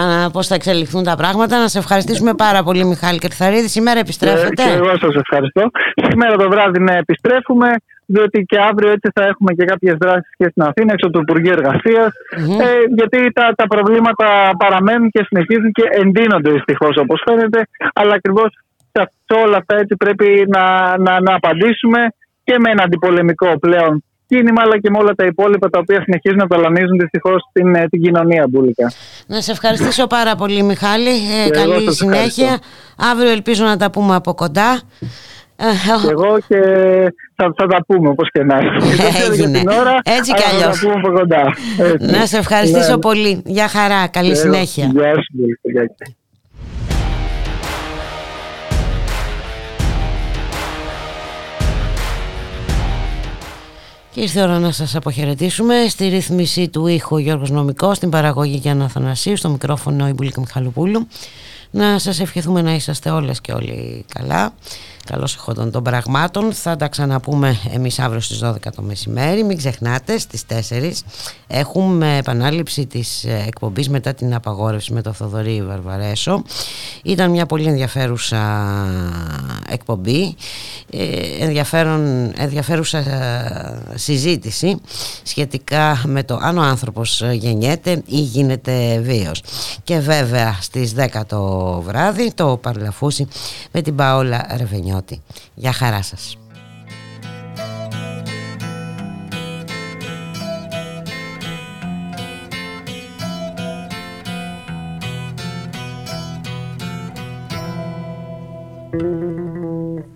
α, πώς θα εξελιχθούν τα πράγματα. Να σε ευχαριστήσουμε πάρα πολύ Μιχάλη Κερθαρίδη. Σήμερα επιστρέφετε. Και εγώ σας ευχαριστώ. Σήμερα το βράδυ ναι, επιστρέφουμε διότι και αύριο έτσι θα έχουμε και κάποιες δράσεις και στην Αθήνα, έξω του Υπουργείου Εργασίας, Μμμ. ε, γιατί τα, τα προβλήματα παραμένουν και συνεχίζουν και εντείνονται δυστυχώς όπως φαίνεται, αλλά ακριβώς σε, αυ- σε όλα αυτά έτσι πρέπει να, να, να απαντήσουμε και με ένα αντιπολεμικό πλέον κίνημα, αλλά και με όλα τα υπόλοιπα τα οποία συνεχίζουν να ταλανίζουν δυστυχώς την, ε, την κοινωνία μπουλικα. Να σε ευχαριστήσω πάρα πολύ Μιχάλη. Ε, Και εγώ καλή σας συνέχεια. ευχαριστώ. Αύριο ελπίζω να τα πούμε από κοντά. Ε, Και εγώ και θα, θα τα πούμε όπως και να είναι. *laughs* Δεν ξέρω για Έγινε. την ώρα, Έτσι κι αλλά θα αλλιώς. τα πούμε από κοντά. Έτσι. Να σε ευχαριστήσω Ναι. πολύ. Γεια χαρά. Καλή Και εγώ. συνέχεια. Γεια σου, Και ήρθε η ώρα να σας αποχαιρετήσουμε στη ρύθμιση του ήχου ο Γιώργος Νομικός, στην παραγωγή Γιάννα Αθανασίου, στο μικρόφωνο η Μπουλίκα Μιχαλοπούλου. Να σας ευχηθούμε να είσαστε όλες και όλοι καλά. Καλώς εχόντων των πραγμάτων. Θα τα ξαναπούμε εμείς αύριο στις 12 το μεσημέρι. Μην ξεχνάτε, στις 4 έχουμε επανάληψη της ε, εκπομπής μετά την απαγόρευση με το Θοδωρή Βαρβαρέσο. Ήταν μια πολύ ενδιαφέρουσα εκπομπή, ε, ενδιαφέρον, ενδιαφέρουσα ε, συζήτηση σχετικά με το αν ο άνθρωπος ε, γεννιέται ή γίνεται βίος. Και βέβαια στις 10 το βράδυ το παρλαφούσι με την Παόλα Ρεβενιώτη. Γεια χαρά σας.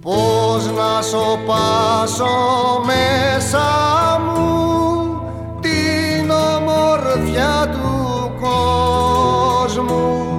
Πώς να σοπάσω μέσα μου την ομορφιά του κόσμου